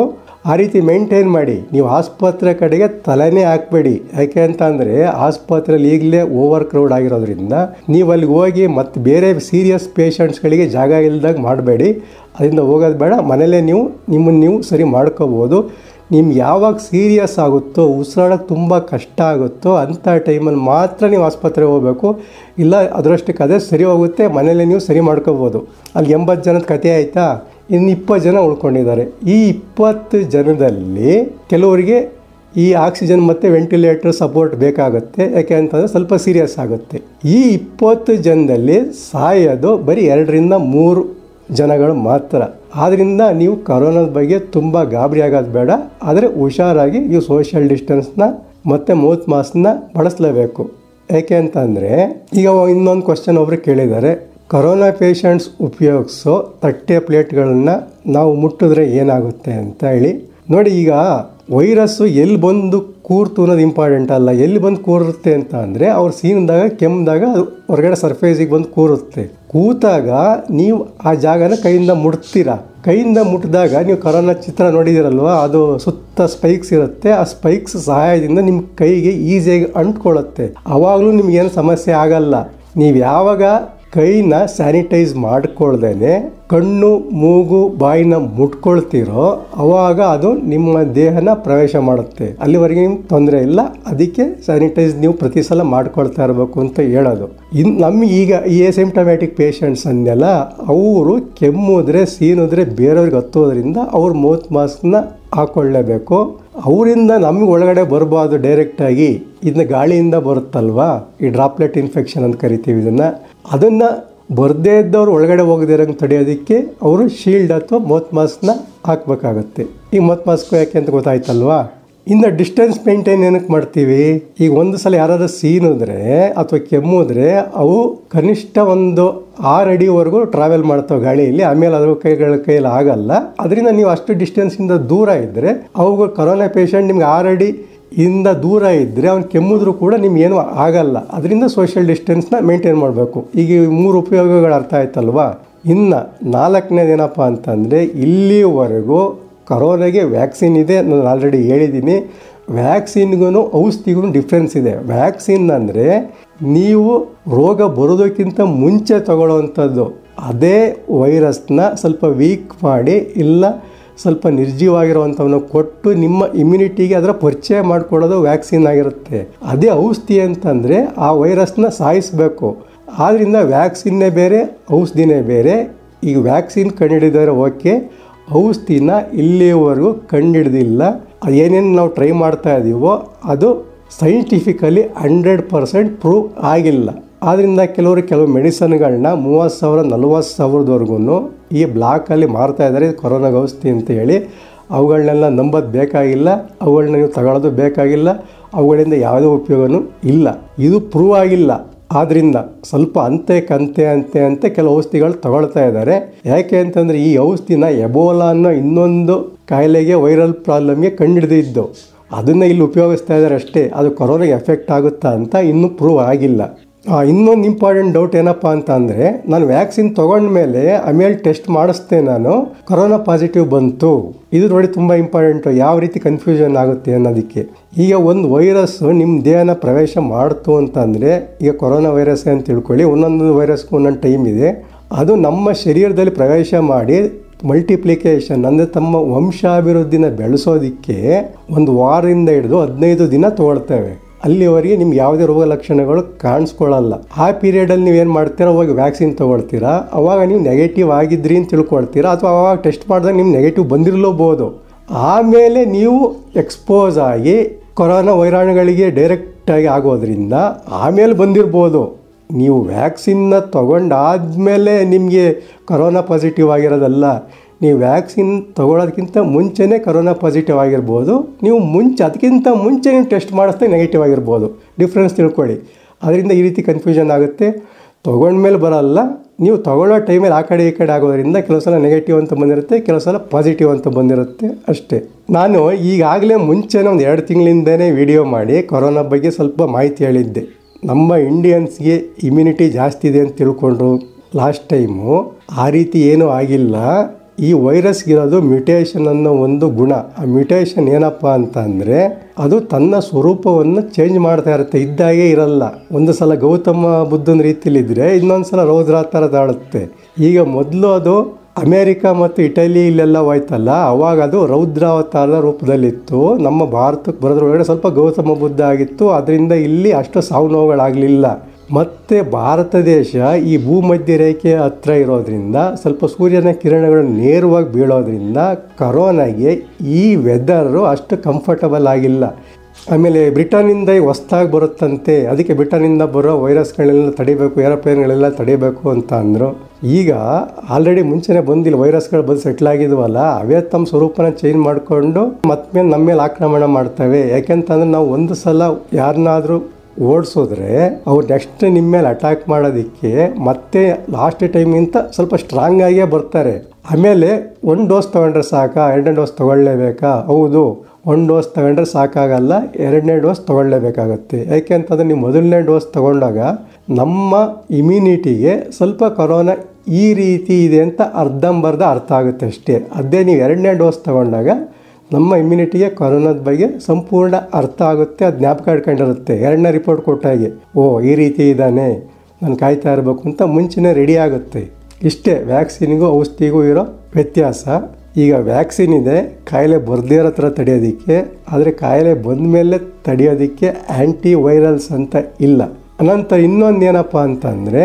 ಆ ರೀತಿ ಮೇಂಟೈನ್ ಮಾಡಿ. ನೀವು ಆಸ್ಪತ್ರೆ ಕಡೆಗೆ ತಲೆನೇ ಹಾಕಬೇಡಿ. ಯಾಕೆ ಅಂತ ಅಂದರೆ ಆಸ್ಪತ್ರೆಯಲ್ಲಿ ಈಗಲೇ ಓವರ್ ಕ್ರೌಡ್ ಆಗಿರೋದ್ರಿಂದ ನೀವು ಅಲ್ಲಿಗೆ ಹೋಗಿ ಮತ್ತು ಬೇರೆ ಸೀರಿಯಸ್ ಪೇಷಂಟ್ಸ್ಗಳಿಗೆ ಜಾಗ ಇಲ್ದಾಗ ಮಾಡಬೇಡಿ. ಅದರಿಂದ ಹೋಗೋದು ಬೇಡ. ಮನೇಲೇ ನೀವು ನಿಮ್ಮನ್ನು ನೀವು ಸರಿ ಮಾಡ್ಕೋಬೋದು. ನಿಮ್ಗೆ ಯಾವಾಗ ಸೀರಿಯಸ್ ಆಗುತ್ತೋ ಉಸಿರಾಡೋಕ್ಕೆ ತುಂಬ ಕಷ್ಟ ಆಗುತ್ತೋ ಅಂಥ ಟೈಮಲ್ಲಿ ಮಾತ್ರ ನೀವು ಆಸ್ಪತ್ರೆಗೆ ಹೋಗಬೇಕು. ಇಲ್ಲ ಅದರಷ್ಟಕ್ಕೆ ಅದೇ ಸರಿ ಹೋಗುತ್ತೆ, ಮನೆಯಲ್ಲೇ ನೀವು ಸರಿ ಮಾಡ್ಕೋಬೋದು. ಅಲ್ಲಿ ಎಂಬತ್ತು ಜನದ ಕತೆ ಆಯಿತಾ? ಇನ್ನು ಇಪ್ಪತ್ತು ಜನ ಉಳ್ಕೊಂಡಿದ್ದಾರೆ. ಈ ಇಪ್ಪತ್ತು ಜನದಲ್ಲಿ ಕೆಲವರಿಗೆ ಈ ಆಕ್ಸಿಜನ್ ಮತ್ತು ವೆಂಟಿಲೇಟರ್ ಸಪೋರ್ಟ್ ಬೇಕಾಗುತ್ತೆ. ಯಾಕೆ ಅಂತಂದರೆ ಸ್ವಲ್ಪ ಸೀರಿಯಸ್ ಆಗುತ್ತೆ. ಈ ಇಪ್ಪತ್ತು ಜನದಲ್ಲಿ ಸಾಯೋದು ಬರೀ ಎರಡರಿಂದ ಮೂರು ಜನಗಳು ಮಾತ್ರ. ಆದ್ದರಿಂದ ನೀವು ಕರೋನಾದ ಬಗ್ಗೆ ತುಂಬ ಗಾಬರಿ ಆಗೋದು ಬೇಡ. ಆದರೆ ಹುಷಾರಾಗಿ ನೀವು ಸೋಷಿಯಲ್ ಡಿಸ್ಟೆನ್ಸ್ನ ಮತ್ತು ಮೌತ್ ಮಾಸ್ಕ್ನ ಬಳಸಲೇಬೇಕು. ಯಾಕೆ ಅಂತಂದರೆ ಈಗ ಇನ್ನೊಂದು ಕ್ವಶನ್ ಒಬ್ರು ಕೇಳಿದ್ದಾರೆ. ಕರೋನಾ ಪೇಷಂಟ್ಸ್ ಉಪಯೋಗಿಸೋ ತಟ್ಟೆ ಪ್ಲೇಟ್ಗಳನ್ನು ನಾವು ಮುಟ್ಟಿದ್ರೆ ಏನಾಗುತ್ತೆ ಅಂತ ಹೇಳಿ. ನೋಡಿ ಈಗ ವೈರಸ್ಸು ಎಲ್ಲಿ ಬಂದು ಕೂರ್ತು ಅನ್ನೋದು ಇಂಪಾರ್ಟೆಂಟ್ ಅಲ್ಲ. ಎಲ್ಲಿ ಬಂದು ಕೂರುತ್ತೆ ಅಂತ ಅಂದರೆ ಅವ್ರು ಸೀನ್ದಾಗ ಕೆಮ್ಮಿದಾಗ ಅದು ಹೊರಗಡೆ ಸರ್ಫೇಸಿಗೆ ಬಂದು ಕೂರುತ್ತೆ. ಕೂತಾಗ ನೀವು ಆ ಜಾಗನ ಕೈಯಿಂದ ಮುಟ್ತೀರ? ಕೈಯಿಂದ ಮುಟ್ಟಿದಾಗ ನೀವು ಕರೋನಾ ಚಿತ್ರ ನೋಡಿದಿರಲ್ವ? ಅದು ಸುತ್ತ ಸ್ಪೈಕ್ಸ್ ಇರುತ್ತೆ. ಆ ಸ್ಪೈಕ್ಸ್ ಸಹಾಯದಿಂದ ನಿಮ್ಮ ಕೈಗೆ ಈಸಿಯಾಗಿ ಅಂಟ್ಕೊಳ್ಳುತ್ತೆ ಆವಾಗಲೂ ನಿಮಗೇನು ಸಮಸ್ಯೆ ಆಗಲ್ಲ. ನೀವು ಯಾವಾಗ ಕೈನ ಸ್ಯಾನಿಟೈಸ್ ಮಾಡ್ಕೊಳ್ದೇನೆ ಕಣ್ಣು, ಮೂಗು, ಬಾಯಿನ ಮುಟ್ಕೊಳ್ತೀರೋ, ಅವಾಗ ಅದು ನಿಮ್ಮ ದೇಹನ ಪ್ರವೇಶ ಮಾಡುತ್ತೆ. ಅಲ್ಲಿವರೆಗೆ ನಿಮ್ಗೆ ತೊಂದರೆ ಇಲ್ಲ. ಅದಕ್ಕೆ ಸ್ಯಾನಿಟೈಸ್ ನೀವು ಪ್ರತಿ ಸಲ ಮಾಡ್ಕೊಳ್ತಾ ಇರಬೇಕು ಅಂತ ಹೇಳೋದು. ಇನ್ನು ನಮ್ಮ ಈಗ ಈ ಎಸಿಂಪ್ಟಮ್ಯಾಟಿಕ್ ಪೇಷಂಟ್ಸ್ ಅನ್ನೆಲ್ಲ ಅವರು ಕೆಮ್ಮುದ್ರೆ ಸೀನುದ್ರೆ ಬೇರೆಯವ್ರಿಗೆ ಹತ್ತೋದ್ರಿಂದ ಅವ್ರ ಮೌತ್ ಮಾಸ್ಕ್ನ ಹಾಕೊಳ್ಳೇಬೇಕು ಅವರಿಂದ ನಮಗೆ ಒಳಗಡೆ ಬರಬಾರ್ದು ಡೈರೆಕ್ಟಾಗಿ ಇದನ್ನ ಗಾಳಿಯಿಂದ ಬರುತ್ತಲ್ವಾ? ಈ ಡ್ರಾಪ್ಲೆಟ್ ಇನ್ಫೆಕ್ಷನ್ ಅಂತ ಕರಿತೀವಿ ಇದನ್ನು. ಅದನ್ನು ಬರದೇ ಇದ್ದವ್ರು ಒಳಗಡೆ ಹೋಗದಿರಂಗೆ ತಡೆಯೋದಕ್ಕೆ ಅವರು ಶೀಲ್ಡ್ ಅಥವಾ ಮೌತ್ ಮಾಸ್ಕ್ನ ಹಾಕಬೇಕಾಗತ್ತೆ. ಈ ಮೌತ್ ಮಾಸ್ಕ್ ಯಾಕೆ ಅಂತ ಗೊತ್ತಾಯ್ತಲ್ವಾ? ಇನ್ನು ಡಿಸ್ಟೆನ್ಸ್ ಮೇಂಟೈನ್ ಏನಕ್ಕೆ ಮಾಡ್ತೀವಿ? ಈಗ ಒಂದು ಸಲ ಯಾರಾದ್ರೂ ಸೀನಿದ್ರೆ ಅಥವಾ ಕೆಮ್ಮಿದ್ರೆ ಅವು ಕನಿಷ್ಠ ಒಂದು ಆರು ಅಡಿವರೆಗೂ ಟ್ರಾವೆಲ್ ಮಾಡ್ತಾವೆ ಗಾಳಿಯಲ್ಲಿ. ಆಮೇಲೆ ಅದ್ರ ಕೈಗಳ ಕೈಯಲ್ಲಿ ಆಗಲ್ಲ. ಅದರಿಂದ ನೀವು ಅಷ್ಟು ಡಿಸ್ಟೆನ್ಸಿಂದ ದೂರ ಇದ್ದರೆ ಅವುಗಳು ಕರೋನಾ ಪೇಷಂಟ್ ನಿಮ್ಗೆ ಆರು ಅಡಿ ಇಂದ ದೂರ ಇದ್ದರೆ ಅವ್ನು ಕೆಮ್ಮಿದ್ರೂ ಕೂಡ ನಿಮ್ಗೇನು ಆಗಲ್ಲ. ಅದರಿಂದ ಸೋಷಿಯಲ್ ಡಿಸ್ಟೆನ್ಸ್ನ ಮೇಂಟೈನ್ ಮಾಡಬೇಕು. ಈಗ ಮೂರು ಉಪಯೋಗಗಳು ಅರ್ಥ ಆಯ್ತಲ್ವಾ? ಇನ್ನು ನಾಲ್ಕನೇದೇನಪ್ಪ ಅಂತಂದರೆ, ಇಲ್ಲಿವರೆಗೂ ಕರೋನಾಗೆ ವ್ಯಾಕ್ಸಿನ್ ಇದೆ ನಾನು ಆಲ್ರೆಡಿ ಹೇಳಿದ್ದೀನಿ. ವ್ಯಾಕ್ಸಿನ್ಗೂ ಔಷಧಿಗೂ ಡಿಫ್ರೆನ್ಸ್ ಇದೆ. ವ್ಯಾಕ್ಸಿನ್ ಅಂದರೆ ನೀವು ರೋಗ ಬರೋದಕ್ಕಿಂತ ಮುಂಚೆ ತಗೊಳ್ಳೋವಂಥದ್ದು. ಅದೇ ವೈರಸ್ನ ಸ್ವಲ್ಪ ವೀಕ್ ಮಾಡಿ ಇಲ್ಲ ಸ್ವಲ್ಪ ನಿರ್ಜೀವಾಗಿರುವಂಥವನ್ನ ಕೊಟ್ಟು ನಿಮ್ಮ ಇಮ್ಯುನಿಟಿಗೆ ಅದರ ಪರಿಚಯ ಮಾಡಿಕೊಡೋದು ವ್ಯಾಕ್ಸಿನ್ ಆಗಿರುತ್ತೆ. ಅದೇ ಔಷಧಿ ಅಂತಂದರೆ ಆ ವೈರಸ್ನ ಸಾಯಿಸಬೇಕು. ಆದ್ದರಿಂದ ವ್ಯಾಕ್ಸಿನ್ನೇ ಬೇರೆ, ಔಷಧಿನೇ ಬೇರೆ. ಈಗ ವ್ಯಾಕ್ಸಿನ್ ಕಂಡುಹಿಡಿದರೆ ಓಕೆ. ಔಷಧಿನ ಇಲ್ಲಿವರೆಗೂ ಕಂಡುಹಿಡ್ದಿಲ್ಲ ಏನೇನು ನಾವು ಟ್ರೈ ಮಾಡ್ತಾ ಇದ್ದೀವೋ ಅದು ಸೈಂಟಿಫಿಕಲಿ ಹಂಡ್ರೆಡ್ ಪರ್ಸೆಂಟ್ ಪ್ರೂವ್ ಆಗಿಲ್ಲ. ಆದ್ದರಿಂದ ಕೆಲವರು ಕೆಲವು ಮೆಡಿಸನ್ಗಳನ್ನ ಮೂವತ್ತು ಸಾವಿರ, ನಲ್ವತ್ತು ಸಾವಿರದವರೆಗೂ ಈ ಬ್ಲಾಕಲ್ಲಿ ಮಾರ್ತಾ ಇದ್ದಾರೆ ಕೊರೋನಾಗ ಔಷಧಿ ಅಂತ ಹೇಳಿ. ಅವುಗಳನ್ನೆಲ್ಲ ನಂಬೋದು ಬೇಕಾಗಿಲ್ಲ ಅವುಗಳನ್ನ ನೀವು ತಗೊಳ್ಳೋದು ಬೇಕಾಗಿಲ್ಲ, ಅವುಗಳಿಂದ ಯಾವುದೇ ಉಪಯೋಗವೂ ಇಲ್ಲ. ಇದು ಪ್ರೂವ್ ಆಗಿಲ್ಲ. ಆದ್ದರಿಂದ ಸ್ವಲ್ಪ ಅಂತೆ ಕಂತೆ ಅಂತೆ ಅಂತೆ ಕೆಲವು ಔಷಧಿಗಳು ತಗೊಳ್ತಾ ಇದ್ದಾರೆ. ಯಾಕೆ ಅಂತಂದರೆ ಈ ಔಷಧಿನ ಎಬೋಲಾ ಅನ್ನೋ ಇನ್ನೊಂದು ಕಾಯಿಲೆಗೆ ವೈರಲ್ ಪ್ರಾಬ್ಲಮ್ಗೆ ಕಂಡುಹಿಡಿದಿದ್ದು ಅದನ್ನು ಇಲ್ಲಿ ಉಪಯೋಗಿಸ್ತಾ ಇದ್ದಾರೆ ಅಷ್ಟೇ. ಅದು ಕೊರೋನಾಗೆ ಎಫೆಕ್ಟ್ ಆಗುತ್ತಾ ಅಂತ ಇನ್ನೂ ಪ್ರೂವ್ ಆಗಿಲ್ಲ. ಇನ್ನೊಂದು ಇಂಪಾರ್ಟೆಂಟ್ ಡೌಟ್ ಏನಪ್ಪ ಅಂತ ಅಂದರೆ ನಾನು ವ್ಯಾಕ್ಸಿನ್ ತೊಗೊಂಡ್ಮೇಲೆ ಆಮೇಲೆ ಟೆಸ್ಟ್ ಮಾಡಿಸ್ದೆ ನಾನು ಕೊರೋನಾ ಪಾಸಿಟಿವ್ ಬಂತು. ಇದು ನೋಡಿ ತುಂಬ ಇಂಪಾರ್ಟೆಂಟು ಯಾವ ರೀತಿ ಕನ್ಫ್ಯೂಷನ್ ಆಗುತ್ತೆ ಅನ್ನೋದಕ್ಕೆ. ಈಗ ಒಂದು ವೈರಸ್ ನಿಮ್ಮ ದೇಹನ ಪ್ರವೇಶ ಮಾಡ್ತು ಅಂತಂದರೆ, ಈಗ ಕೊರೋನಾ ವೈರಸ್ ಅಂತ ತಿಳ್ಕೊಳ್ಳಿ, ಒಂದೊಂದು ವೈರಸ್ಗೂ ಒಂದೊಂದು ಟೈಮ್ ಇದೆ. ಅದು ನಮ್ಮ ಶರೀರದಲ್ಲಿ ಪ್ರವೇಶ ಮಾಡಿ ಮಲ್ಟಿಪ್ಲಿಕೇಶನ್ ಅಂದರೆ ತಮ್ಮ ವಂಶಾಭಿವೃದ್ಧಿನ ಬೆಳೆಸೋದಕ್ಕೆ ಒಂದು ವಾರದಿಂದ ಹಿಡಿದು ಹದಿನೈದು ದಿನ ತಗೊಳ್ತೇವೆ. ಅಲ್ಲಿವರೆಗೆ ನಿಮ್ಗೆ ಯಾವುದೇ ರೋಗ ಲಕ್ಷಣಗಳು ಕಾಣಿಸ್ಕೊಳ್ಳಲ್ಲ. ಆ ಪೀರಿಯಡಲ್ಲಿ ನೀವೇನು ಮಾಡ್ತೀರಾ? ಅವಾಗ ವ್ಯಾಕ್ಸಿನ್ ತೊಗೊಳ್ತೀರಾ? ಅವಾಗ ನೀವು ನೆಗೆಟಿವ್ ಆಗಿದ್ರಿ ಅಂತ ತಿಳ್ಕೊಳ್ತೀರಾ? ಅಥವಾ ಅವಾಗ ಟೆಸ್ಟ್ ಮಾಡಿದಾಗ ನಿಮ್ಗೆ ನೆಗೆಟಿವ್ ಬಂದಿರಲೂಬೋದು. ಆಮೇಲೆ ನೀವು ಎಕ್ಸ್ಪೋಸ್ ಆಗಿ ಕೊರೋನಾ ವೈರಾಣುಗಳಿಗೆ ಡೈರೆಕ್ಟಾಗಿ ಆಗೋದ್ರಿಂದ ಆಮೇಲೆ ಬಂದಿರ್ಬೋದು. ನೀವು ವ್ಯಾಕ್ಸಿನ್ನ ತೊಗೊಂಡಾದಮೇಲೆ ನಿಮಗೆ ಕೊರೋನಾ ಪಾಸಿಟಿವ್ ಆಗಿರೋದಲ್ಲ. ನೀವು ವ್ಯಾಕ್ಸಿನ್ ತೊಗೊಳೋದಕ್ಕಿಂತ ಮುಂಚೆನೇ ಕರೋನಾ ಪಾಸಿಟಿವ್ ಆಗಿರ್ಬೋದು, ನೀವು ಮುಂಚೆ, ಅದಕ್ಕಿಂತ ಮುಂಚೆ ನೀವು ಟೆಸ್ಟ್ ಮಾಡಿಸ್ದೆ ನೆಗೆಟಿವ್ ಆಗಿರ್ಬೋದು. ಡಿಫ್ರೆನ್ಸ್ ತಿಳ್ಕೊಳ್ಳಿ. ಅದರಿಂದ ಈ ರೀತಿ ಕನ್ಫ್ಯೂಷನ್ ಆಗುತ್ತೆ. ತೊಗೊಂಡ್ಮೇಲೆ ಬರಲ್ಲ. ನೀವು ತಗೊಳ್ಳೋ ಟೈಮಲ್ಲಿ ಆ ಕಡೆ ಈ ಕಡೆ ಆಗೋದ್ರಿಂದ ಕೆಲವು ಸಲ ನೆಗೆಟಿವ್ ಅಂತ ಬಂದಿರುತ್ತೆ, ಕೆಲವು ಸಲ ಪಾಸಿಟಿವ್ ಅಂತ ಬಂದಿರುತ್ತೆ ಅಷ್ಟೇ. ನಾನು ಈಗಾಗಲೇ ಮುಂಚೆನೇ ಒಂದು ಎರಡು ತಿಂಗಳಿಂದನೇ ವಿಡಿಯೋ ಮಾಡಿ ಕೊರೋನಾ ಬಗ್ಗೆ ಸ್ವಲ್ಪ ಮಾಹಿತಿ ಹೇಳಿದ್ದೆ. ನಮ್ಮ ಇಂಡಿಯನ್ಸ್ಗೆ ಇಮ್ಯುನಿಟಿ ಜಾಸ್ತಿ ಇದೆ ಅಂತ ತಿಳ್ಕೊಂಡ್ರು ಲಾಸ್ಟ್ ಟೈಮು ಆ ರೀತಿ ಏನೂ ಆಗಿಲ್ಲ. ಈ ವೈರಸ್ಗಿರೋದು ಮ್ಯುಟೇಷನ್ ಅನ್ನೋ ಒಂದು ಗುಣ. ಆ ಮ್ಯುಟೇಷನ್ ಏನಪ್ಪ ಅಂತ ಅಂದರೆ ಅದು ತನ್ನ ಸ್ವರೂಪವನ್ನು ಚೇಂಜ್ ಮಾಡ್ತಾ ಇರುತ್ತೆ. ಇದ್ದಾಗೆ ಇರಲ್ಲ. ಒಂದು ಸಲ ಗೌತಮ ಬುದ್ಧನ ರೀತಿಲಿದ್ದರೆ ಇನ್ನೊಂದು ಸಲ ರೌದ್ರ ಥರ ತಾಳುತ್ತೆ. ಈಗ ಮೊದಲು ಅದು ಅಮೇರಿಕ ಮತ್ತು ಇಟಲಿ ಇಲ್ಲೆಲ್ಲ ಹೋಯ್ತಲ್ಲ, ಅವಾಗ ಅದು ರೌದ್ರಾವತಾರದ ರೂಪದಲ್ಲಿತ್ತು. ನಮ್ಮ ಭಾರತಕ್ಕೆ ಬರೋದ್ರೊಳಗಡೆ ಸ್ವಲ್ಪ ಗೌತಮ ಬುದ್ಧ ಆಗಿತ್ತು. ಅದರಿಂದ ಇಲ್ಲಿ ಅಷ್ಟು ಸಾವು ನೋವುಗಳಾಗಲಿಲ್ಲ. ಮತ್ತು ಭಾರತ ದೇಶ ಈ ಭೂಮಧ್ಯ ರೇಖೆ ಹತ್ರ ಇರೋದ್ರಿಂದ, ಸ್ವಲ್ಪ ಸೂರ್ಯನ ಕಿರಣಗಳು ನೇರವಾಗಿ ಬೀಳೋದ್ರಿಂದ ಕರೋನಾಗೆ ಈ ವೆದರು ಅಷ್ಟು ಕಂಫರ್ಟಬಲ್ ಆಗಿಲ್ಲ. ಆಮೇಲೆ ಬ್ರಿಟನ್ನಿಂದ ಹೊಸ್ದಾಗಿ ಬರುತ್ತಂತೆ, ಅದಕ್ಕೆ ಬ್ರಿಟನ್ನಿಂದ ಬರೋ ವೈರಸ್ಗಳೆಲ್ಲ ತಡಿಬೇಕು, ಏರೋಪ್ಲೇನ್ಗಳೆಲ್ಲ ತಡಿಬೇಕು ಅಂತ ಅಂದರು. ಈಗ ಆಲ್ರೆಡಿ ಮುಂಚೆನೇ ಬಂದಿಲ್ಲ, ವೈರಸ್ಗಳು ಬಂದು ಸೆಟ್ಲ್ ಆಗಿದ್ವಲ್ಲ, ಅವೇ ತಮ್ಮ ಸ್ವರೂಪನ ಚೇಂಜ್ ಮಾಡಿಕೊಂಡು ಮತ್ತೆ ನಮ್ಮ ಮೇಲೆ ಆಕ್ರಮಣ ಮಾಡ್ತವೆ. ಯಾಕೆಂತಂದ್ರೆ ನಾವು ಒಂದು ಸಲ ಯಾರನ್ನಾದರೂ ಓಡಿಸಿದ್ರೆ ಅವ್ರು ನೆಕ್ಸ್ಟ್ ನಿಮ್ಮ ಮೇಲೆ ಅಟ್ಯಾಕ್ ಮಾಡೋದಕ್ಕೆ ಮತ್ತೆ ಲಾಸ್ಟ್ ಟೈಮಿಂತ ಸ್ವಲ್ಪ ಸ್ಟ್ರಾಂಗ್ ಆಗೇ ಬರ್ತಾರೆ. ಆಮೇಲೆ ಒಂದು ಡೋಸ್ ತೊಗೊಂಡ್ರೆ ಸಾಕಾ? ಎರಡನೇ ಡೋಸ್ ತೊಗೊಳ್ಳೇಬೇಕಾ? ಹೌದು. ಒಂದು ಡೋಸ್ ತಗೊಂಡ್ರೆ ಸಾಕಾಗಲ್ಲ. ಎರಡನೇ ಡೋಸ್ ತೊಗೊಳ್ಳೇಬೇಕಾಗತ್ತೆ. ಯಾಕೆ ಅಂತಂದರೆ ನೀವು ಮೊದಲನೇ ಡೋಸ್ ತಗೊಂಡಾಗ ನಮ್ಮ ಇಮ್ಯುನಿಟಿಗೆ ಸ್ವಲ್ಪ ಕೊರೋನಾ ಈ ರೀತಿ ಇದೆ ಅಂತ ಅರ್ಧಂಬರ್ಧ ಅರ್ಥ ಆಗುತ್ತೆ ಅಷ್ಟೇ. ಅದೇ ನೀವು ಎರಡನೇ ಡೋಸ್ ತಗೊಂಡಾಗ ನಮ್ಮ ಇಮ್ಯುನಿಟಿಗೆ ಕೊರೋನಾದ ಬಗ್ಗೆ ಸಂಪೂರ್ಣ ಅರ್ಥ ಆಗುತ್ತೆ, ಅದು ಜ್ಞಾಪಕ ಇಟ್ಕೊಂಡಿರುತ್ತೆ ಎರಡನೇ ರಿಪೋರ್ಟ್ ಕೊಟ್ಟಾಗೆ ಓ, ಈ ರೀತಿ ಇದ್ದಾನೆ, ನಾನು ಕಾಯ್ತಾ ಇರಬೇಕು ಅಂತ ಮುಂಚೆನೇ ರೆಡಿ ಆಗುತ್ತೆ. ಇಷ್ಟೇ ವ್ಯಾಕ್ಸಿನಿಗೂ ಔಷಧಿಗೂ ಇರೋ ವ್ಯತ್ಯಾಸ. ಈಗ ವ್ಯಾಕ್ಸಿನ್ ಇದೆ, ಕಾಯಿಲೆ ಬರ್ದೇ ಇರೋ ಥರ ತಡೆಯೋದಕ್ಕೆ, ಆದರೆ ಕಾಯಿಲೆ ಬಂದ ಮೇಲೆ ತಡೆಯೋದಕ್ಕೆ ಆ್ಯಂಟಿ ವೈರಲ್ಸ್ ಅಂತ ಇಲ್ಲ. ಅನಂತರ ಇನ್ನೊಂದು ಏನಪ್ಪ ಅಂತಂದರೆ,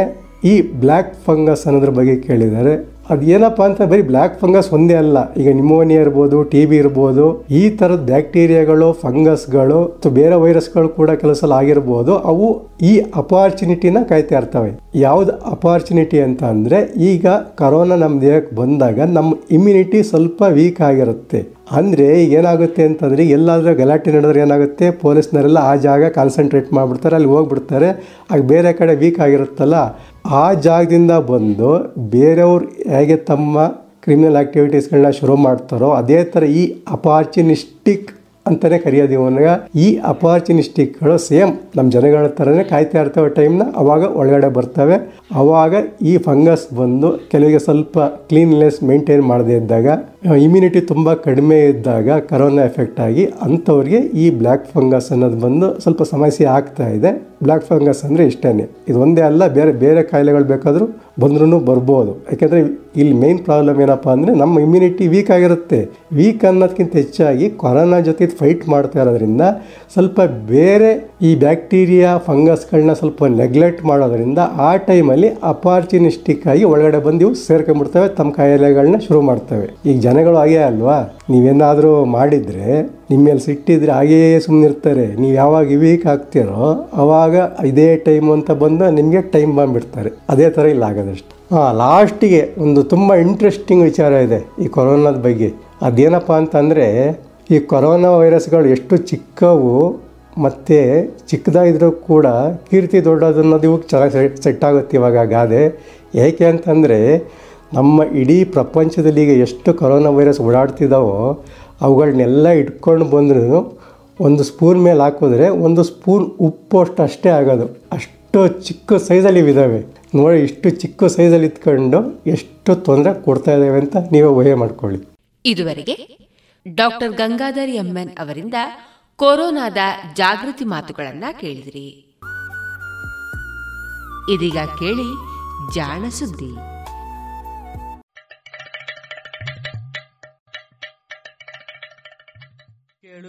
ಈ ಬ್ಲ್ಯಾಕ್ ಫಂಗಸ್ ಅನ್ನೋದ್ರ ಬಗ್ಗೆ ಕೇಳಿದ್ದಾರೆ. ಅದು ಏನಪ್ಪ ಅಂತ ಬರೀ ಬ್ಲ್ಯಾಕ್ ಫಂಗಸ್ ಒಂದೇ ಅಲ್ಲ. ಈಗ ನಿಮೋನಿಯಾ ಇರ್ಬೋದು, ಟಿ ಬಿ ಇರ್ಬೋದು, ಈ ಥರದ ಬ್ಯಾಕ್ಟೀರಿಯಾಗಳು, ಫಂಗಸ್ಗಳು ಅಥವಾ ಬೇರೆ ವೈರಸ್ಗಳು ಕೂಡ ಕೆಲವು ಸಲ ಆಗಿರ್ಬೋದು, ಅವು ಈ ಅಪಾರ್ಚುನಿಟಿನ ಕಾಯ್ತಾ ಇರ್ತವೆ. ಯಾವ್ದು ಅಪಾರ್ಚುನಿಟಿ ಅಂತ ಅಂದರೆ ಈಗ ಕರೋನಾ ನಮ್ಮ ದೇಹಕ್ಕೆ ಬಂದಾಗ ನಮ್ಮ ಇಮ್ಯುನಿಟಿ ಸ್ವಲ್ಪ ವೀಕ್ ಆಗಿರುತ್ತೆ. ಅಂದರೆ ಏನಾಗುತ್ತೆ ಅಂತಂದರೆ ಎಲ್ಲಾದರೂ ಗಲಾಟೆ ನಡೆದ್ರೆ ಏನಾಗುತ್ತೆ? ಪೊಲೀಸ್ನವರೆಲ್ಲ ಆ ಜಾಗ ಕಾನ್ಸಂಟ್ರೇಟ್ ಮಾಡಿಬಿಡ್ತಾರೆ, ಅಲ್ಲಿ ಹೋಗ್ಬಿಡ್ತಾರೆ. ಆಗ ಬೇರೆ ಕಡೆ ವೀಕ್ ಆಗಿರುತ್ತಲ್ಲ? ಆ ಜಾಗದಿಂದ ಬಂದು ಬೇರೆಯವ್ರು ಹೇಗೆ ತಮ್ಮ ಕ್ರಿಮಿನಲ್ ಆ್ಯಕ್ಟಿವಿಟೀಸ್ಗಳನ್ನ ಶುರು ಮಾಡ್ತಾರೋ, ಅದೇ ಥರ ಈ ಅಪಾರ್ಚುನಿಸ್ಟಿಕ್ ಅಂತಲೇ ಕರೆಯೋದು ಇವನಾಗ ಈ ಅಪಾರ್ಚುನಿಸ್ಟಿಕ್ಗಳು ಸೇಮ್ ನಮ್ಮ ಜನಗಳ ಥರನೇ ಕಾಯ್ತಾ ಇರ್ತವೆ ಟೈಮ್ನ, ಅವಾಗ ಒಳಗಡೆ ಬರ್ತವೆ. ಅವಾಗ ಈ ಫಂಗಸ್ ಬಂದು ಕೆಲವಿಗೆ ಸ್ವಲ್ಪ ಕ್ಲೀನ್ಲೆಸ್ ಮೇಂಟೈನ್ ಮಾಡದೇ ಇದ್ದಾಗ, ಇಮ್ಯುನಿಟಿ ತುಂಬ ಕಡಿಮೆ ಇದ್ದಾಗ ಕರೋನಾ ಎಫೆಕ್ಟ್ ಆಗಿ ಅಂಥವ್ರಿಗೆ ಈ ಬ್ಲ್ಯಾಕ್ ಫಂಗಸ್ ಅನ್ನೋದು ಬಂದು ಸ್ವಲ್ಪ ಸಮಸ್ಯೆ ಆಗ್ತಾ ಇದೆ. ಬ್ಲ್ಯಾಕ್ ಫಂಗಸ್ ಅಂದರೆ ಇಷ್ಟೇ ಇದು ಒಂದೇ ಅಲ್ಲ, ಬೇರೆ ಬೇರೆ ಕಾಯಿಲೆಗಳು ಬೇಕಾದರೂ ಬಂದ್ರೂ ಬರ್ಬೋದು. ಯಾಕೆಂದರೆ ಇಲ್ಲಿ ಮೇನ್ ಪ್ರಾಬ್ಲಮ್ ಏನಪ್ಪ ಅಂದರೆ ನಮ್ಮ ಇಮ್ಯುನಿಟಿ ವೀಕ್ ಆಗಿರುತ್ತೆ. ವೀಕ್ ಅನ್ನೋದಕ್ಕಿಂತ ಹೆಚ್ಚಾಗಿ ಕೊರೋನಾ ಜೊತೆ ಫೈಟ್ ಮಾಡ್ತಾ ಇರೋದ್ರಿಂದ ಸ್ವಲ್ಪ ಬೇರೆ ಈ ಬ್ಯಾಕ್ಟೀರಿಯಾ ಫಂಗಸ್ಗಳನ್ನ ಸ್ವಲ್ಪ ನೆಗ್ಲೆಕ್ಟ್ ಮಾಡೋದ್ರಿಂದ ಆ ಟೈಮಲ್ಲಿ ಅಪಾರ್ಚುನಿಸ್ಟಿಕ್ ಆಗಿ ಒಳಗಡೆ ಬಂದು ಇವು ಸೇರ್ಕೊಂಡ್ಬಿಡ್ತವೆ, ತಮ್ಮ ಕಾಯಿಲೆಗಳನ್ನ ಶುರು ಮಾಡ್ತವೆ. ಈಗ ಜನಗಳು ಹಾಗೇ ಅಲ್ವಾ? ನೀವೇನಾದರೂ ಮಾಡಿದರೆ ನಿಮ್ಮ ಮೇಲೆ ಸಿಟ್ಟಿದ್ರೆ ಹಾಗೆಯೇ ಸುಮ್ಮನಿರ್ತಾರೆ ನೀವು ಯಾವಾಗ ವೀಕ್ ಆಗ್ತೀರೋ ಅವಾಗ ಇದೇ ಟೈಮ್ ಅಂತ ಬಂದು ನಿಮಗೆ ಟೈಮ್ ಬಂದ್ಬಿಡ್ತಾರೆ. ಅದೇ ಥರ ಇಲ್ಲ ಆಗೋದಷ್ಟು. ಹಾಂ ಲಾಸ್ಟಿಗೆ ಒಂದು ತುಂಬ ಇಂಟ್ರೆಸ್ಟಿಂಗ್ ವಿಚಾರ ಇದೆ ಈ ಕೊರೋನಾದ ಬಗ್ಗೆ. ಅದೇನಪ್ಪ ಅಂತಂದರೆ ಈ ಕೊರೋನಾ ವೈರಸ್ಗಳು ಎಷ್ಟು ಚಿಕ್ಕವು ಮತ್ತು ಚಿಕ್ಕದಾಗಿದ್ರೂ ಕೂಡ ಕೀರ್ತಿ ದೊಡ್ಡದನ್ನೋದು ಇವಾಗ ಚೆನ್ನಾಗಿ ಸೆಟ್ ಸೆಟ್ ಆಗುತ್ತೆ ಇವಾಗ ಗಾದೆ. ಏಕೆ ಅಂತಂದರೆ ನಮ್ಮ ಇಡೀ ಪ್ರಪಂಚದಲ್ಲಿ ಈಗ ಎಷ್ಟು ಕೊರೋನಾ ವೈರಸ್ ಓಡಾಡ್ತಿದ್ದಾವೋ ಅವುಗಳನ್ನೆಲ್ಲ ಇಟ್ಕೊಂಡು ಬಂದ್ರೂ ಒಂದು ಸ್ಪೂನ್ ಮೇಲೆ ಹಾಕಿದ್ರೆ ಒಂದು ಸ್ಪೂನ್ ಉಪ್ಪು ಅಷ್ಟು ಅಷ್ಟೇ ಆಗೋದು. ಅಷ್ಟು ಚಿಕ್ಕ ಸೈಜಲ್ಲಿ ಇದ್ದಾವೆ ನೋಡಿ ಇಷ್ಟು ಚಿಕ್ಕ ಸೈಜಲ್ಲಿ ಇತ್ಕೊಂಡು ಎಷ್ಟು ತೊಂದರೆ ಕೊಡ್ತಾ ಇದ್ದಾವೆ ಅಂತ ನೀವೇ ಊಹೆ ಮಾಡ್ಕೊಳ್ಳಿ.
ಇದುವರೆಗೆ ಡಾಕ್ಟರ್ ಗಂಗಾಧರ್ ಎಂಎನ್ ಅವರಿಂದ ಕೊರೋನಾದ ಜಾಗೃತಿ ಮಾತುಗಳನ್ನು ಕೇಳಿದಿರಿ. ಇದೀಗ ಕೇಳಿ ಜಾಣ ಸುದ್ದಿ.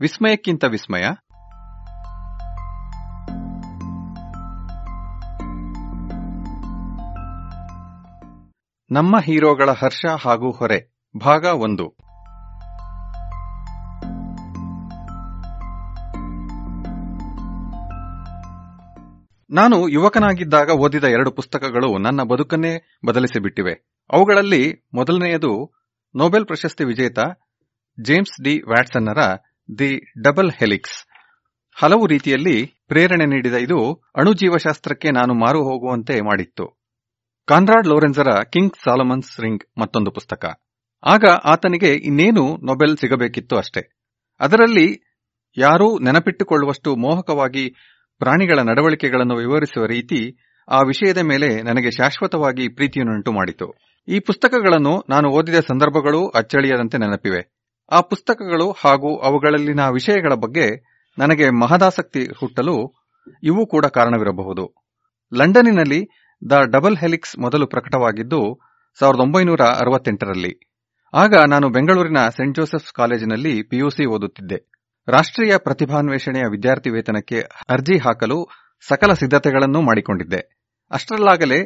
ವಿಸ್ಮಯಕ್ಕಿಂತ ವಿಸ್ಮಯ. ನಮ್ಮ ಹೀರೋಗಳ ಹರ್ಷ ಹಾಗೂ ಹೊರೆ, ಭಾಗ ಒಂದು. ನಾನು ಯುವಕನಾಗಿದ್ದಾಗ ಓದಿದ ಎರಡು ಪುಸ್ತಕಗಳು ನನ್ನ ಬದುಕನ್ನೇ ಬದಲಿಸಿಬಿಟ್ಟಿವೆ. ಅವುಗಳಲ್ಲಿ ಮೊದಲನೆಯದು ನೊಬೆಲ್ ಪ್ರಶಸ್ತಿ ವಿಜೇತ ಜೇಮ್ಸ್ ಡಿ ವ್ಯಾಟ್ಸನ್ನರ ದಿ ಡಬಲ್ ಹೆಲಿಕ್ಸ್. ಹಲವು ರೀತಿಯಲ್ಲಿ ಪ್ರೇರಣೆ ನೀಡಿದ ಇದು ಅಣುಜೀವಶಾಸ್ತ್ರಕ್ಕೆ ನಾನು ಮಾರು ಹೋಗುವಂತೆ ಮಾಡಿತ್ತು. ಕಾನ್ರಾಡ್ ಲೋರೆನ್ಸರ ಕಿಂಗ್ ಸಾಲಮನ್ಸ್ ರಿಂಗ್ ಮತ್ತೊಂದು ಪುಸ್ತಕ. ಆಗ ಆತನಿಗೆ ಇನ್ನೇನು ನೊಬೆಲ್ ಸಿಗಬೇಕಿತ್ತು ಅಷ್ಟೇ. ಅದರಲ್ಲಿ ಯಾರೂ ನೆನಪಿಟ್ಟುಕೊಳ್ಳುವಷ್ಟು ಮೋಹಕವಾಗಿ ಪ್ರಾಣಿಗಳ ನಡವಳಿಕೆಗಳನ್ನು ವಿವರಿಸುವ ರೀತಿ ಆ ವಿಷಯದ ಮೇಲೆ ನನಗೆ ಶಾಶ್ವತವಾಗಿ ಪ್ರೀತಿಯನ್ನುಂಟು ಮಾಡಿತು. ಈ ಪುಸ್ತಕಗಳನ್ನು ನಾನು ಓದಿದ ಸಂದರ್ಭಗಳೂ ಅಚ್ಚಳಿಯದಂತೆ ನೆನಪಿವೆ. ಆ ಪುಸ್ತಕಗಳು ಹಾಗೂ ಅವುಗಳಲ್ಲಿನ ವಿಷಯಗಳ ಬಗ್ಗೆ ನನಗೆ ಮಹದಾಸಕ್ತಿ ಹುಟ್ಟಲು ಇವು ಕೂಡ ಕಾರಣವಿರಬಹುದು. ಲಂಡನ್ನಿನಲ್ಲಿ ದ ಡಬಲ್ ಹೆಲಿಕ್ಸ್ ಮೊದಲು ಪ್ರಕಟವಾಗಿದ್ದು, ಸಾವಿರದ ಒಂಬೈನೂರ ಅರವತ್ತೆಂಟರಲ್ಲಿ. ಆಗ ನಾನು ಬೆಂಗಳೂರಿನ ಸೆಂಟ್ ಜೋಸೆಫ್ಸ್ ಕಾಲೇಜಿನಲ್ಲಿ ಪಿಯುಸಿ ಓದುತ್ತಿದ್ದೆ. ರಾಷ್ಟ್ರೀಯ ಪ್ರತಿಭಾನ್ವೇಷಣೆಯ ವಿದ್ಯಾರ್ಥಿ ವೇತನಕ್ಕೆ ಅರ್ಜಿ ಹಾಕಲು ಸಕಲ ಸಿದ್ಧತೆಗಳನ್ನು ಮಾಡಿಕೊಂಡಿದ್ದೆ. ಅಷ್ಟರಲ್ಲಾಗಲೇ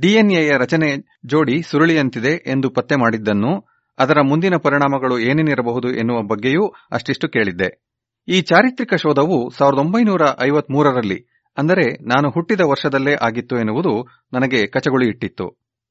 ಡಿಎನ್ಎಯ ರಚನೆ ಜೋಡಿ ಸುರುಳಿಯಂತಿದೆ ಎಂದು ಪತ್ತೆ ಮಾಡಿದ್ದನ್ನು ಅದರ ಮುಂದಿನ ಪರಿಣಾಮಗಳು ಏನೇನಿರಬಹುದು ಎನ್ನುವ ಬಗ್ಗೆಯೂ ಅಷ್ಟಿಷ್ಟು ಕೇಳಿದ್ದೆ. ಈ ಚಾರಿತ್ರಿಕ ಶೋಧವು ಸಾವಿರದ ಒಂಬೈನೂರ ಐವತ್ಮೂರರಲ್ಲಿ, ಅಂದರೆ ನಾನು ಹುಟ್ಟಿದ ವರ್ಷದಲ್ಲೇ ಆಗಿತ್ತು ಎನ್ನುವುದು ನನಗೆ ಕಚಗುಳಿ ಇಟ್ಟಿತ್ತು.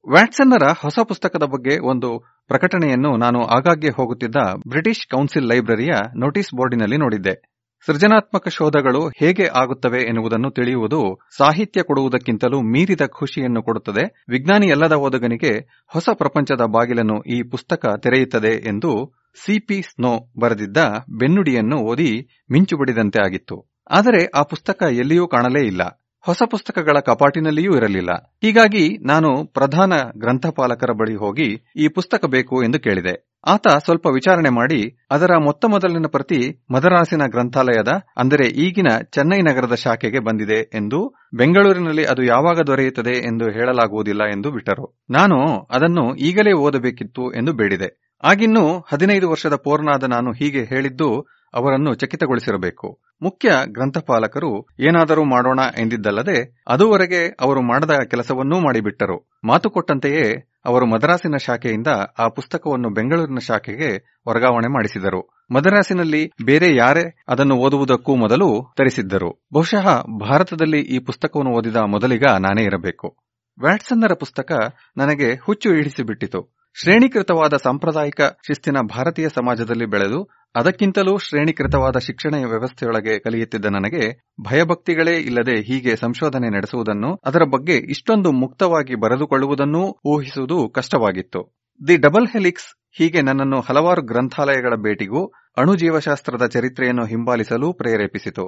ವ್ಯಾಟ್ಸನ್ನರ ಹೊಸ ಪುಸ್ತಕದ ಬಗ್ಗೆ ಒಂದು ಪ್ರಕಟಣೆಯನ್ನು ನಾನು ಆಗಾಗ್ಗೆ ಹೋಗುತ್ತಿದ್ದ ಬ್ರಿಟಿಷ್ ಕೌನ್ಸಿಲ್ ಲೈಬ್ರರಿಯ ನೋಟಿಸ್ ಬೋರ್ಡಿನಲ್ಲಿ ನೋಡಿದ್ದೆ. ಸೃಜನಾತ್ಮಕ ಶೋಧಗಳು ಹೇಗೆ ಆಗುತ್ತವೆ ಎನ್ನುವುದನ್ನು ತಿಳಿಯುವುದು ಸಾಹಿತ್ಯ ಕೊಡುವುದಕ್ಕಿಂತಲೂ ಮೀರಿದ ಖುಷಿಯನ್ನು ಕೊಡುತ್ತದೆ. ವಿಜ್ಞಾನಿಯಲ್ಲದ ಓದುಗನಿಗೆ ಹೊಸ ಪ್ರಪಂಚದ ಬಾಗಿಲನ್ನು ಈ ಪುಸ್ತಕ ತೆರೆಯುತ್ತದೆ ಎಂದು ಸಿಪಿ ಸ್ನೋ ಬರೆದಿದ್ದ ಬೆನ್ನುಡಿಯನ್ನು ಓದಿ ಮಿಂಚು ಬಡಿದಂತೆ ಆಗಿತ್ತು. ಆದರೆ ಆ ಪುಸ್ತಕ ಎಲ್ಲಿಯೂ ಕಾಣಲೇ ಇಲ್ಲ. ಹೊಸ ಪುಸ್ತಕಗಳ ಕಪಾಟಿನಲ್ಲಿಯೂ ಇರಲಿಲ್ಲ. ಹೀಗಾಗಿ ನಾನು ಪ್ರಧಾನ ಗ್ರಂಥಪಾಲಕರ ಬಳಿ ಹೋಗಿ ಈ ಪುಸ್ತಕ ಬೇಕು ಎಂದು ಕೇಳಿದೆ. ಆತ ಸ್ವಲ್ಪ ವಿಚಾರಣೆ ಮಾಡಿ ಅದರ ಮೊತ್ತ ಮೊದಲಿನ ಪ್ರತಿ ಮದರಾಸಿನ ಗ್ರಂಥಾಲಯದ, ಅಂದರೆ ಈಗಿನ ಚೆನ್ನೈ ನಗರದ ಶಾಖೆಗೆ ಬಂದಿದೆ ಎಂದು, ಬೆಂಗಳೂರಿನಲ್ಲಿ ಅದು ಯಾವಾಗ ದೊರೆಯುತ್ತದೆ ಎಂದು ಹೇಳಲಾಗುವುದಿಲ್ಲ ಎಂದು ಬಿಟ್ಟರು. ನಾನು ಅದನ್ನು ಈಗಲೇ ಓದಬೇಕಿತ್ತು ಎಂದು ಬೇಡಿದೆ. ಆಗಿನ್ನೂ ಹದಿನೈದು ವರ್ಷದ ಪೂರ್ಣಾದ ನಾನು ಹೀಗೆ ಹೇಳಿದ್ದು ಅವರನ್ನು ಚಕಿತಗೊಳಿಸಿರಬೇಕು. ಮುಖ್ಯ ಗ್ರಂಥಪಾಲಕರು ಏನಾದರೂ ಮಾಡೋಣ ಎಂದಿದ್ದಲ್ಲದೆ ಅದುವರೆಗೆ ಅವರು ಮಾಡದ ಕೆಲಸವನ್ನೂ ಮಾಡಿಬಿಟ್ಟರು. ಮಾತು ಕೊಟ್ಟಂತೆಯೇ ಅವರು ಮದ್ರಾಸಿನ ಶಾಖೆಯಿಂದ ಆ ಪುಸ್ತಕವನ್ನು ಬೆಂಗಳೂರಿನ ಶಾಖೆಗೆ ವರ್ಗಾವಣೆ ಮಾಡಿಸಿದರು. ಮದರಾಸಿನಲ್ಲಿ ಬೇರೆ ಯಾರೇ ಅದನ್ನು ಓದುವುದಕ್ಕೂ ಮೊದಲು ತರಿಸಿದ್ದರು. ಬಹುಶಃ ಭಾರತದಲ್ಲಿ ಈ ಪುಸ್ತಕವನ್ನು ಓದಿದ ಮೊದಲಿಗ ನಾನೇ ಇರಬೇಕು. ವ್ಯಾಟ್ಸನ್ನರ ಪುಸ್ತಕ ನನಗೆ ಹುಚ್ಚು ಹಿಡಿಸಿಬಿಟ್ಟಿತು ಶ್ರೇಣೀಕೃತವಾದ ಸಾಂಪ್ರದಾಯಿಕ ಶಿಸ್ತಿನ ಭಾರತೀಯ ಸಮಾಜದಲ್ಲಿ ಬೆಳೆದು ಅದಕ್ಕಿಂತಲೂ ಶ್ರೇಣೀಕೃತವಾದ ಶಿಕ್ಷಣ ವ್ಯವಸ್ಥೆಯೊಳಗೆ ಕಲಿಯುತ್ತಿದ್ದ ನನಗೆ ಭಯಭಕ್ತಿಗಳೇ ಇಲ್ಲದೆ ಹೀಗೆ ಸಂಶೋಧನೆ ನಡೆಸುವುದನ್ನು, ಅದರ ಬಗ್ಗೆ ಇಷ್ಟೊಂದು ಮುಕ್ತವಾಗಿ ಬರೆದುಕೊಳ್ಳುವುದನ್ನೂ ಊಹಿಸುವುದು ಕಷ್ಟವಾಗಿತ್ತು. ದಿ ಡಬಲ್ ಹೆಲಿಕ್ಸ್ ಹೀಗೆ ನನ್ನನ್ನು ಹಲವಾರು ಗ್ರಂಥಾಲಯಗಳ ಭೇಟಿಗೂ ಅಣುಜೀವಶಾಸ್ತ್ರದ ಚರಿತ್ರೆಯನ್ನು ಹಿಂಬಾಲಿಸಲು ಪ್ರೇರೇಪಿಸಿತು.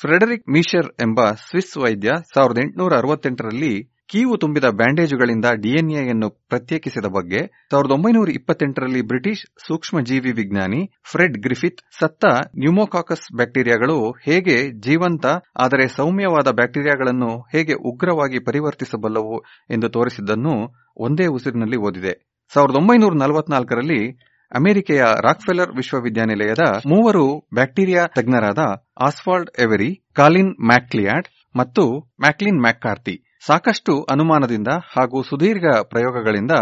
ಫ್ರೆಡರಿಕ್ ಮೀಶರ್ ಎಂಬ ಸ್ವಿಸ್ ವೈದ್ಯ ಸಾವಿರದ ಎಂಟುನೂರ ಅರವತ್ತೆಂಟರಲ್ಲಿ ಕೀವು ತುಂಬಿದ ಬ್ಯಾಂಡೇಜುಗಳಿಂದ ಡಿಎನ್ಎಯನ್ನು ಪ್ರತ್ಯೇಕಿಸಿದ ಬಗ್ಗೆ ಸಾವಿರದ ಒಂಬೈನೂರ ಇಪ್ಪತ್ತೆಂಟರಲ್ಲಿ ಬ್ರಿಟಿಷ್ ಸೂಕ್ಷ್ಮಜೀವಿ ವಿಜ್ಞಾನಿ ಫ್ರೆಡ್ ಗ್ರಿಫಿತ್ ಸತ್ತ ನ್ಯೂಮೋಕಾಕಸ್ ಬ್ಯಾಕ್ಟೀರಿಯಾಗಳು ಹೇಗೆ ಜೀವಂತ, ಆದರೆ ಸೌಮ್ಯವಾದ ಬ್ಯಾಕ್ಟೀರಿಯಾಗಳನ್ನು ಹೇಗೆ ಉಗ್ರವಾಗಿ ಪರಿವರ್ತಿಸಬಲ್ಲವು ಎಂದು ತೋರಿಸಿದ್ದನ್ನು ಒಂದೇ ಉಸಿರಿನಲ್ಲಿ ಓದಿದೆ. ಸಾವಿರದ ಒಂಬೈನೂರ ನಲವತ್ನಾಲ್ಕರಲ್ಲಿ ಅಮೆರಿಕೆಯ ರಾಕ್ಫೆಲ್ಲರ್ ವಿಶ್ವವಿದ್ಯಾನಿಲಯದ ಮೂವರು ಬ್ಯಾಕ್ಟೀರಿಯಾ ತಜ್ಞರಾದ ಆಸ್ಫಾಲ್ಡ್ ಎವೆರಿ, ಕಾಲಿನ್ ಮ್ಯಾಕ್ಲಿಯಾಡ್ ಮತ್ತು ಮ್ಯಾಕ್ಲಿನ್ ಮ್ಯಾಕ್ಕಾರ್ತಿ. ಸಾಕಷ್ಟು ಅನುಮಾನದಿಂದ ಹಾಗೂ ಸುದೀರ್ಘ ಪ್ರಯೋಗಗಳಿಂದ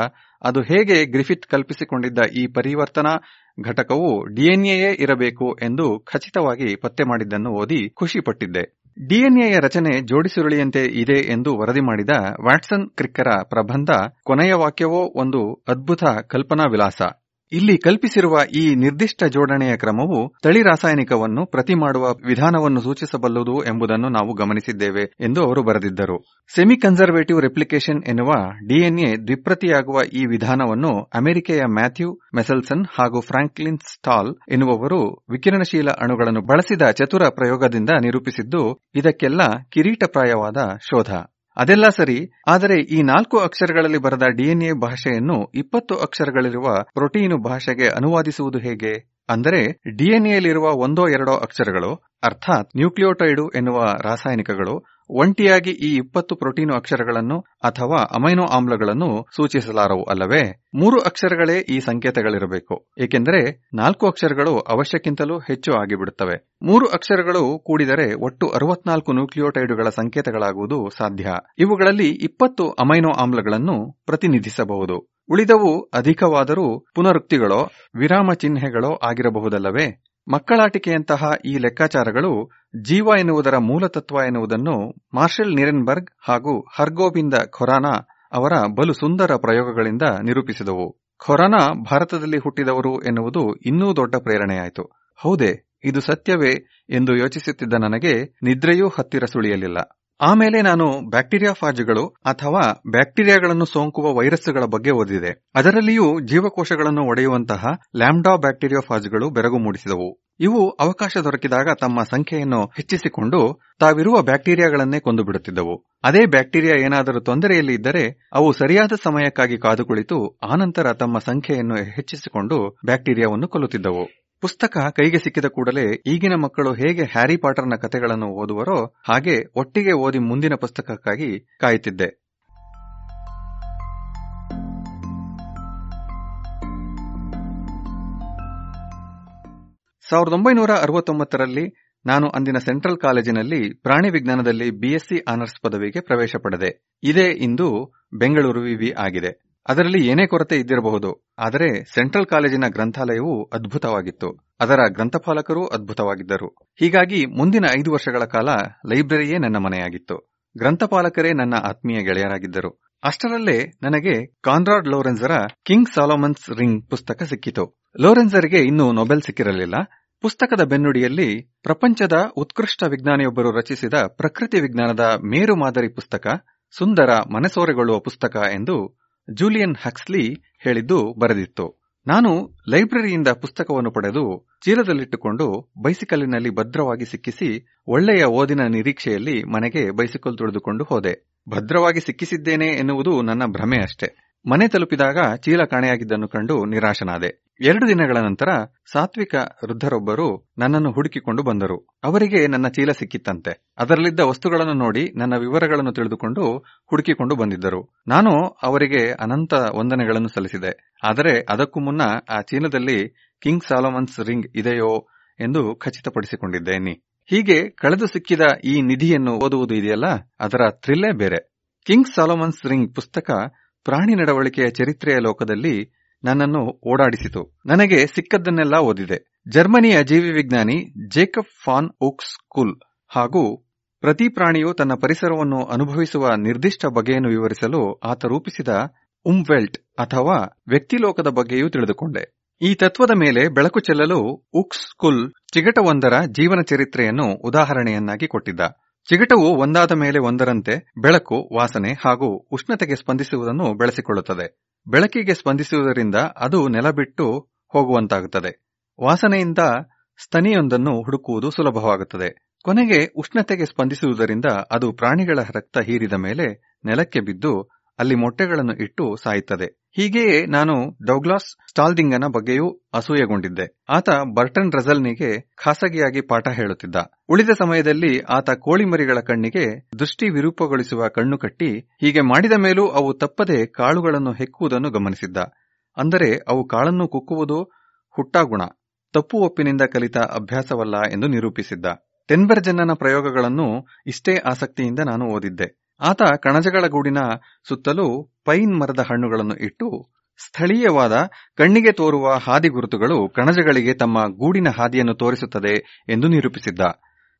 ಅದು ಹೇಗೆ ಗ್ರಿಫಿತ್ ಕಲ್ಪಿಸಿಕೊಂಡಿದ್ದ ಈ ಪರಿವರ್ತನಾ ಘಟಕವು ಡಿಎನ್ಎಯೇ ಇರಬೇಕು ಎಂದು ಖಚಿತವಾಗಿ ಪತ್ತೆ ಮಾಡಿದ್ದನ್ನು ಓದಿ ಖುಷಿಪಟ್ಟಿದ್ದೆ. ಡಿಎನ್ಎಯ ರಚನೆ ಜೋಡಿಸುರುಳಿಯಂತೆ ಇದೆ ಎಂದು ವರದಿ ಮಾಡಿದ ವ್ಯಾಟ್ಸನ್ ಕ್ರಿಕ್ಕರ ಪ್ರಬಂಧ ಕೊನೆಯ ವಾಕ್ಯವೋ ಒಂದು ಅದ್ಭುತ ಕಲ್ಪನಾ ವಿಲಾಸ ಇಲ್ಲಿ ಕಲ್ಪಿಸಿರುವ ಈ ನಿರ್ದಿಷ್ಟ ಜೋಡಣೆಯ ಕ್ರಮವು ತಳಿ ರಾಸಾಯನಿಕವನ್ನು ಪ್ರತಿ ಮಾಡುವ ವಿಧಾನವನ್ನು ಸೂಚಿಸಬಲ್ಲದು ಎಂಬುದನ್ನು ನಾವು ಗಮನಿಸಿದ್ದೇವೆ ಎಂದು ಅವರು ಬರೆದಿದ್ದರು. ಸೆಮಿ ಕನ್ಸರ್ವೇಟಿವ್ ರೆಪ್ಲಿಕೇಶನ್ ಎನ್ನುವ ಡಿಎನ್ಎ ದ್ವಿಪ್ರತಿಯಾಗುವ ಈ ವಿಧಾನವನ್ನು ಅಮೆರಿಕೆಯ ಮ್ಯಾಥ್ಯೂ, ಮೆಸಲ್ಸನ್ ಹಾಗೂ ಫ್ರಾಂಕ್ಲಿನ್ ಸ್ಟಾಲ್ ಎನ್ನುವವರು ವಿಕಿರಣಶೀಲ ಅಣುಗಳನ್ನು ಬಳಸಿದ ಚತುರ ಪ್ರಯೋಗದಿಂದ ನಿರೂಪಿಸಿದ್ದು, ಇದಕ್ಕೆಲ್ಲ ಕಿರೀಟಪ್ರಾಯವಾದ ಶೋಧ. ಅದೆಲ್ಲ ಸರಿ, ಆದರೆ ಈ ನಾಲ್ಕು ಅಕ್ಷರಗಳಲ್ಲಿ ಬರೆದ ಡಿಎನ್ಎ ಭಾಷೆಯನ್ನು ಇಪ್ಪತ್ತು ಅಕ್ಷರಗಳಿರುವ ಪ್ರೋಟೀನು ಭಾಷೆಗೆ ಅನುವಾದಿಸುವುದು ಹೇಗೆ? ಅಂದರೆ ಡಿಎನ್ಎಯಲ್ಲಿರುವ ಒಂದೋ ಎರಡೋ ಅಕ್ಷರಗಳು, ಅರ್ಥಾತ್ ನ್ಯೂಕ್ಲಿಯೋಟೈಡು ಎನ್ನುವ ರಾಸಾಯನಿಕಗಳು ಒಂಟಿಯಾಗಿ ಈ ಇಪ್ಪತ್ತು ಪ್ರೋಟೀನು ಅಕ್ಷರಗಳನ್ನು ಅಥವಾ ಅಮೈನೋ ಆಮ್ಲಗಳನ್ನು ಸೂಚಿಸಲಾರವು ಅಲ್ಲವೇ? ಮೂರು ಅಕ್ಷರಗಳೇ ಈ ಸಂಕೇತಗಳಿರಬೇಕು. ಏಕೆಂದರೆ ನಾಲ್ಕು ಅಕ್ಷರಗಳು ಅವಶ್ಯಕ್ಕಿಂತಲೂ ಹೆಚ್ಚು ಆಗಿಬಿಡುತ್ತವೆ. ಮೂರು ಅಕ್ಷರಗಳು ಕೂಡಿದರೆ ಒಟ್ಟು ಅರವತ್ನಾಲ್ಕು ನ್ಯೂಕ್ಲಿಯೋಟೈಡ್ಗಳ ಸಂಕೇತಗಳಾಗುವುದು ಸಾಧ್ಯ. ಇವುಗಳಲ್ಲಿ ಇಪ್ಪತ್ತು ಅಮೈನೋ ಆಮ್ಲಗಳನ್ನು ಪ್ರತಿನಿಧಿಸಬಹುದು. ಉಳಿದವು ಅಧಿಕವಾದರೂ ಪುನರುಕ್ತಿಗಳೋ, ವಿರಾಮ ಚಿಹ್ನೆಗಳೋ ಆಗಿರಬಹುದಲ್ಲವೇ? ಮಕ್ಕಳಾಟಿಕೆಯಂತಹ ಈ ಲೆಕ್ಕಾಚಾರಗಳು ಜೀವ ಎನ್ನುವುದರ ಮೂಲತತ್ವ ಎನ್ನುವುದನ್ನು ಮಾರ್ಷಲ್ ನಿರೆನ್ಬರ್ಗ್ ಹಾಗೂ ಹರ್ಗೋವಿಂದ ಖೊರಾನಾ ಅವರ ಬಲು ಸುಂದರ ಪ್ರಯೋಗಗಳಿಂದ ನಿರೂಪಿಸಿದವು. ಖೊರಾನಾ ಭಾರತದಲ್ಲಿ ಹುಟ್ಟಿದವರು ಎನ್ನುವುದು ಇನ್ನೂ ದೊಡ್ಡ ಪ್ರೇರಣೆಯಾಯಿತು. ಹೌದೇ, ಇದು ಸತ್ಯವೇ ಎಂದು ಯೋಚಿಸುತ್ತಿದ್ದ ನನಗೆ ನಿದ್ರೆಯೂ ಹತ್ತಿರ ಸುಳಿಯಲಿಲ್ಲ. ಆಮೇಲೆ ನಾನು ಬ್ಯಾಕ್ಟೀರಿಯಾ ಫಾಜ್ಗಳು ಅಥವಾ ಬ್ಯಾಕ್ಟೀರಿಯಾಗಳನ್ನು ಸೋಂಕುವ ವೈರಸ್ಗಳ ಬಗ್ಗೆ ಓದಿದೆ. ಅದರಲ್ಲಿಯೂ ಜೀವಕೋಶಗಳನ್ನು ಒಡೆಯುವಂತಹ ಲ್ಯಾಂಬ್ಡಾ ಬ್ಯಾಕ್ಟೀರಿಯಾಫಾಜ್ಗಳು ಬೆರಗು ಮೂಡಿಸಿದವು. ಇವು ಅವಕಾಶ ದೊರಕಿದಾಗ ತಮ್ಮ ಸಂಖ್ಯೆಯನ್ನು ಹೆಚ್ಚಿಸಿಕೊಂಡು ತಾವಿರುವ ಬ್ಯಾಕ್ಟೀರಿಯಾಗಳನ್ನೇ ಕೊಂದು ಬಿಡುತ್ತಿದ್ದವು ಅದೇ ಬ್ಯಾಕ್ಟೀರಿಯಾ ಏನಾದರೂ ತೊಂದರೆಯಲ್ಲಿ ಇದ್ದರೆ ಅವು ಸರಿಯಾದ ಸಮಯಕ್ಕಾಗಿ ಕಾದು ಕುಳಿತು ಆನಂತರ ತಮ್ಮ ಸಂಖ್ಯೆಯನ್ನು ಹೆಚ್ಚಿಸಿಕೊಂಡು ಬ್ಯಾಕ್ಟೀರಿಯಾವನ್ನು ಕೊಲ್ಲುತ್ತಿದ್ದವು. ಪುಸ್ತಕ ಕೈಗೆ ಸಿಕ್ಕಿದ ಕೂಡಲೇ ಈಗಿನ ಮಕ್ಕಳು ಹೇಗೆ ಹ್ಯಾರಿ ಪಾಟರ್ನ ಕಥೆಗಳನ್ನು ಓದುವರೋ ಹಾಗೆ ಒಟ್ಟಿಗೆ ಓದಿ ಮುಂದಿನ ಪುಸ್ತಕಕ್ಕಾಗಿ ಕಾಯುತ್ತಿದ್ದೆ. ಸಾವಿರದ ಒಂಬೈನೂರ ಅರವತ್ತೊಂಬತ್ತರಲ್ಲಿ ನಾನು ಅಂದಿನ ಸೆಂಟ್ರಲ್ ಕಾಲೇಜಿನಲ್ಲಿ ಪ್ರಾಣಿ ವಿಜ್ಞಾನದಲ್ಲಿ ಬಿಎಸ್ಸಿ ಆನರ್ಸ್ ಪದವಿಗೆ ಪ್ರವೇಶ ಪಡೆದೆ. ಇದೇ ಇಂದು ಬೆಂಗಳೂರು ವಿವಿ ಆಗಿದೆ. ಅದರಲ್ಲಿ ಏನೇ ಕೊರತೆ ಇದ್ದಿರಬಹುದು, ಆದರೆ ಸೆಂಟ್ರಲ್ ಕಾಲೇಜಿನ ಗ್ರಂಥಾಲಯವು ಅದ್ಭುತವಾಗಿತ್ತು. ಅದರ ಗ್ರಂಥಪಾಲಕರೂ ಅದ್ಭುತವಾಗಿದ್ದರು. ಹೀಗಾಗಿ ಮುಂದಿನ ಐದು ವರ್ಷಗಳ ಕಾಲ ಲೈಬ್ರರಿಯೇ ನನ್ನ ಮನೆಯಾಗಿತ್ತು. ಗ್ರಂಥಪಾಲಕರೇ ನನ್ನ ಆತ್ಮೀಯ ಗೆಳೆಯರಾಗಿದ್ದರು. ಅಷ್ಟರಲ್ಲೇ ನನಗೆ ಕಾನ್ರಾಡ್ ಲೋರೆನ್ಸರ ಕಿಂಗ್ ಸಾಲೋಮನ್ಸ್ ರಿಂಗ್ ಪುಸ್ತಕ ಸಿಕ್ಕಿತು. ಲೋರೆನ್ಸರ್ಗೆ ಇನ್ನೂ ನೊಬೆಲ್ ಸಿಕ್ಕಿರಲಿಲ್ಲ. ಪುಸ್ತಕದ ಬೆನ್ನುಡಿಯಲ್ಲಿ ಪ್ರಪಂಚದ ಉತ್ಕೃಷ್ಟ ವಿಜ್ಞಾನಿಯೊಬ್ಬರು ರಚಿಸಿದ ಪ್ರಕೃತಿ ವಿಜ್ಞಾನದ ಮೇರು ಮಾದರಿ ಪುಸ್ತಕ, ಸುಂದರ ಮನಸೋರೆಗೊಳ್ಳುವ ಪುಸ್ತಕ ಎಂದು ಜೂಲಿಯನ್ ಹಕ್ಸ್ಲಿ ಹೇಳಿದ್ದು ಬರೆದಿತ್ತು. ನಾನು ಲೈಬ್ರರಿಯಿಂದ ಪುಸ್ತಕವನ್ನು ಪಡೆದು ಚೀಲದಲ್ಲಿಟ್ಟುಕೊಂಡು ಬೈಸಿಕಲ್ಲಿನಲ್ಲಿ ಭದ್ರವಾಗಿ ಸಿಕ್ಕಿಸಿ ಒಳ್ಳೆಯ ಓದಿನ ನಿರೀಕ್ಷೆಯಲ್ಲಿ ಮನೆಗೆ ಬೈಸಿಕಲ್ ತುಳಿದುಕೊಂಡು ಹೋದೆ. ಭದ್ರವಾಗಿ ಸಿಕ್ಕಿಸಿದ್ದೇನೆ ಎನ್ನುವುದು ನನ್ನ ಭ್ರಮೆ ಅಷ್ಟೇ. ಮನೆ ತಲುಪಿದಾಗ ಚೀಲ ಕಾಣೆಯಾಗಿದ್ದನ್ನು ಕಂಡು ನಿರಾಶನಾದೆ. ಎರಡು ದಿನಗಳ ನಂತರ ಸಾತ್ವಿಕ ವೃದ್ಧರೊಬ್ಬರು ನನ್ನನ್ನು ಹುಡುಕಿಕೊಂಡು ಬಂದರು. ಅವರಿಗೆ ನನ್ನ ಚೀಲ ಸಿಕ್ಕಿತ್ತಂತೆ. ಅದರಲ್ಲಿದ್ದ ವಸ್ತುಗಳನ್ನು ನೋಡಿ ನನ್ನ ವಿವರಗಳನ್ನು ತಿಳಿದುಕೊಂಡು ಹುಡುಕಿಕೊಂಡು ಬಂದಿದ್ದರು. ನಾನು ಅವರಿಗೆ ಅನಂತ ವಂದನೆಗಳನ್ನು ಸಲ್ಲಿಸಿದೆ. ಆದರೆ ಅದಕ್ಕೂ ಮುನ್ನ ಆ ಚೀಲದಲ್ಲಿ ಕಿಂಗ್ ಸಾಲೋಮನ್ಸ್ ರಿಂಗ್ ಇದೆಯೋ ಎಂದು ಖಚಿತಪಡಿಸಿಕೊಂಡಿದ್ದೇನೆ. ಹೀಗೆ ಕಳೆದು ಸಿಕ್ಕಿದ ಈ ನಿಧಿಯನ್ನು ಓದುವುದು ಇದೆಯಲ್ಲ? ಅದರ ಥ್ರಿಲ್ಲೇ ಬೇರೆ. ಕಿಂಗ್ ಸಾಲೋಮನ್ಸ್ ರಿಂಗ್ ಪುಸ್ತಕ ಪ್ರಾಣಿ ನಡವಳಿಕೆಯ ಚರಿತ್ರೆಯ ಲೋಕದಲ್ಲಿ ನನ್ನನ್ನು ಓಡಾಡಿಸಿತು. ನನಗೆ ಸಿಕ್ಕದ್ದನ್ನೆಲ್ಲ ಓದಿದೆ. ಜರ್ಮನಿಯ ಜೀವಿ ವಿಜ್ಞಾನಿ ಜೇಕಬ್ ಫಾನ್ ಓಕ್ಸ್ ಕುಲ್ ಹಾಗೂ ಪ್ರತಿ ಪ್ರಾಣಿಯು ತನ್ನ ಪರಿಸರವನ್ನು ಅನುಭವಿಸುವ ನಿರ್ದಿಷ್ಟ ಬಗೆಯನ್ನು ವಿವರಿಸಲು ಆತ ರೂಪಿಸಿದ ಉಮ್ವೆಲ್ಟ್ ಅಥವಾ ವ್ಯಕ್ತಿಲೋಕದ ಬಗ್ಗೆಯೂ ತಿಳಿದುಕೊಂಡೆ. ಈ ತತ್ವದ ಮೇಲೆ ಬೆಳಕು ಚೆಲ್ಲಲು ಉಕ್ಸ್ ಕುಲ್ ಚಿಗಟವೊಂದರ ಜೀವನ ಚರಿತ್ರೆಯನ್ನು ಉದಾಹರಣೆಯನ್ನಾಗಿ ಕೊಟ್ಟಿದ್ದ. ಚಿಗಟವು ಒಂದಾದ ಮೇಲೆ ಒಂದರಂತೆ ಬೆಳಕು, ವಾಸನೆ ಹಾಗೂ ಉಷ್ಣತೆಗೆ ಸ್ಪಂದಿಸುವುದನ್ನು ಬೆಳೆಸಿಕೊಳ್ಳುತ್ತದೆ. ಬೆಳಕಿಗೆ ಸ್ಪಂದಿಸುವುದರಿಂದ ಅದು ನೆಲಬಿಟ್ಟು ಹೋಗುವಂತಾಗುತ್ತದೆ. ವಾಸನೆಯಿಂದ ಸ್ತನಿಯೊಂದನ್ನು ಹುಡುಕುವುದು ಸುಲಭವಾಗುತ್ತದೆ. ಕೊನೆಗೆ ಉಷ್ಣತೆಗೆ ಸ್ಪಂದಿಸುವುದರಿಂದ ಅದು ಪ್ರಾಣಿಗಳ ರಕ್ತ ಹೀರಿದ ಮೇಲೆ ನೆಲಕ್ಕೆ ಬಿದ್ದು ಅಲ್ಲಿ ಮೊಟ್ಟೆಗಳನ್ನು ಇಟ್ಟು ಸಾಯುತ್ತದೆ. ಹೀಗೆಯೇ ನಾನು ಡೌಗ್ಲಾಸ್ ಸ್ಟಾಲ್ದಿಂಗನ ಬಗ್ಗೆಯೂ ಅಸೂಯೆಗೊಂಡಿದ್ದೆ. ಆತ ಬರ್ಟನ್ ರಜಲ್ನಿಗೆ ಖಾಸಗಿಯಾಗಿ ಪಾಠ ಹೇಳುತ್ತಿದ್ದ. ಉಳಿದ ಸಮಯದಲ್ಲಿ ಆತ ಕೋಳಿಮರಿಗಳ ಕಣ್ಣಿಗೆ ದೃಷ್ಟಿ ವಿರೂಪಗೊಳಿಸುವ ಕಣ್ಣು ಕಟ್ಟಿ ಹೀಗೆ ಮಾಡಿದ ಮೇಲೂ ಅವು ತಪ್ಪದೆ ಕಾಳುಗಳನ್ನು ಹೆಕ್ಕುವುದನ್ನು ಗಮನಿಸಿದ್ದ. ಅಂದರೆ ಅವು ಕಾಳನ್ನು ಕುಕ್ಕುವುದು ಹುಟ್ಟಾಗುಣ, ತಪ್ಪು ಒಪ್ಪಿನಿಂದ ಕಲಿತ ಅಭ್ಯಾಸವಲ್ಲ ಎಂದು ನಿರೂಪಿಸಿದ್ದ. ಟೆನ್ಬರ್ಜನ್ನನ ಪ್ರಯೋಗಗಳನ್ನು ಇಷ್ಟೇ ಆಸಕ್ತಿಯಿಂದ ನಾನು ಓದಿದ್ದೆ. ಆತ ಕಣಜಗಳ ಗೂಡಿನ ಸುತ್ತಲೂ ಪೈನ್ ಮರದ ಹಣ್ಣುಗಳನ್ನು ಇಟ್ಟು ಸ್ಥಳೀಯವಾದ ಕಣ್ಣಿಗೆ ತೋರುವ ಹಾದಿ ಗುರುತುಗಳು ಕಣಜಗಳಿಗೆ ತಮ್ಮ ಗೂಡಿನ ಹಾದಿಯನ್ನು ತೋರಿಸುತ್ತದೆ ಎಂದು ನಿರೂಪಿಸಿದ್ದ.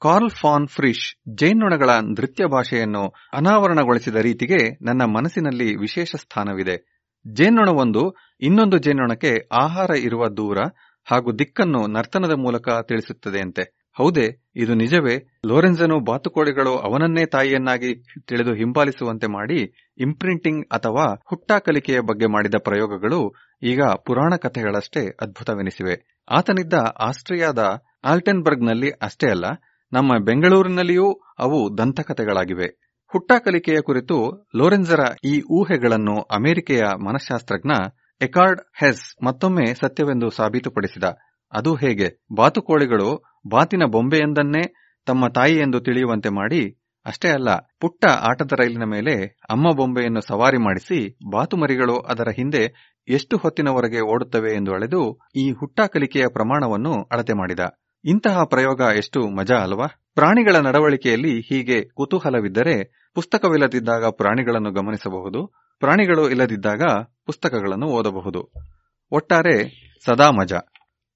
ಕಾರ್ಲ್ ಫಾನ್ ಫ್ರಿಶ್ ಜೇನ್ನೊಣಗಳ ನೃತ್ಯ ಭಾಷೆಯನ್ನು ಅನಾವರಣಗೊಳಿಸಿದ ರೀತಿಗೆ ನನ್ನ ಮನಸ್ಸಿನಲ್ಲಿ ವಿಶೇಷ ಸ್ಥಾನವಿದೆ. ಜೇನ್ನೊಣವೊಂದು ಇನ್ನೊಂದು ಜೇನ್ನೊಣಕ್ಕೆ ಆಹಾರ ಇರುವ ದೂರ ಹಾಗೂ ದಿಕ್ಕನ್ನು ನರ್ತನದ ಮೂಲಕ ತಿಳಿಸುತ್ತದೆಯಂತೆ. ಹೌದೇ, ಇದು ನಿಜವೇ. ಲೋರೆನ್ಸನು ಬಾತುಕೋಳಿಗಳು ಅವನನ್ನೇ ತಾಯಿಯನ್ನಾಗಿ ತಿಳಿದು ಹಿಂಬಾಲಿಸುವಂತೆ ಮಾಡಿ ಇಂಪ್ರಿಂಟಿಂಗ್ ಅಥವಾ ಹುಟ್ಟಾ ಕಲಿಕೆಯ ಬಗ್ಗೆ ಮಾಡಿದ ಪ್ರಯೋಗಗಳು ಈಗ ಪುರಾಣ ಕಥೆಗಳಷ್ಟೇ ಅದ್ಭುತವೆನಿಸಿವೆ. ಆತನಿದ್ದ ಆಸ್ಟ್ರಿಯಾದ ಆಲ್ಟೆನ್ಬರ್ಗ್ನಲ್ಲಿ ಅಷ್ಟೇ ಅಲ್ಲ, ನಮ್ಮ ಬೆಂಗಳೂರಿನಲ್ಲಿಯೂ ಅವು ದಂತಕಥೆಗಳಾಗಿವೆ. ಹುಟ್ಟಾ ಕಲಿಕೆಯ ಕುರಿತು ಲೋರೆನ್ಸರ ಈ ಊಹೆಗಳನ್ನು ಅಮೆರಿಕೆಯ ಮನಶಾಸ್ತ್ರಜ್ಞ ಎಕಾರ್ಡ್ ಹೆಸ್ ಮತ್ತೊಮ್ಮೆ ಸತ್ಯವೆಂದು ಸಾಬೀತುಪಡಿಸಿದ. ಅದು ಹೇಗೆ? ಬಾತುಕೋಳಿಗಳು ಬಾತಿನ ಬೊಂಬೆಯೊಂದನ್ನೇ ತಮ್ಮ ತಾಯಿ ಎಂದು ತಿಳಿಯುವಂತೆ ಮಾಡಿ, ಅಷ್ಟೇ ಅಲ್ಲ, ಪುಟ್ಟ ಆಟದ ರೈಲಿನ ಮೇಲೆ ಅಮ್ಮ ಬೊಂಬೆಯನ್ನು ಸವಾರಿ ಮಾಡಿಸಿ ಬಾತುಮರಿಗಳು ಅದರ ಹಿಂದೆ ಎಷ್ಟು ಹೊತ್ತಿನವರೆಗೆ ಓಡುತ್ತವೆ ಎಂದು ಅಳೆದು ಈ ಹುಟ್ಟ ಕಲಿಕೆಯ ಪ್ರಮಾಣವನ್ನು ಅಳತೆ ಮಾಡಿದ. ಇಂತಹ ಪ್ರಯೋಗ ಎಷ್ಟು ಮಜಾ ಅಲ್ವಾ? ಪ್ರಾಣಿಗಳ ನಡವಳಿಕೆಯಲ್ಲಿ ಹೀಗೆ ಕುತೂಹಲವಿದ್ದರೆ ಪುಸ್ತಕವಿಲ್ಲದಿದ್ದಾಗ ಪ್ರಾಣಿಗಳನ್ನು ಗಮನಿಸಬಹುದು, ಪ್ರಾಣಿಗಳು ಇಲ್ಲದಿದ್ದಾಗ ಪುಸ್ತಕಗಳನ್ನು ಓದಬಹುದು. ಒಟ್ಟಾರೆ ಸದಾ ಮಜಾ.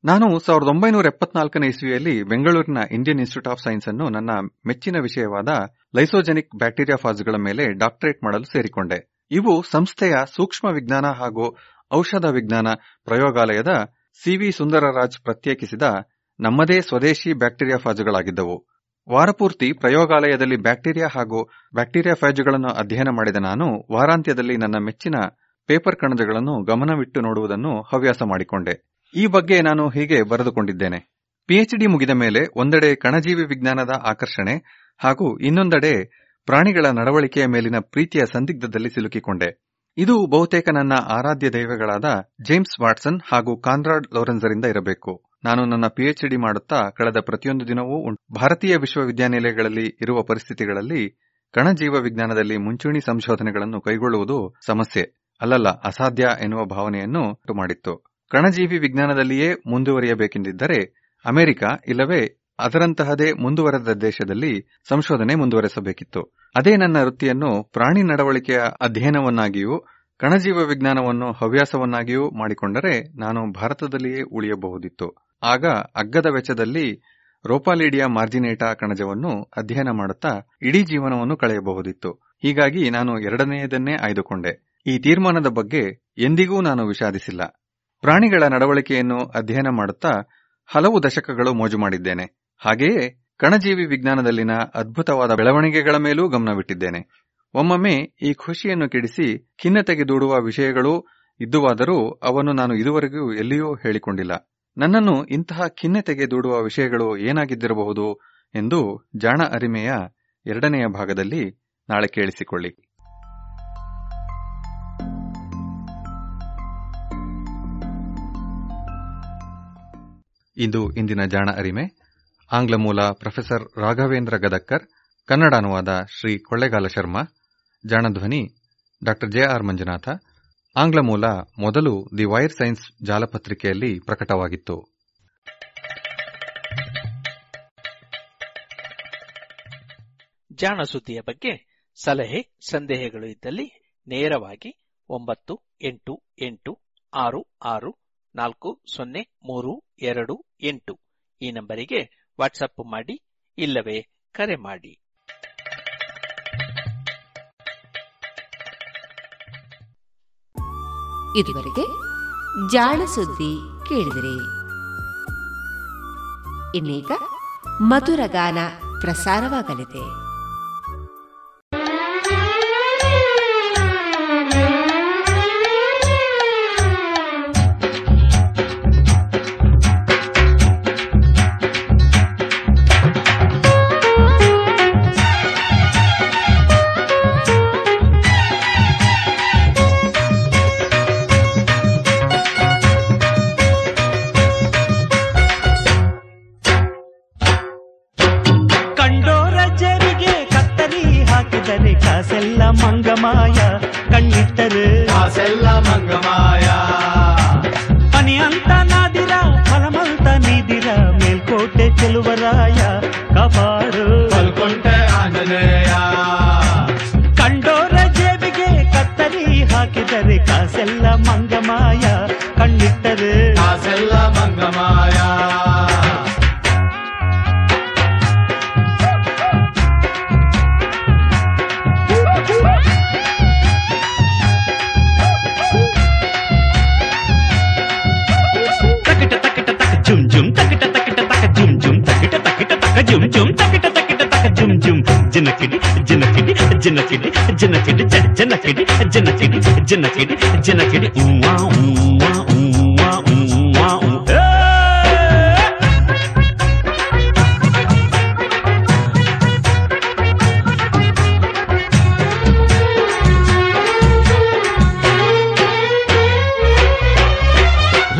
ನಾನು ಸಾವಿರದ ಒಂಬೈನೂರ ಎಪ್ಪತ್ನಾಲ್ಕನೇ ಇಸ್ವಿಯಲ್ಲಿ ಬೆಂಗಳೂರಿನ ಇಂಡಿಯನ್ ಇನ್ಸ್ಟಿಟ್ಯೂಟ್ ಆಫ್ ಸೈನ್ಸ್ ಅನ್ನು ನನ್ನ ಮೆಚ್ಚಿನ ವಿಷಯವಾದ ಲೈಸೋಜೆನಿಕ್ ಬ್ಯಾಕ್ಟೀರಿಯಾ ಫಾಜ್ಗಳ ಮೇಲೆ ಡಾಕ್ಟರೇಟ್ ಮಾಡಲು ಸೇರಿಕೊಂಡೆ. ಇವು ಸಂಸ್ಥೆಯ ಸೂಕ್ಷ್ಮ ವಿಜ್ಞಾನ ಹಾಗೂ ಔಷಧ ವಿಜ್ಞಾನ ಪ್ರಯೋಗಾಲಯದ ಸಿವಿ ಸುಂದರರಾಜ್ ಪ್ರತ್ಯೇಕಿಸಿದ ನಮ್ಮದೇ ಸ್ವದೇಶಿ ಬ್ಯಾಕ್ಟೀರಿಯಾ ಫಾಜ್ಗಳಾಗಿದ್ದವು ವಾರಪೂರ್ತಿ ಪ್ರಯೋಗಾಲಯದಲ್ಲಿ ಬ್ಯಾಕ್ಟೀರಿಯಾ ಹಾಗೂ ಬ್ಯಾಕ್ಟೀರಿಯಾ ಫ್ಯಾಜುಗಳನ್ನು ಅಧ್ಯಯನ ಮಾಡಿದ ನಾನು ವಾರಾಂತ್ಯದಲ್ಲಿ ನನ್ನ ಮೆಚ್ಚಿನ ಪೇಪರ್ ಕಣಜಗಳನ್ನು ಗಮನವಿಟ್ಟು ನೋಡುವುದನ್ನು ಹವ್ಯಾಸ ಮಾಡಿಕೊಂಡೆ. ಈ ಬಗ್ಗೆ ನಾನು ಹೀಗೆ ಬರೆದುಕೊಂಡಿದ್ದೇನೆ. ಪಿಎಚ್ಡಿ ಮುಗಿದ ಮೇಲೆ ಒಂದೆಡೆ ಕಣಜೀವಿ ವಿಜ್ಞಾನದ ಆಕರ್ಷಣೆ ಹಾಗೂ ಇನ್ನೊಂದೆಡೆ ಪ್ರಾಣಿಗಳ ನಡವಳಿಕೆಯ ಮೇಲಿನ ಪ್ರೀತಿಯ ಸಂದಿಗ್ಧದಲ್ಲಿ ಸಿಲುಕಿಕೊಂಡೆ. ಇದು ಬಹುತೇಕ ನನ್ನ ಆರಾಧ್ಯ ದೈವಗಳಾದ ಜೇಮ್ಸ್ ವಾಟ್ಸನ್ ಹಾಗೂ ಕಾನ್ರಾಡ್ ಲೋರೆನ್ಸರಿಂದ ಇರಬೇಕು. ನಾನು ನನ್ನ ಪಿಎಚ್ಡಿ ಮಾಡುತ್ತಾ ಕಳೆದ ಪ್ರತಿಯೊಂದು ದಿನವೂ ಭಾರತೀಯ ವಿಶ್ವವಿದ್ಯಾನಿಲಯಗಳಲ್ಲಿ ಇರುವ ಪರಿಸ್ಥಿತಿಗಳಲ್ಲಿ ಕಣಜೀವ ವಿಜ್ಞಾನದಲ್ಲಿ ಮುಂಚೂಣಿ ಸಂಶೋಧನೆಗಳನ್ನು ಕೈಗೊಳ್ಳುವುದು ಸಮಸ್ಯೆ, ಅಲ್ಲಲ್ಲ ಅಸಾಧ್ಯ ಎನ್ನುವ ಭಾವನೆಯನ್ನು ಮಾಡಿತ್ತು ಕಣಜೀವಿ ವಿಜ್ಞಾನದಲ್ಲಿಯೇ ಮುಂದುವರಿಯಬೇಕೆಂದಿದ್ದರೆ ಅಮೆರಿಕ ಇಲ್ಲವೇ ಅದರಂತಹದೇ ಮುಂದುವರೆದ ದೇಶದಲ್ಲಿ ಸಂಶೋಧನೆ ಮುಂದುವರೆಸಬೇಕಿತ್ತು. ಅದೇ ನನ್ನ ವೃತ್ತಿಯನ್ನು ಪ್ರಾಣಿ ನಡವಳಿಕೆಯ ಅಧ್ಯಯನವನ್ನಾಗಿಯೂ, ಕಣಜೀವ ವಿಜ್ಞಾನವನ್ನು ಹವ್ಯಾಸವನ್ನಾಗಿಯೂ ಮಾಡಿಕೊಂಡರೆ ನಾನು ಭಾರತದಲ್ಲಿಯೇ ಉಳಿಯಬಹುದಿತ್ತು. ಆಗ ಅಗ್ಗದ ವೆಚ್ಚದಲ್ಲಿ ರೋಪಾಲಿಡಿಯಾ ಮಾರ್ಜಿನೇಟಾ ಕಣಜವನ್ನು ಅಧ್ಯಯನ ಮಾಡುತ್ತಾ ಇಡೀ ಜೀವನವನ್ನು ಕಳೆಯಬಹುದಿತ್ತು. ಹೀಗಾಗಿ ನಾನು ಎರಡನೆಯದನ್ನೇ ಆಯ್ದುಕೊಂಡೆ. ಈ ತೀರ್ಮಾನದ ಬಗ್ಗೆ ಎಂದಿಗೂ ನಾನು ವಿಷಾದಿಸಿಲ್ಲ. ಪ್ರಾಣಿಗಳ ನಡವಳಿಕೆಯನ್ನು ಅಧ್ಯಯನ ಮಾಡುತ್ತಾ ಹಲವು ದಶಕಗಳು ಮೋಜು ಮಾಡಿದ್ದೇನೆ. ಹಾಗೆಯೇ ಕಣಜೀವಿ ವಿಜ್ಞಾನದಲ್ಲಿನ ಅದ್ಭುತವಾದ ಬೆಳವಣಿಗೆಗಳ ಮೇಲೂ ಗಮನವಿಟ್ಟಿದ್ದೇನೆ. ಒಮ್ಮೊಮ್ಮೆ ಈ ಖುಷಿಯನ್ನು ಕೆಡಿಸಿ ಖಿನ್ನತೆಗೆ ದೂಡುವ ವಿಷಯಗಳೂ ಇದ್ದುವಾದರೂ ಅವನ್ನು ನಾನು ಇದುವರೆಗೂ ಎಲ್ಲಿಯೂ ಹೇಳಿಕೊಂಡಿಲ್ಲ. ನನ್ನನ್ನು ಇಂತಹ ಖಿನ್ನತೆಗೆ ದೂಡುವ ವಿಷಯಗಳು ಏನಾಗಿದ್ದಿರಬಹುದು ಎಂದು ಜಾಣ ಅರಿಮೆಯ ಎರಡನೆಯ ಭಾಗದಲ್ಲಿ ನಾಳೆ ಕೇಳಿಸಿಕೊಳ್ಳಿ. ಇಂದು ಇಂದಿನ ಜಾಣ ಅರಿಮೆ. ಆಂಗ್ಲ ಮೂಲ ಪ್ರೊಫೆಸರ್ ರಾಘವೇಂದ್ರ ಗದಕ್ಕರ್, ಕನ್ನಡ ಅನುವಾದ ಶ್ರೀ ಕೊಳ್ಳೆಗಾಲ ಶರ್ಮಾ ಜಾಣಧ್ವನಿ ಡಾ ಜೆ ಆರ್ ಮಂಜುನಾಥ. ಆಂಗ್ಲ ಮೂಲ ಮೊದಲು ದಿ ವೈರ್ ಸೈನ್ಸ್ ಜಾಲಪತ್ರಿಕೆಯಲ್ಲಿ ಪ್ರಕಟವಾಗಿತ್ತು.
ಜಾಣ ಬಗ್ಗೆ ಸಲಹೆ, ಸಂದೇಹಗಳು ಇದ್ದಲ್ಲಿ ನೇರವಾಗಿ ಒಂಬತ್ತು ಎಂಟು ಎಂಟು ಆರು ಆರು ನಾಲ್ಕು ಸೊನ್ನೆ ಮೂರು ಎರಡು ಎಂಟು. ಈ ನಂಬರಿಗೆ ವಾಟ್ಸಪ್ ಮಾಡಿ, ಇಲ್ಲವೇ ಕರೆ ಮಾಡಿ.
ಇದುವರೆಗೆ ಜಾಣ ಸುದ್ದಿ ಕೇಳಿದಿರಿ. ಇನ್ನೀಗ ಮಧುರ ಗಾನ ಪ್ರಸಾರವಾಗಲಿದೆ.
జనకిడి జనకిడి జనకిడి జనకిడి ఉమ్మా ఉమ్మా ఉమ్మా ఉమ్మా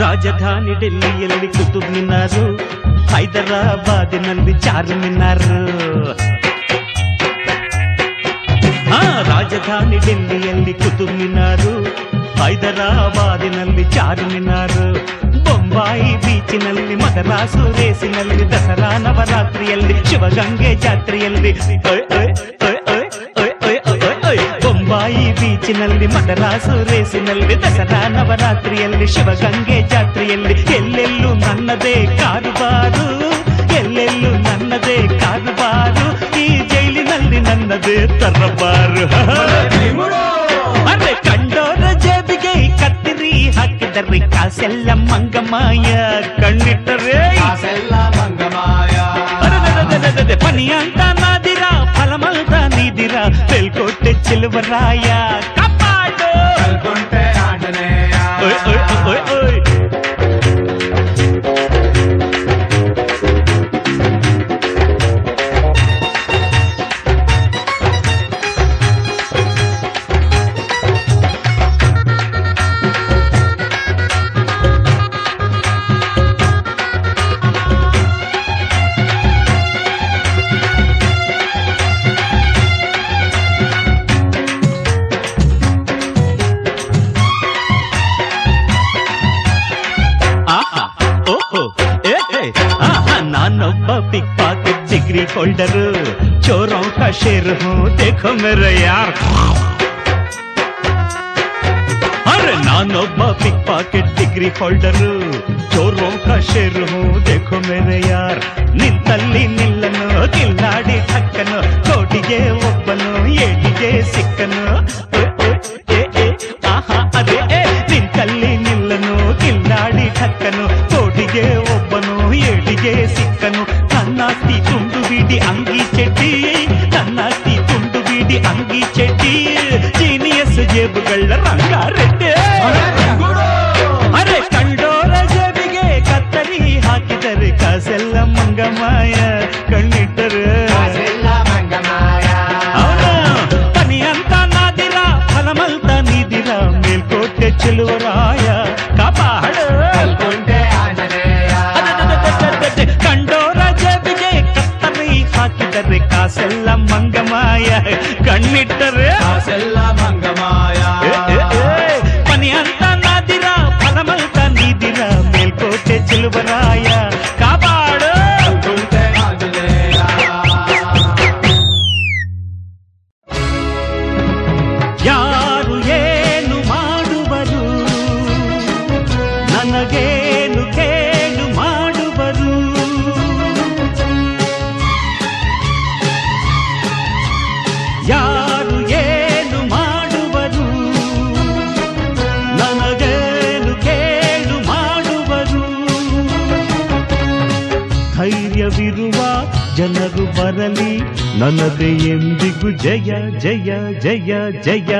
ರಾಜಧಾನಿ ಡೆಲ್ಲಿಯಲ್ಲಿ ಕುತುಬ್ ಮಿನಾರು ಹೈದರಾಬಾದಿನಲ್ಲಿ ಚಾರ್ ಮಿನಾರು ಜಾತ್ರೆಯಲ್ಲಿ, ಶಿವಗಂಗೆ ಜಾತ್ರೆಯಲ್ಲಿ. ಬೊಂಬಾಯಿ ಬೀಚಿನಲ್ಲಿ, ಮದರಾಸು ರೇಸಿನಲ್ಲಿ, ದಸರಾ ನವರಾತ್ರಿಯಲ್ಲಿ, ಶಿವಗಂಗೆ ಜಾತ್ರೆಯಲ್ಲಿ. ಎಲ್ಲೆಲ್ಲೂ ನನ್ನದೇ ಕಾರುಬಾರು, ಎಲ್ಲೆಲ್ಲೂ ನನ್ನದೇ ಕಾರುಬಾರು. ಈ ಜೈಲಿನಲ್ಲಿ ನನ್ನದೇ ತರಬಾರು. ಅರೆ ಕಂಡೋರ ಜೇಬಿಗೆ ಕತ್ತಿರಿ ಹಾಕಿದರೆ, ಕಾಸೆಲ್ಲ ಮಂಗಮಾಯ, ಕಣ್ಣಿಟ್ಟು పని అంతా నాదిరా ఫలమంతా నీదిరా. తెల్కొట్టే చిలువరాయా ಡಿಗ್ರಿ ಹೋಲ್ಡರು ಚೋರೋं का शेर हूँ देखो मेरे यार अरे ನಾನೊಬ್ಬ ಪಿಕ್ ಪಾಕೆಟ್ ಡಿಗ್ರಿ ಹೋಲ್ಡರು ಚೋರೋं का शेर हूँ देखो मेरे यार ನಿಂತಲ್ಲಿ ನಿಲ್ಲನು ಕಿಲ್ಲಾಡಿ ಠಕ್ಕನು ಕೋಟಿಗೆ ಒಬ್ಬನು ಏಟಿಗೆ ಸಿಕ್ಕನು ಓಯ್ ಓಯ್ ಏ ಏ ಆಹಾ ಅದೇ ಏ ನಿಂತಲ್ಲಿ ನಿಲ್ಲನು ಕಿಲ್ಲಾಡಿ ಠಕ್ಕನು ಕೋಟಿಗೆ ಒಬ್ಬನು ಏಟಿಗೆ ಸಿಕ್ಕನು ನನ್ನಾಸ್ತಿ துண்டுபிடி அங்கி செட்டி தன்னாட்டி துண்டுபிடி அங்கி செட்டி ஜீனியஸ் ஜேபுகள்ல ರಂಗಾ ರೆಡ್ಡಿ ಅರೆ ಕಂಡೋರ ಜೇಬಿಗೆ ಕತ್ತರಿ ಹಾಕಿದರೆ ಕಾಸೆಲ್ಲ ಮಂಗಮಾಯ ಕಣ್ಣಿಟ್ಟರು ಪನಿ ಅಂತ ನಾದಿರ ಫಲಮಲ್ತ ನೀದಿರ ಮೇಲ್ಕೋಟೆ
ಚೆಲುವರು కన్నిట్ట జయ జయ జయ జయ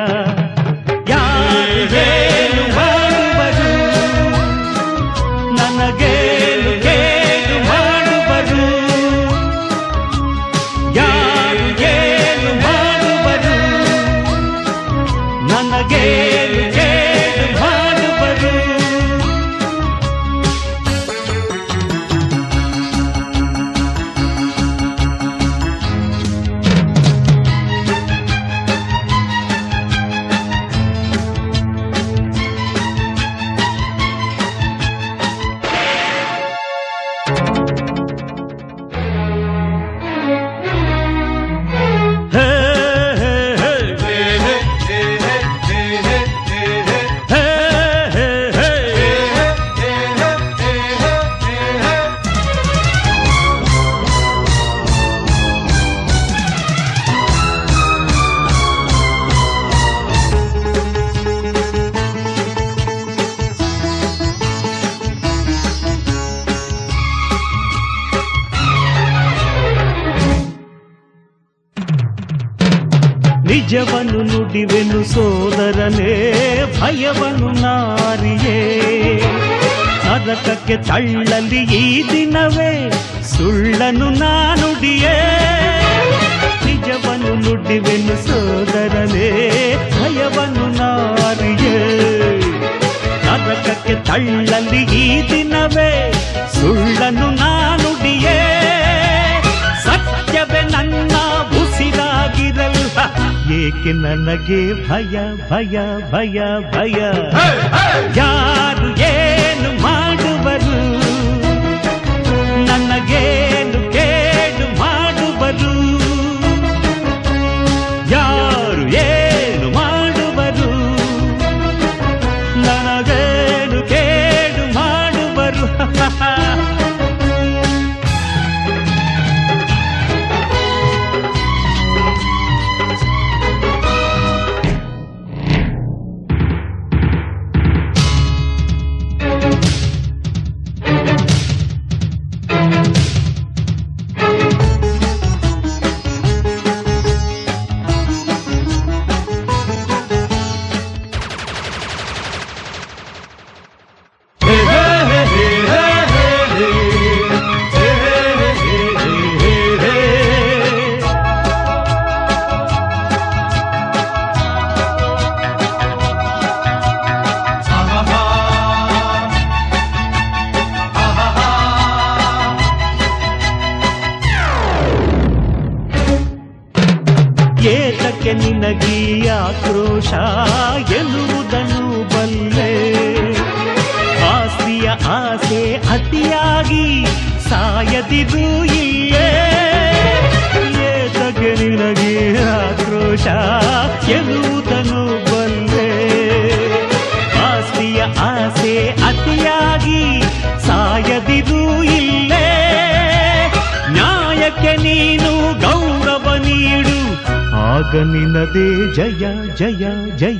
जय जय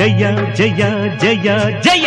జయ జయ జయ
జయ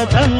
Zaten